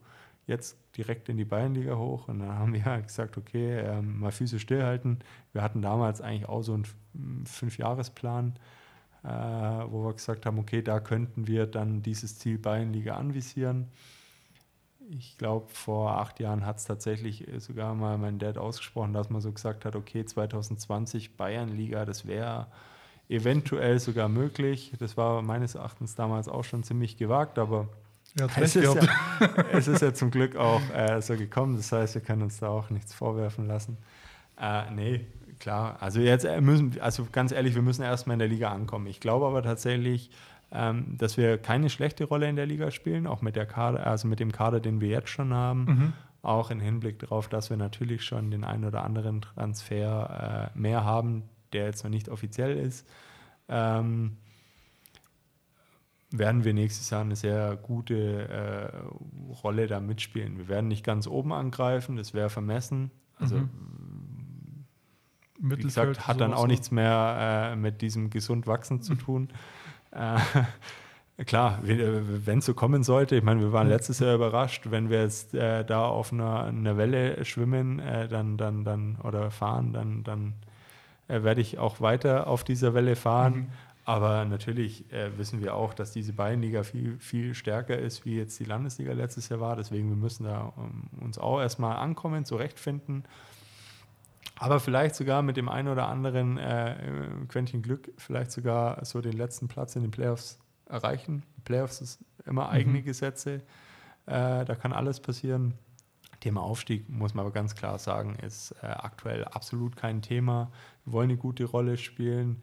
jetzt direkt in die Bayernliga hoch. Und dann haben wir gesagt, okay, ähm, mal Füße stillhalten. Wir hatten damals eigentlich auch so einen Fünfjahresplan. plan äh, wo wir gesagt haben, okay, da könnten wir dann dieses Ziel Bayernliga anvisieren. Ich glaube, vor acht Jahren hat es tatsächlich sogar mal mein Dad ausgesprochen, dass man so gesagt hat, okay, 2020 Bayernliga, das wäre eventuell sogar möglich. Das war meines Erachtens damals auch schon ziemlich gewagt, aber ja, es, ist ja, es, ist ja, zum Glück auch äh, so gekommen. Das heißt, wir können uns da auch nichts vorwerfen lassen. Äh, nee, klar. Also jetzt äh, müssen, also ganz ehrlich, wir müssen erstmal in der Liga ankommen. Ich glaube aber tatsächlich, ähm, dass wir keine schlechte Rolle in der Liga spielen, auch mit der Kader, also mit dem Kader, den wir jetzt schon haben. Mhm. Auch im Hinblick darauf, dass wir natürlich schon den einen oder anderen Transfer äh, mehr haben, der jetzt noch nicht offiziell ist. Ähm, werden wir nächstes Jahr eine sehr gute äh, Rolle da mitspielen. Wir werden nicht ganz oben angreifen, das wäre vermessen. Also mhm wie gesagt, hat dann auch nichts mehr äh, mit diesem gesund wachsen zu tun. äh, klar, wenn es so kommen sollte, ich meine, wir waren letztes Jahr überrascht, wenn wir jetzt äh, da auf einer, einer Welle schwimmen, äh, dann, dann, dann oder fahren, dann, dann äh, werde ich auch weiter auf dieser Welle fahren. Mhm. Aber natürlich äh, wissen wir auch, dass diese Bayernliga viel, viel stärker ist, wie jetzt die Landesliga letztes Jahr war. Deswegen wir müssen da um, uns auch erstmal ankommen, zurechtfinden aber vielleicht sogar mit dem einen oder anderen äh, Quäntchen Glück, vielleicht sogar so den letzten Platz in den Playoffs erreichen. Playoffs ist immer eigene mhm. Gesetze, äh, da kann alles passieren. Thema Aufstieg, muss man aber ganz klar sagen, ist äh, aktuell absolut kein Thema. Wir wollen eine gute Rolle spielen.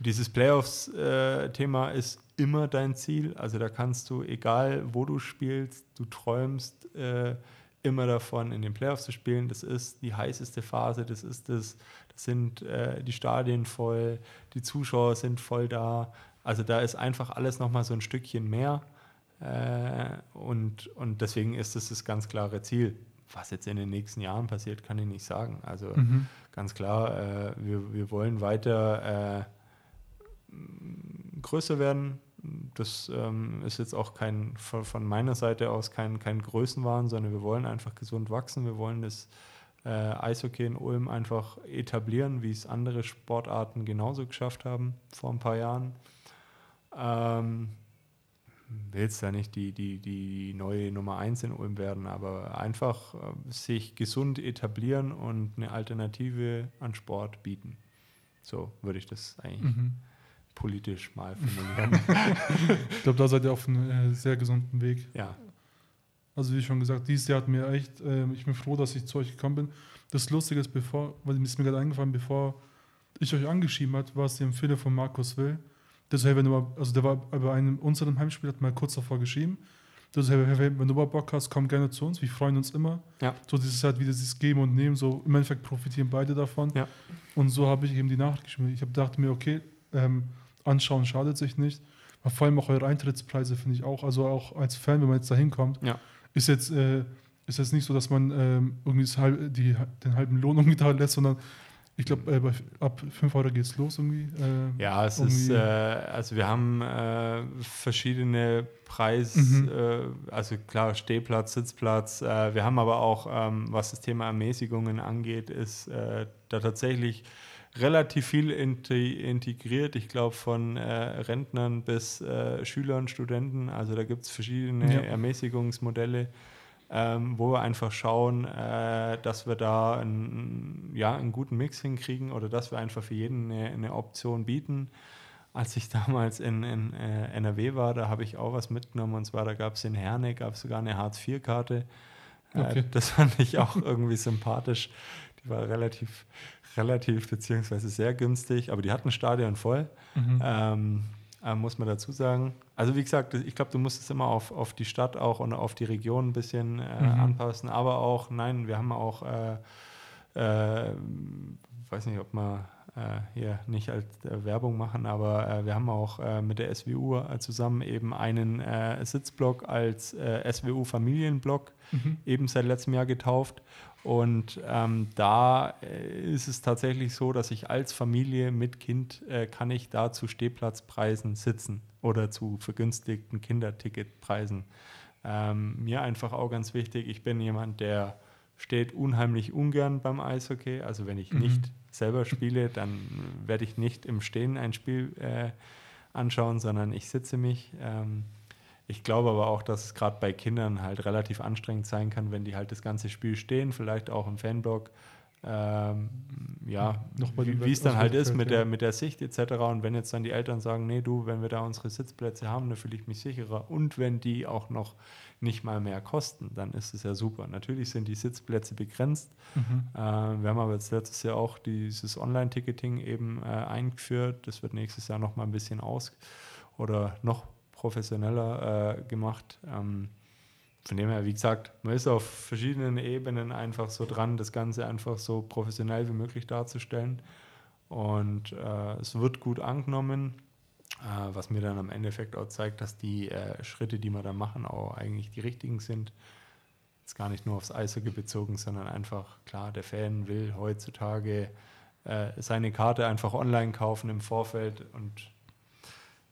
Dieses Playoffs-Thema äh, ist immer dein Ziel. Also da kannst du, egal wo du spielst, du träumst äh, immer davon, in den Playoffs zu spielen. Das ist die heißeste Phase, das ist das, das sind äh, die Stadien voll, die Zuschauer sind voll da. Also da ist einfach alles nochmal so ein Stückchen mehr. Äh, und, und deswegen ist das das ganz klare Ziel. Was jetzt in den nächsten Jahren passiert, kann ich nicht sagen. Also mhm. ganz klar, äh, wir, wir wollen weiter äh, größer werden, das ähm, ist jetzt auch kein von, von, meiner Seite aus kein, kein Größenwahn, sondern wir wollen einfach gesund wachsen. Wir wollen das äh, Eishockey in Ulm einfach etablieren, wie es andere Sportarten genauso geschafft haben vor ein paar Jahren. Ähm, will es da nicht die, die, die neue Nummer eins in Ulm werden, aber einfach äh, sich gesund etablieren und eine Alternative an Sport bieten. So würde ich das eigentlich mhm politisch mal formulieren. ich glaube, da seid ihr auf einem äh, sehr gesunden Weg. Ja. Also wie schon gesagt, dieses Jahr hat mir echt, äh, ich bin froh, dass ich zu euch gekommen bin. Das Lustige ist, bevor, weil mir ist mir gerade eingefallen, bevor ich euch angeschrieben habe, war es die Empfehlung von Markus Will. Hey, wenn du mal, also der war bei einem unserem Heimspiel, hat mal kurz davor geschrieben. Hey, wenn du mal Bock hast, komm gerne zu uns. Wir freuen uns immer. Ja. So dieses halt wieder dieses Geben und Nehmen, so im Endeffekt profitieren beide davon. Ja. Und so habe ich eben die Nachricht geschrieben. Ich habe gedacht mir, okay, ähm, anschauen schadet sich nicht. Aber vor allem auch eure Eintrittspreise finde ich auch, also auch als Fan, wenn man jetzt da hinkommt, ja. ist jetzt äh, ist jetzt nicht so, dass man ähm, irgendwie halb, die, den halben Lohn umgetan lässt, sondern Ich glaube, äh, ab 5 Euro geht es los irgendwie. Äh, ja, es irgendwie. ist, äh, also wir haben äh, verschiedene Preise, mhm. Äh, also klar, Stehplatz, Sitzplatz. Äh, wir haben aber auch, ähm, was das Thema Ermäßigungen angeht, ist da tatsächlich relativ viel integriert. Ich glaube, von Rentnern bis Schülern, Studenten. Also da gibt es verschiedene ja. Ermäßigungsmodelle ähm, wo wir einfach schauen, äh, dass wir da ein, ja, einen guten Mix hinkriegen oder dass wir einfach für jeden eine, eine Option bieten. Als ich damals in, in äh, NRW war, da habe ich auch was mitgenommen und zwar da gab es in Herne, gab es sogar eine Hartz-IV-Karte. Äh, okay. das fand ich auch irgendwie sympathisch. Die war relativ, relativ beziehungsweise sehr günstig, aber die hatten Stadion voll. Mhm. Ähm, äh, muss man dazu sagen. Also wie gesagt, ich glaube, du musst es immer auf, auf die Stadt auch und auf die Region ein bisschen äh, mhm. anpassen. Aber auch, nein, wir haben auch, äh, äh, weiß nicht, ob man hier nicht als äh, Werbung machen, aber wir haben auch mit der SWU zusammen eben einen Sitzblock als SWU Familienblock mhm. eben seit letztem Jahr getauft. Und ähm, da äh, ist es tatsächlich so, dass ich als Familie mit Kind äh, kann ich da zu Stehplatzpreisen sitzen oder zu vergünstigten Kinderticketpreisen. Ähm, mir einfach auch ganz wichtig, ich bin jemand, der steht unheimlich ungern beim Eishockey. Also wenn ich mhm. nicht selber spiele, dann werde ich nicht im Stehen ein Spiel äh, anschauen, sondern ich sitze mich. Ähm, ich glaube aber auch, dass es gerade bei Kindern halt relativ anstrengend sein kann, wenn die halt das ganze Spiel stehen, vielleicht auch im Fanblock. Ähm, ja, wie es dann halt ist mit, ja. der, mit der Sicht etc. Und wenn jetzt dann die Eltern sagen, nee, du, wenn wir da unsere Sitzplätze haben, dann fühle ich mich sicherer. Und wenn die auch noch nicht mal mehr kosten, dann ist es ja super. Natürlich sind die Sitzplätze begrenzt. Mhm. Äh, wir haben aber jetzt letztes Jahr auch dieses Online-Ticketing eben äh, eingeführt. Das wird nächstes Jahr noch mal ein bisschen aus oder noch professioneller äh, gemacht. Ähm, von dem her, wie gesagt, man ist auf verschiedenen Ebenen einfach so dran, das Ganze einfach so professionell wie möglich darzustellen. Und äh, es wird gut angenommen, was mir dann am Endeffekt auch zeigt, dass die äh, Schritte, die wir da machen, auch eigentlich die richtigen sind. Jetzt gar nicht nur aufs Eishockey bezogen, sondern einfach, klar, der Fan will heutzutage äh, seine Karte einfach online kaufen im Vorfeld und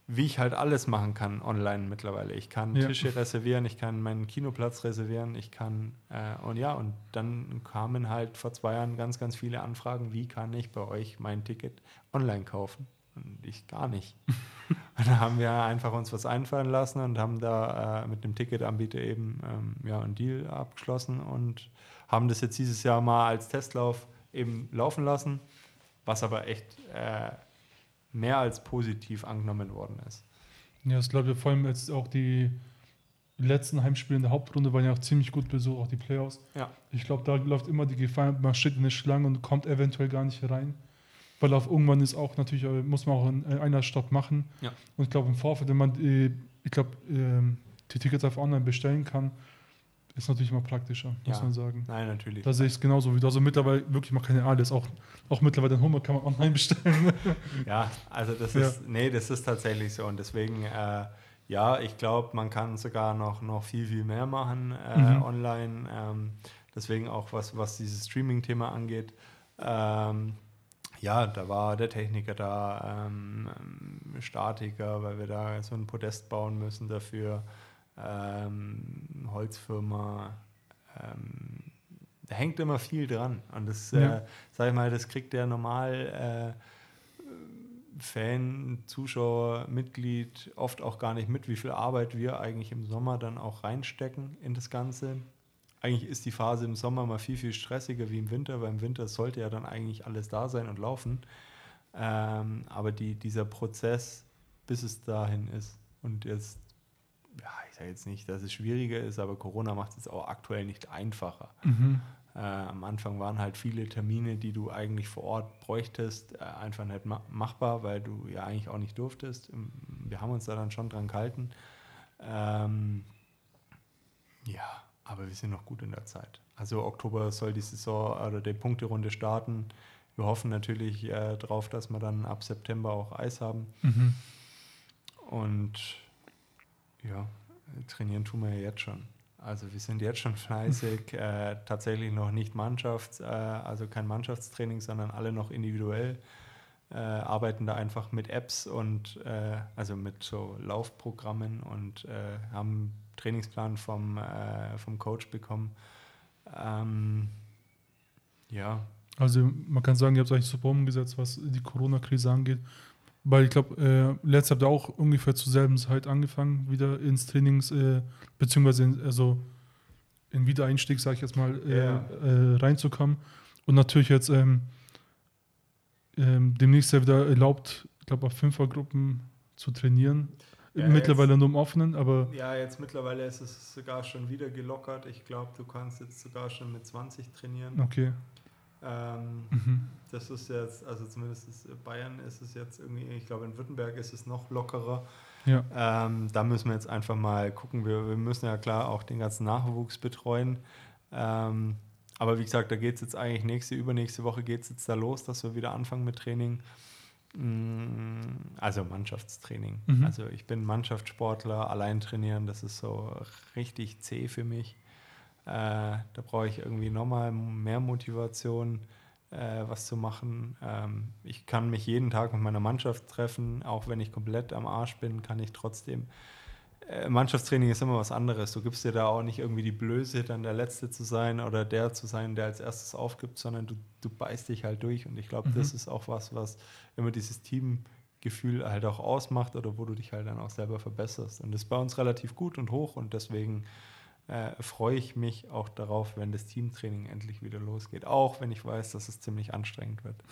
wie ich halt alles machen kann online mittlerweile. Ich kann ja. Tische reservieren, ich kann meinen Kinoplatz reservieren, ich kann äh, und ja, und dann kamen halt vor zwei Jahren ganz, ganz viele Anfragen, wie kann ich bei euch mein Ticket online kaufen? Und ich gar nicht. und da haben wir einfach uns was einfallen lassen und haben da äh, mit dem Ticketanbieter eben ähm, ja, einen Deal abgeschlossen und haben das jetzt dieses Jahr mal als Testlauf eben laufen lassen, was aber echt äh, mehr als positiv angenommen worden ist. Ja, das glaube ich vor allem jetzt auch die letzten Heimspiele in der Hauptrunde waren ja auch ziemlich gut besucht, auch die Playoffs. Ja. Ich glaube, da läuft immer die Gefahr, man steht in eine Schlange und kommt eventuell gar nicht rein. Weil auf irgendwann ist auch natürlich, äh, muss man auch einen einer Stopp machen. Ja. Und ich glaube, im Vorfeld, wenn man, äh, ich glaube, ähm, die Tickets auf online bestellen kann, ist natürlich immer praktischer, muss ja. man sagen. Nein, natürlich. Da sehe ich es genauso wie du. Also mittlerweile wirklich mal keine alles. Auch, auch mittlerweile den Hummer kann man online bestellen. ja, also das ja. ist, nee, das ist tatsächlich so. Und deswegen, äh, ja, ich glaube, man kann sogar noch, noch viel, viel mehr machen äh, mhm. online. Ähm, deswegen auch, was, was dieses Streaming-Thema angeht. Ähm, ja, da war der Techniker da, ähm, Statiker, weil wir da so ein Podest bauen müssen dafür ähm, Holzfirma. Ähm, da hängt immer viel dran. Und das, ja. äh, sag ich mal, das kriegt der normal äh, Fan, Zuschauer, Mitglied oft auch gar nicht mit, wie viel Arbeit wir eigentlich im Sommer dann auch reinstecken in das Ganze. Eigentlich ist die Phase im Sommer mal viel, viel stressiger wie im Winter, weil im Winter sollte ja dann eigentlich alles da sein und laufen. Ähm, aber die, dieser Prozess, bis es dahin ist und jetzt ja, ich sage jetzt nicht, dass es schwieriger ist, aber Corona macht es auch aktuell nicht einfacher. Mhm. Äh, am Anfang waren halt viele Termine, die du eigentlich vor Ort bräuchtest, äh, einfach nicht ma machbar, weil du ja eigentlich auch nicht durftest. Wir haben uns da dann schon dran gehalten. Ähm, ja, aber wir sind noch gut in der Zeit. Also Oktober soll die Saison oder die Punkterunde starten. Wir hoffen natürlich äh, darauf, dass wir dann ab September auch Eis haben. Mhm. Und ja, trainieren tun wir ja jetzt schon. also wir sind jetzt schon fleißig, äh, tatsächlich noch nicht Mannschaft, äh, also kein Mannschaftstraining, sondern alle noch individuell. Äh, arbeiten da einfach mit Apps und äh, also mit so Laufprogrammen und äh, haben Trainingsplan vom, äh, vom Coach bekommen. Ähm, ja. Also man kann sagen, ihr habt es eigentlich super umgesetzt, was die Corona-Krise angeht. Weil ich glaube, äh, letztes habt ihr auch ungefähr zur selben Zeit angefangen, wieder ins Trainings, äh, beziehungsweise in, also in Wiedereinstieg, sage ich jetzt mal, äh, Ja. äh, reinzukommen. Und natürlich jetzt ähm, ähm, demnächst ja wieder erlaubt, ich glaube, auf Fünfergruppen zu trainieren. Ja, Mittlerweile nur im Offenen, aber Ja, jetzt mittlerweile ist es sogar schon wieder gelockert. Ich glaube, du kannst jetzt sogar schon mit 20 trainieren. okay. Ähm, Mhm. das ist jetzt, also zumindest ist Bayern ist es jetzt irgendwie, ich glaube in Württemberg ist es noch lockerer. Ja. Ähm, da müssen wir jetzt einfach mal gucken. Wir, wir müssen ja klar auch den ganzen Nachwuchs betreuen. Ähm, aber wie gesagt, da geht es jetzt eigentlich nächste, übernächste Woche geht es jetzt da los, dass wir wieder anfangen mit Training. Mm, Also Mannschaftstraining. Mhm. Also ich bin Mannschaftssportler, allein trainieren, das ist so richtig zäh für mich. Äh, da brauche ich irgendwie nochmal mehr Motivation, äh, was zu machen. Ähm, ich kann mich jeden Tag mit meiner Mannschaft treffen, auch wenn ich komplett am Arsch bin, kann ich trotzdem. Äh, Mannschaftstraining ist immer was anderes. Du gibst dir da auch nicht irgendwie die Blöße, dann der Letzte zu sein oder der zu sein, der als erstes aufgibt, sondern du, du beißt dich halt durch. Und ich glaube, Mhm. das ist auch was, was immer dieses Teamgefühl halt auch ausmacht oder wo du dich halt dann auch selber verbesserst. Und das ist bei uns relativ gut und hoch und deswegen äh, freue ich mich auch darauf, wenn das Teamtraining endlich wieder losgeht. Auch wenn ich weiß, dass es ziemlich anstrengend wird.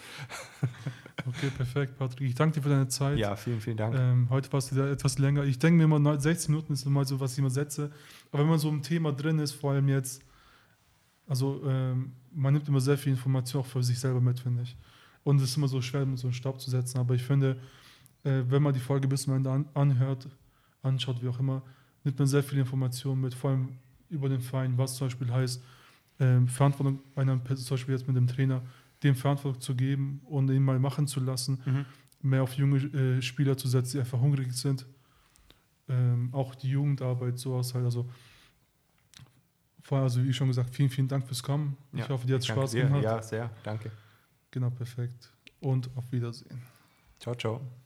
Okay, perfekt, Patrick. Ich danke dir für deine Zeit. Ja, vielen, vielen Dank. Ähm, heute war es wieder etwas länger. Ich denke mir immer, neun- 16 Minuten ist normal so, was ich immer setze. Aber wenn man so im Thema drin ist, vor allem jetzt, also ähm, man nimmt immer sehr viel Information auch für sich selber mit, finde ich. Und es ist immer so schwer, so einen Stab zu setzen. Aber ich finde, äh, wenn man die Folge bis zum Ende an, anhört, anschaut, wie auch immer, nimmt man sehr viel Information mit, vor allem über den Verein, was zum Beispiel heißt, ähm, Verantwortung einer Person, zum Beispiel jetzt mit dem Trainer, dem Verantwortung zu geben und ihn mal machen zu lassen Mhm. mehr auf junge äh, Spieler zu setzen, die einfach hungrig sind. Ähm, auch die Jugendarbeit, sowas halt. Also, vorher, also wie schon gesagt, vielen, vielen Dank fürs Kommen. Ich Ja, hoffe, dir hat es Spaß dir. gemacht. Ja, sehr. Danke. Genau, perfekt. Und auf Wiedersehen. Ciao, ciao.